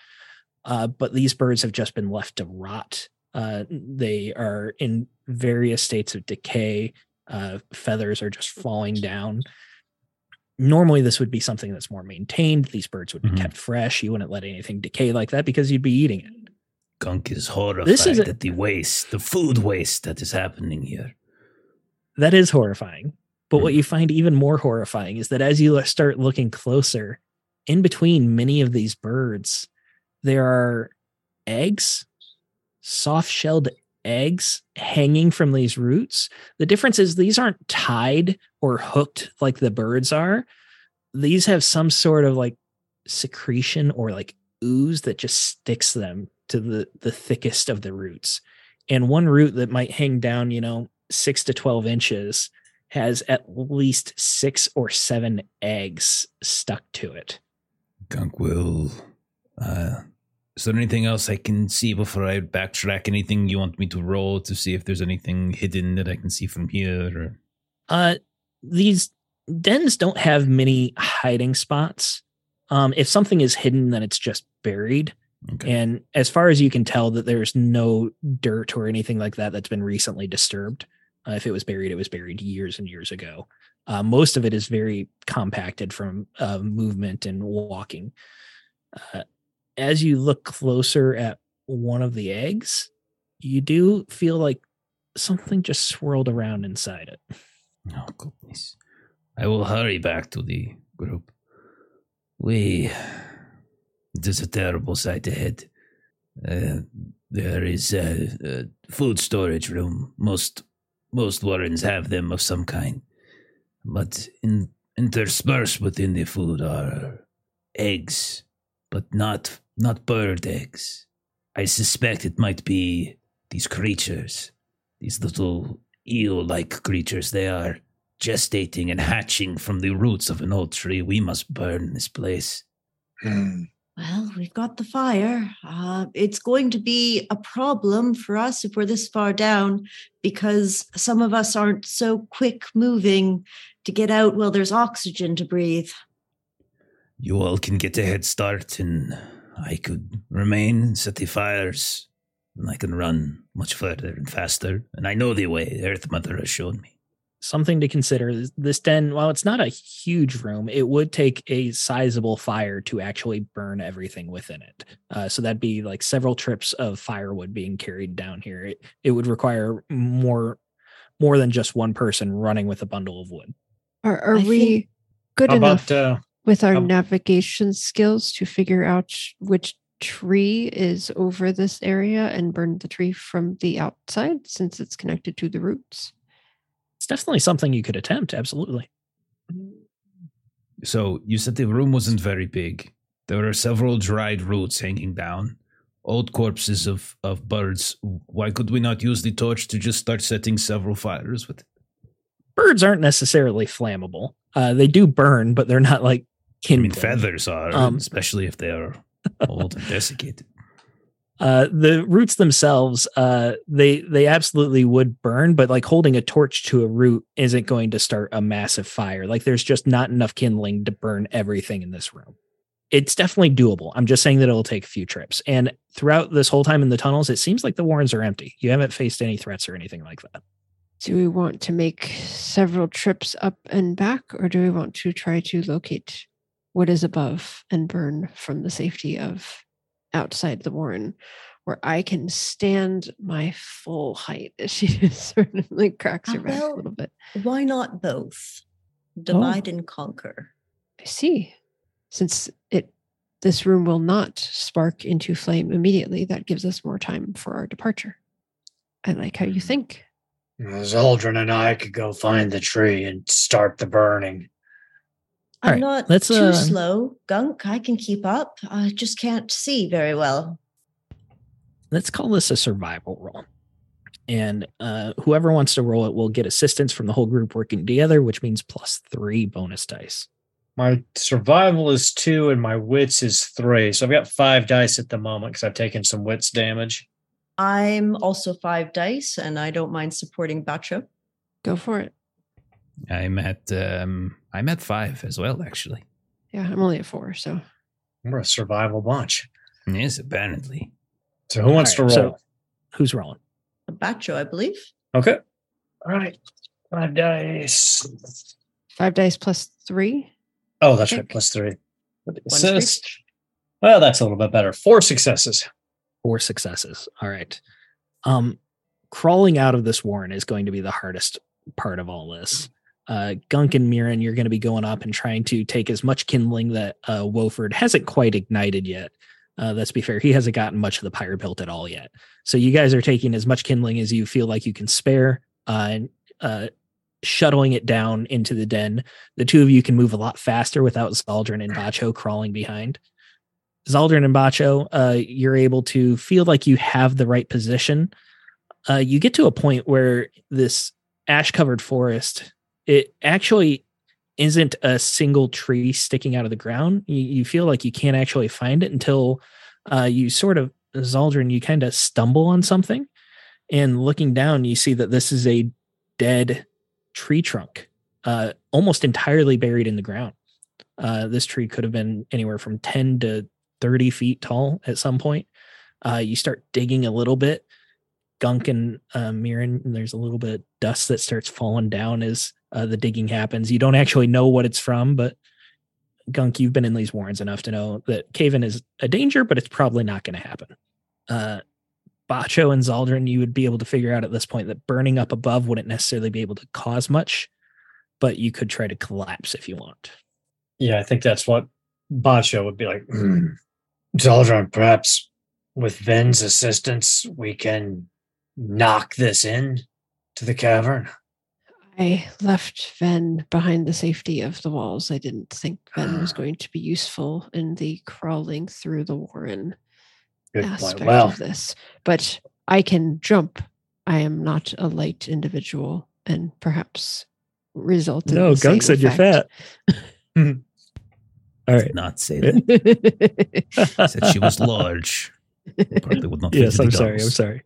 S1: Uh, but these birds have just been left to rot. Uh, they are in various states of decay. Uh, feathers are just falling down. Normally, this would be something that's more maintained. These birds would be
S6: Mhm.
S1: kept fresh. You wouldn't let anything decay like that because you'd be eating it.
S5: Gunk is horrified
S1: This is a-
S5: at the waste, the food waste that is happening here.
S1: That is horrifying. But what hmm. you find even more horrifying is that as you start looking closer, in between many of these birds, there are eggs, soft shelled eggs hanging from these roots. The difference is these aren't tied or hooked like the birds are. These have some sort of like secretion or like ooze that just sticks them to the the thickest of the roots. And one root that might hang down, you know, six to 12 inches has at least six or seven eggs stuck to it.
S5: Gunk will. Uh, is there anything else I can see before I backtrack? Anything you want me to roll to see if there's anything hidden that I can see from here? Or
S1: Uh, these dens don't have many hiding spots. Um, if something is hidden, then it's just buried.
S5: Okay.
S1: And as far as you can tell, that there's no dirt or anything like that that's been recently disturbed. Uh, if it was buried, it was buried years and years ago. Uh, most of it is very compacted from uh, movement and walking. Uh, as you look closer at one of the eggs, you do feel like something just swirled around inside it.
S5: Oh, goodness. I will hurry back to the group. We. It is a terrible sight ahead. Uh, there is a, a food storage room. Most most warrens have them of some kind, but in, interspersed within the food are eggs, but not not bird eggs. I suspect it might be these creatures, these little eel-like creatures. They are gestating and hatching from the roots of an old tree. We must burn this place.
S3: Mm.
S4: Well, we've got the fire. Uh, it's going to be a problem for us if we're this far down because some of us aren't so quick moving to get out while there's oxygen to breathe.
S5: You all can get a head start, and I could remain, and set the fires, and I can run much further and faster. And I know the way. Earth Mother has shown me.
S1: Something to consider this den while it's not a huge room it would take a sizable fire to actually burn everything within it uh, so that'd be like several trips of firewood being carried down here it, it would require more more than just one person running with a bundle of wood
S2: Are, are
S4: I
S2: we good
S3: How
S2: enough?
S3: about uh,
S2: with our
S3: Um,
S2: navigation skills to figure out which tree is over this area and burn the tree from the outside since it's connected to the roots.
S1: Definitely something you could attempt. Absolutely.
S5: So you said the room wasn't very big. There were several dried roots hanging down, old corpses of, of birds. Why could we not use the torch to just start setting several fires with it?
S1: Birds aren't necessarily flammable. Uh, they do burn, but they're not like
S5: I mean,
S1: kindling.
S5: feathers are,
S1: Um,
S5: especially if they are old and desiccated.
S1: Uh, the roots themselves, uh, they they absolutely would burn, but like holding a torch to a root isn't going to start a massive fire. Like there's just not enough kindling to burn everything in this room. It's definitely doable. I'm just saying that it'll take a few trips. And throughout this whole time in the tunnels, it seems like the warrens are empty. You haven't faced any threats or anything like that.
S2: Do we want to make several trips up and back, or do we want to try to locate what is above and burn from the safety of outside the warren, where I can stand my full height? As she just sort of like cracks her back a little bit.
S4: Why not both? Oh. Divide and conquer.
S2: I see. Since it this room will not spark into flame immediately, that gives us more time for our departure. I like how you hmm. think.
S3: Zaldrun and I could go find the tree and start the burning.
S1: All
S4: I'm
S1: right,
S4: not
S1: let's,
S4: too
S1: uh,
S4: slow. Gunk, I can keep up. I just can't see very well.
S1: let's call this a survival roll. And uh, whoever wants to roll it will get assistance from the whole group working together, which means plus three bonus dice.
S3: My survival is two and my wits is three. So I've got five dice at the moment because I've taken some wits damage.
S4: I'm also five dice, and I don't mind supporting Bacho.
S2: Go for it.
S5: I'm at um, I'm at five as well, actually.
S2: Yeah, I'm only at four, so
S3: We're a survival bunch.
S5: Yes, apparently.
S3: So who wants
S1: All right,
S3: to roll?
S1: so- Who's rolling?
S4: Bacho, I believe.
S3: okay. All right. Five dice.
S2: five dice plus three.
S3: Oh, that's right. Plus Three.
S4: One for
S3: assist.
S4: each.
S3: Well, that's a little bit better. Four successes.
S1: Four successes. All right. Um, crawling out of this warren is going to be the hardest part of all this. Uh, Gunk and Mirren, you're going to be going up and trying to take as much kindling that uh, Wolford hasn't quite ignited yet. Uh, let's be fair, he hasn't gotten much of the pyre built at all yet. So you guys are taking as much kindling as you feel like you can spare, uh, and uh, shuttling it down into the den. The two of you can move a lot faster without Zaldrun and Bacho crawling behind. Zaldrun and Bacho, uh, you're able to feel like you have the right position. You get to a point where this ash covered forest, it actually isn't a single tree sticking out of the ground. You, you feel like you can't actually find it until uh, you sort of, Zaldrun, you kind of stumble on something. And looking down, you see that this is a dead tree trunk, uh, almost entirely buried in the ground. Uh, this tree could have been anywhere from 10 to 30 feet tall at some point. Uh, you start digging a little bit. Gunk and uh, and there's a little bit of dust that starts falling down as uh, the digging happens. You don't actually know what it's from, but Gunk, you've been in these warrens enough to know that cave-in is a danger, but it's probably not going to happen. Uh, Bacho and Zaldrun, you would be able to figure out at this point that burning up above wouldn't necessarily be able to cause much, but you could try to collapse if you want.
S3: Yeah, I think that's what Bacho would be like. "Hmm. Zaldrun, perhaps with Ven's assistance, we can knock this in to the cavern.
S2: I left Ven behind the safety of the walls. I didn't think Ven was ah. going to be useful in the crawling through the warren
S3: Good
S2: aspect.
S3: Well,
S2: of this. But I can jump. I am not a light individual, and perhaps result in
S1: No,
S2: the
S1: Gunk
S2: same
S1: said you're
S2: fat.
S1: All right.
S5: Not say eh. that. Said she was large. Probably would not fit
S1: yes, I'm sorry. I'm sorry.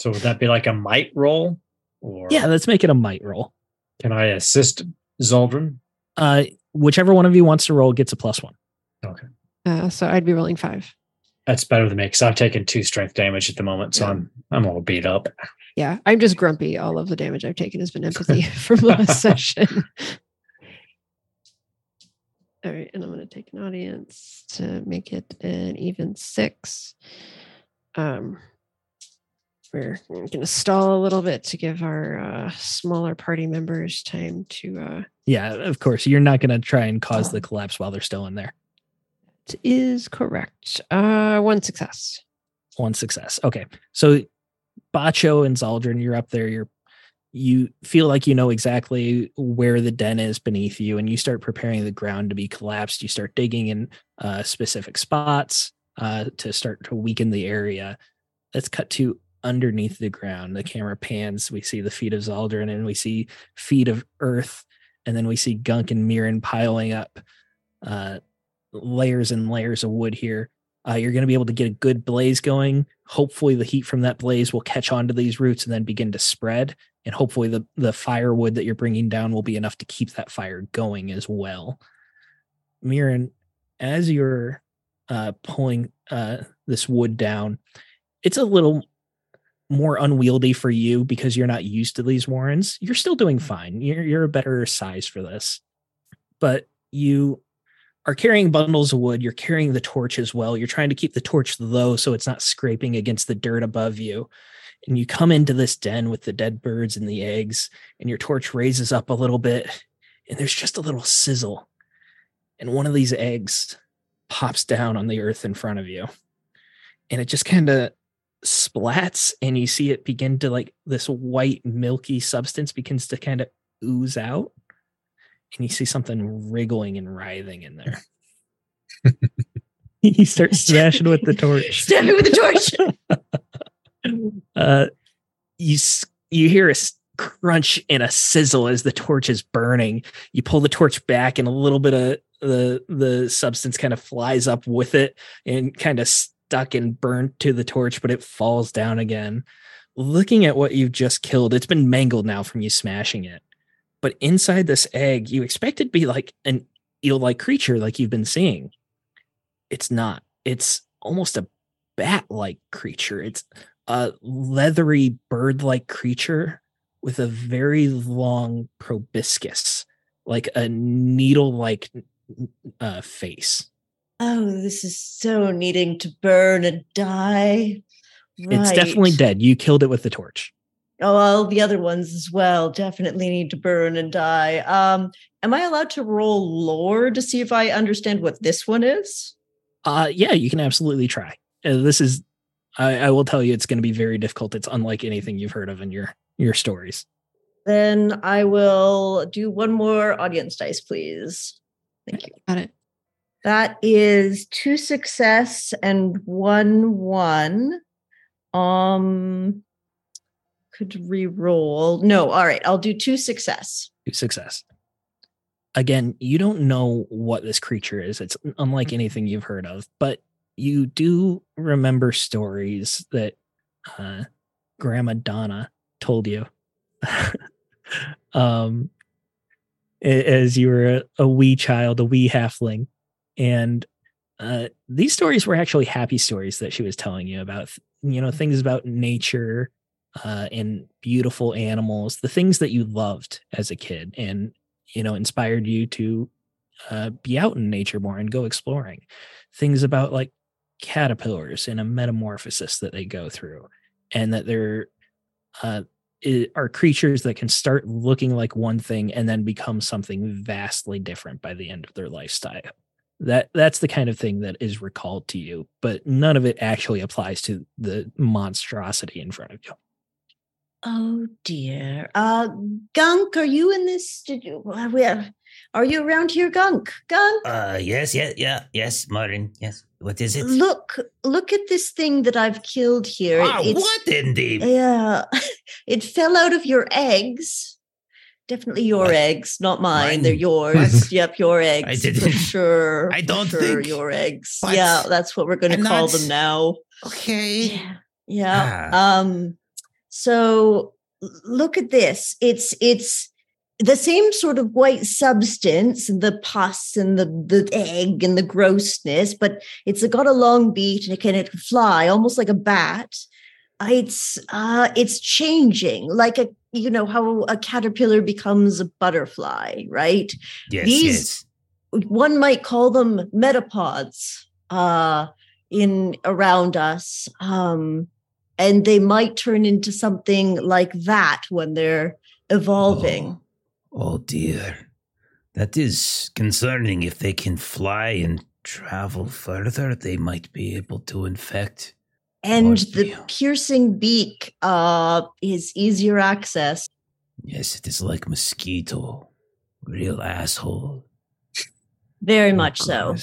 S3: so would that be like a might roll? Or
S1: Yeah, let's make it a might roll.
S3: Can I assist Zaldrun?
S1: Uh, whichever one of you wants to roll gets a plus one.
S3: Okay.
S2: uh, so I'd be rolling five.
S3: That's better than me because I've taken two strength damage at the moment, so
S2: Yeah.
S3: I'm I'm all beat up.
S2: Yeah, I'm just grumpy. All of the damage I've taken has been empathy from last session. All right, and I'm going to take an audience to make it an even six. Um, We're going to stall a little bit to give our uh, smaller party members time to. Uh,
S1: Yeah, of course. You're not going to try and cause the collapse while they're still in there.
S2: it is correct. Uh, one success.
S1: One success. Okay. So Bacho and Zaldrun, you're up there. You're you feel like you know exactly where the den is beneath you, and you start preparing the ground to be collapsed. You start digging in uh, specific spots uh, to start to weaken the area. Let's cut to underneath the ground. The camera pans. We see the feet of Zaldrun, and we see feet of Earth, and then we see Gunk and Mirren piling up uh, layers and layers of wood here. Uh, you're going to be able to get a good blaze going. Hopefully, the heat from that blaze will catch onto these roots and then begin to spread. And hopefully, the the firewood that you're bringing down will be enough to keep that fire going as well. Mirren, as you're uh, pulling uh, this wood down, it's a little more unwieldy for you because you're not used to these warrens. You're still doing mm-hmm. fine. You're you're a better size for this, but you are carrying bundles of wood. You're carrying the torch as well. You're trying to keep the torch low so it's not scraping against the dirt above you. And you come into this den with the dead birds and the eggs, and your torch raises up a little bit, and there's just a little sizzle. And one of these eggs pops down on the earth in front of you. And it just kind of splats, and you see it begin to like this white, milky substance begins to kind of ooze out and you see something wriggling and writhing in there. you start smashing with the torch.
S4: Stab me with the torch.
S1: Uh, you you hear a crunch and a sizzle as the torch is burning. You pull the torch back, and a little bit of the the substance kind of flies up with it and kind of stuck and burnt to the torch, but it falls down again. Looking at what you've just killed, it's been mangled now from you smashing it. But inside this egg, you expect it to be like an eel-like creature, like you've been seeing. It's not. It's almost a bat-like creature. It's a leathery bird-like creature with a very long proboscis, like a needle-like uh, face.
S4: Oh, this is so needing to burn and die.
S1: It's definitely dead. You killed it with the torch.
S4: Oh, all the other ones as well definitely need to burn and die. Um, am I allowed to roll lore to see if I understand what this one is?
S1: Uh, yeah, you can absolutely try. Uh, this is, I, I will tell you, it's going to be very difficult. It's unlike anything you've heard of in your your stories.
S4: Then I will do one more audience dice, please. Thank you.
S2: Got it.
S4: That is two success and one one. Um, could re-roll. No, all right. I'll do two success.
S1: Two Success. Again, you don't know what this creature is. It's unlike anything you've heard of, but you do remember stories that uh, Grandma Donna told you. um, as you were a, a wee child, a wee halfling, and uh, these stories were actually happy stories that she was telling you about. You know, things about nature uh, and beautiful animals, the things that you loved as a kid, and you know, inspired you to uh, be out in nature more and go exploring. Things about like caterpillars and a metamorphosis that they go through, and that they're uh, are creatures that can start looking like one thing and then become something vastly different by the end of their lifestyle. That that's the kind of thing that is recalled to you, but none of it actually applies to the monstrosity in front of you.
S4: Oh dear. Uh Gunk, are you in this? Did you where are you around here, Gunk? Gunk?
S5: Uh, yes, yeah, yeah, yes, Martin. Yes. What is it?
S4: Look, look at this thing that I've killed here. It-
S5: ah,
S4: it's-
S5: what in the?
S4: Yeah, it fell out of your eggs. Definitely your eggs, not mine. They're yours. Yep, your eggs.
S5: I didn't-
S4: For sure.
S5: I don't
S4: sure
S5: think-
S4: your eggs. Yeah, that's what we're going to call
S5: not-
S4: them now.
S5: Okay.
S4: Yeah. Yeah.
S5: Ah.
S4: Um so look at this. It's it's the same sort of white substance and the pus and the the egg and the grossness, but it's got a long beak and it can it can fly almost like a bat. It's uh it's changing like a you know how a caterpillar becomes a butterfly, right?
S5: Yes,
S4: These-
S5: yes.
S4: one might call them metapods uh in around us um and they might turn into something like that when they're evolving.
S5: Oh, oh dear. That is concerning. If they can fly and travel further, they might be able to infect.
S4: And the piercing beak uh, is easier access.
S5: Yes, it is like mosquito. Real asshole.
S4: Very
S5: Of
S4: much so.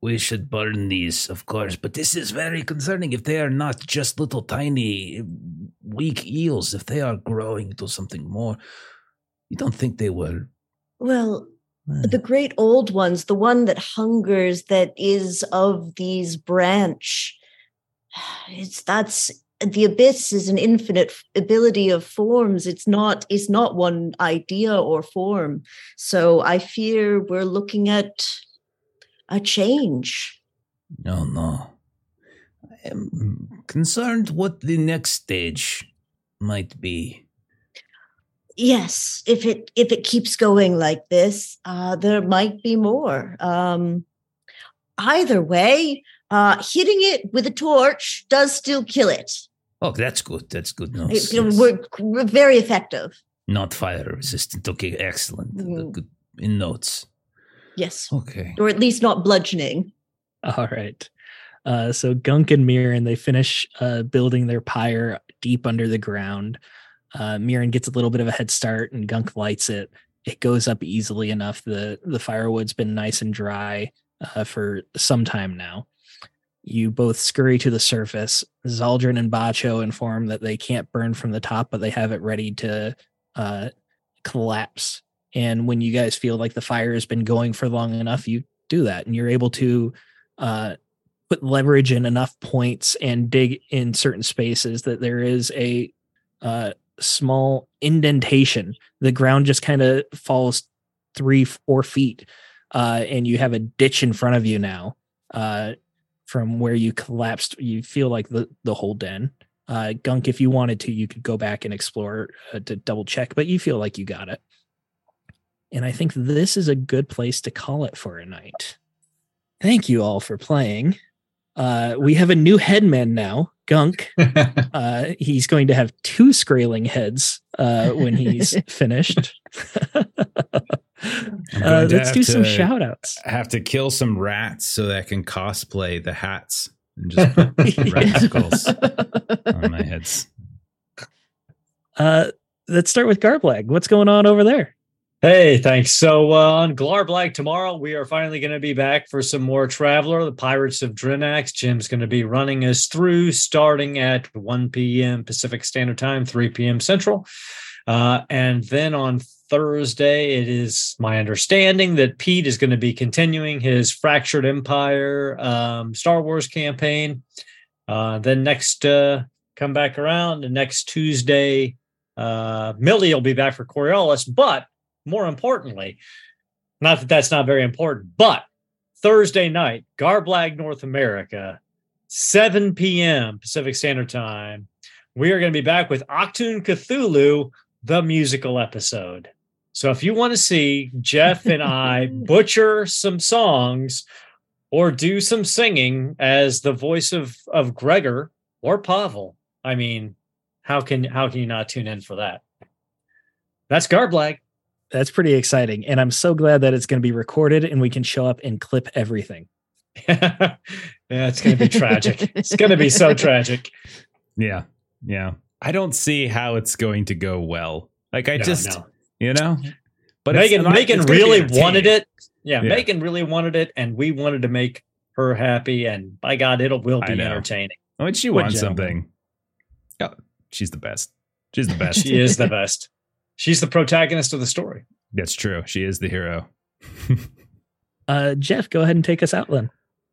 S5: We should burn these, of course, but this is very concerning. If they are not just little tiny, weak eels, if they are growing into something more, you don't think they will.
S4: Well,
S5: Eh.
S4: the great old ones, the one that hungers, that is of these branch. It's that's the abyss is an infinite ability of forms. It's not. It's not one idea or form. So I fear we're looking at a change.
S5: No, no. I am concerned what the next stage might be.
S4: yes if it if it keeps going like this uh there might be more um either way uh hitting it with a torch does still kill it
S5: Oh, that's good. That's good
S4: it
S5: news.
S4: can
S5: yes.
S4: work r- very effective
S5: Not fire resistant. Okay, excellent.
S4: Mhm.
S5: Good in notes.
S4: yes
S5: Okay.
S4: or at least not bludgeoning
S1: All right. Uh, so Gunk and Mirren they finish uh, building their pyre deep under the ground. Uh, Mirren gets a little bit of a head start, and Gunk lights it. It goes up easily enough. the The firewood's been nice and dry uh, for some time now. You both scurry to the surface. Zaldrun and Bacho inform that they can't burn from the top, but they have it ready to uh, collapse. And when you guys feel like the fire has been going for long enough, you do that, and you're able to uh, put leverage in enough points and dig in certain spaces that there is a uh, small indentation. The ground just kind of falls three, four feet, uh, and you have a ditch in front of you now. Uh, from where you collapsed, you feel like the the whole den. Uh, Gunk, if you wanted to, you could go back and explore uh, to double check, but you feel like you got it. And I think this is a good place to call it for a night. Thank you all for playing. Uh, we have a new headman now, Gunk. Uh, he's going to have two Skraeling heads uh, when he's finished. uh, let's do some
S6: to-
S1: shout outs.
S6: I have to kill some rats so that I can cosplay the hats and just put rat skulls on my heads.
S1: Uh, let's start with Garblag. What's going on over there?
S3: Hey, thanks. So uh, on Glarblag tomorrow, we are finally going to be back for some more Traveler, the Pirates of Drinax. Jim's going to be running us through starting at 1 p.m. Pacific Standard Time, 3 p.m. Central. Uh, and then on Thursday, it is my understanding that Pete is going to be continuing his Fractured Empire um, Star Wars campaign. Uh, then next, uh, come back around, and next Tuesday, uh, Millie will be back for Coriolis, but more importantly, not that that's not very important, but Thursday night, Garblag North America, 7 p.m. Pacific Standard Time, we are going to be back with Octoon Cthulhu, the musical episode. So if you want to see Jeff and I butcher some songs or do some singing as the voice of of Gregor or Pavel, I mean, how can how can you not tune in for that? That's Garblag.
S1: That's pretty exciting. And I'm so glad that it's going to be recorded and we can show up and clip everything.
S3: yeah, it's going to be tragic. It's going to be so tragic.
S6: Yeah. Yeah. I don't see how it's going to go well. Like I
S3: No,
S6: just,
S3: no.
S6: you know, but
S3: Megan,
S6: not-
S3: Megan
S6: it's gonna be
S3: really wanted it. Yeah,
S6: Yeah.
S3: Megan really wanted it, and we wanted to make her happy. And by God, it'll will be
S6: know.
S3: entertaining.
S6: When she
S1: What
S6: wants
S1: gentleman.
S6: something, oh, she's the best. She's the best.
S3: She is the best. She's the protagonist of the story.
S6: That's true. She is the hero.
S1: Uh, Jeff, go ahead and take us out then.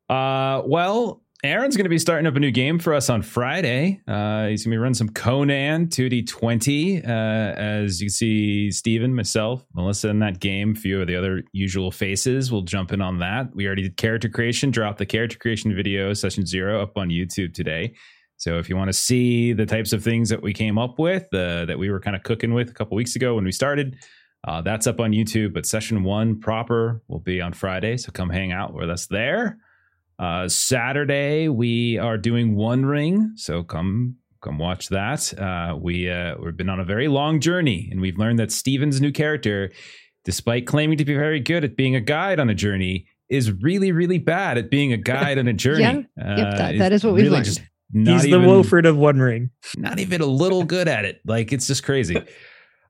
S6: Uh, well, Aaron's going to be starting up a new game for us on Friday. Uh, he's going to be running some Conan 2D20. Uh, as you can see, Steven, myself, Melissa in that game, a few of the other usual faces will jump in on that. We already did character creation, dropped the character creation video, session zero, up on YouTube today. So if you want to see the types of things that we came up with, uh, that we were kind of cooking with a couple weeks ago when we started, uh, that's up on YouTube. But session one proper will be on Friday. So come hang out with us there. Uh, Saturday, we are doing One Ring. So come come watch that. Uh, we uh, we've been on a very long journey, and we've learned that Steven's new character, despite claiming to be very good at being a guide on a journey, is really really bad at being a guide on a journey.
S2: Yeah. Yep, that- that is what we've learned.
S6: not
S1: He's
S6: even-
S1: the Wolford of One Ring.
S6: not even a little good at it. Like it's just crazy.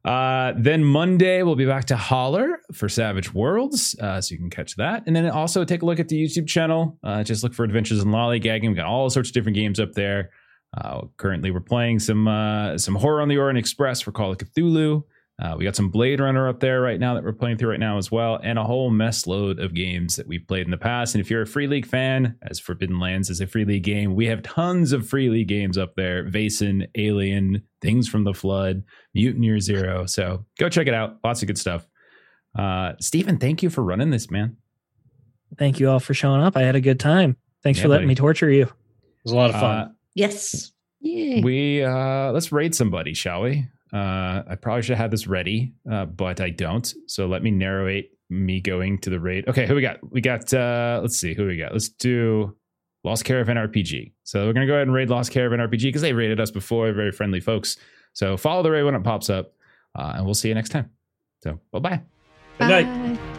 S6: Uh, then Monday we'll be back to Holler for Savage Worlds, uh, so you can catch that. And then also take a look at the YouTube channel. Uh, just look for Adventures in Lollygagging. We've got all sorts of different games up there. Uh, currently, we're playing some uh, some Horror on the Orient Express for Call of Cthulhu. Uh, we got some Blade Runner up there right now that we're playing through right now as well, and a whole mess load of games that we've played in the past. And if you're a Free League fan, as Forbidden Lands is a Free League game, we have tons of Free League games up there Vaesen, Alien, Things from the Flood, Mutant Year Zero. So go check it out. Lots of good stuff. Uh, Steven, thank you for running this, man.
S1: Thank you all for showing up. I had a good time. Thanks
S6: Yeah,
S1: for letting
S6: buddy.
S1: me torture you.
S3: It was a lot of fun.
S6: Uh,
S4: Yes.
S2: Yay.
S6: we uh let's raid somebody shall we uh i probably should have this ready uh but i don't. So let me narrate me going to the raid. Okay who we got? We got uh let's see who we got? Let's do lost caravan rpg so we're gonna go ahead and raid lost caravan rpg because they raided us before very friendly folks. So follow the raid when it pops up uh, and we'll see you next time. So bye bye
S1: Good night.
S2: Bye.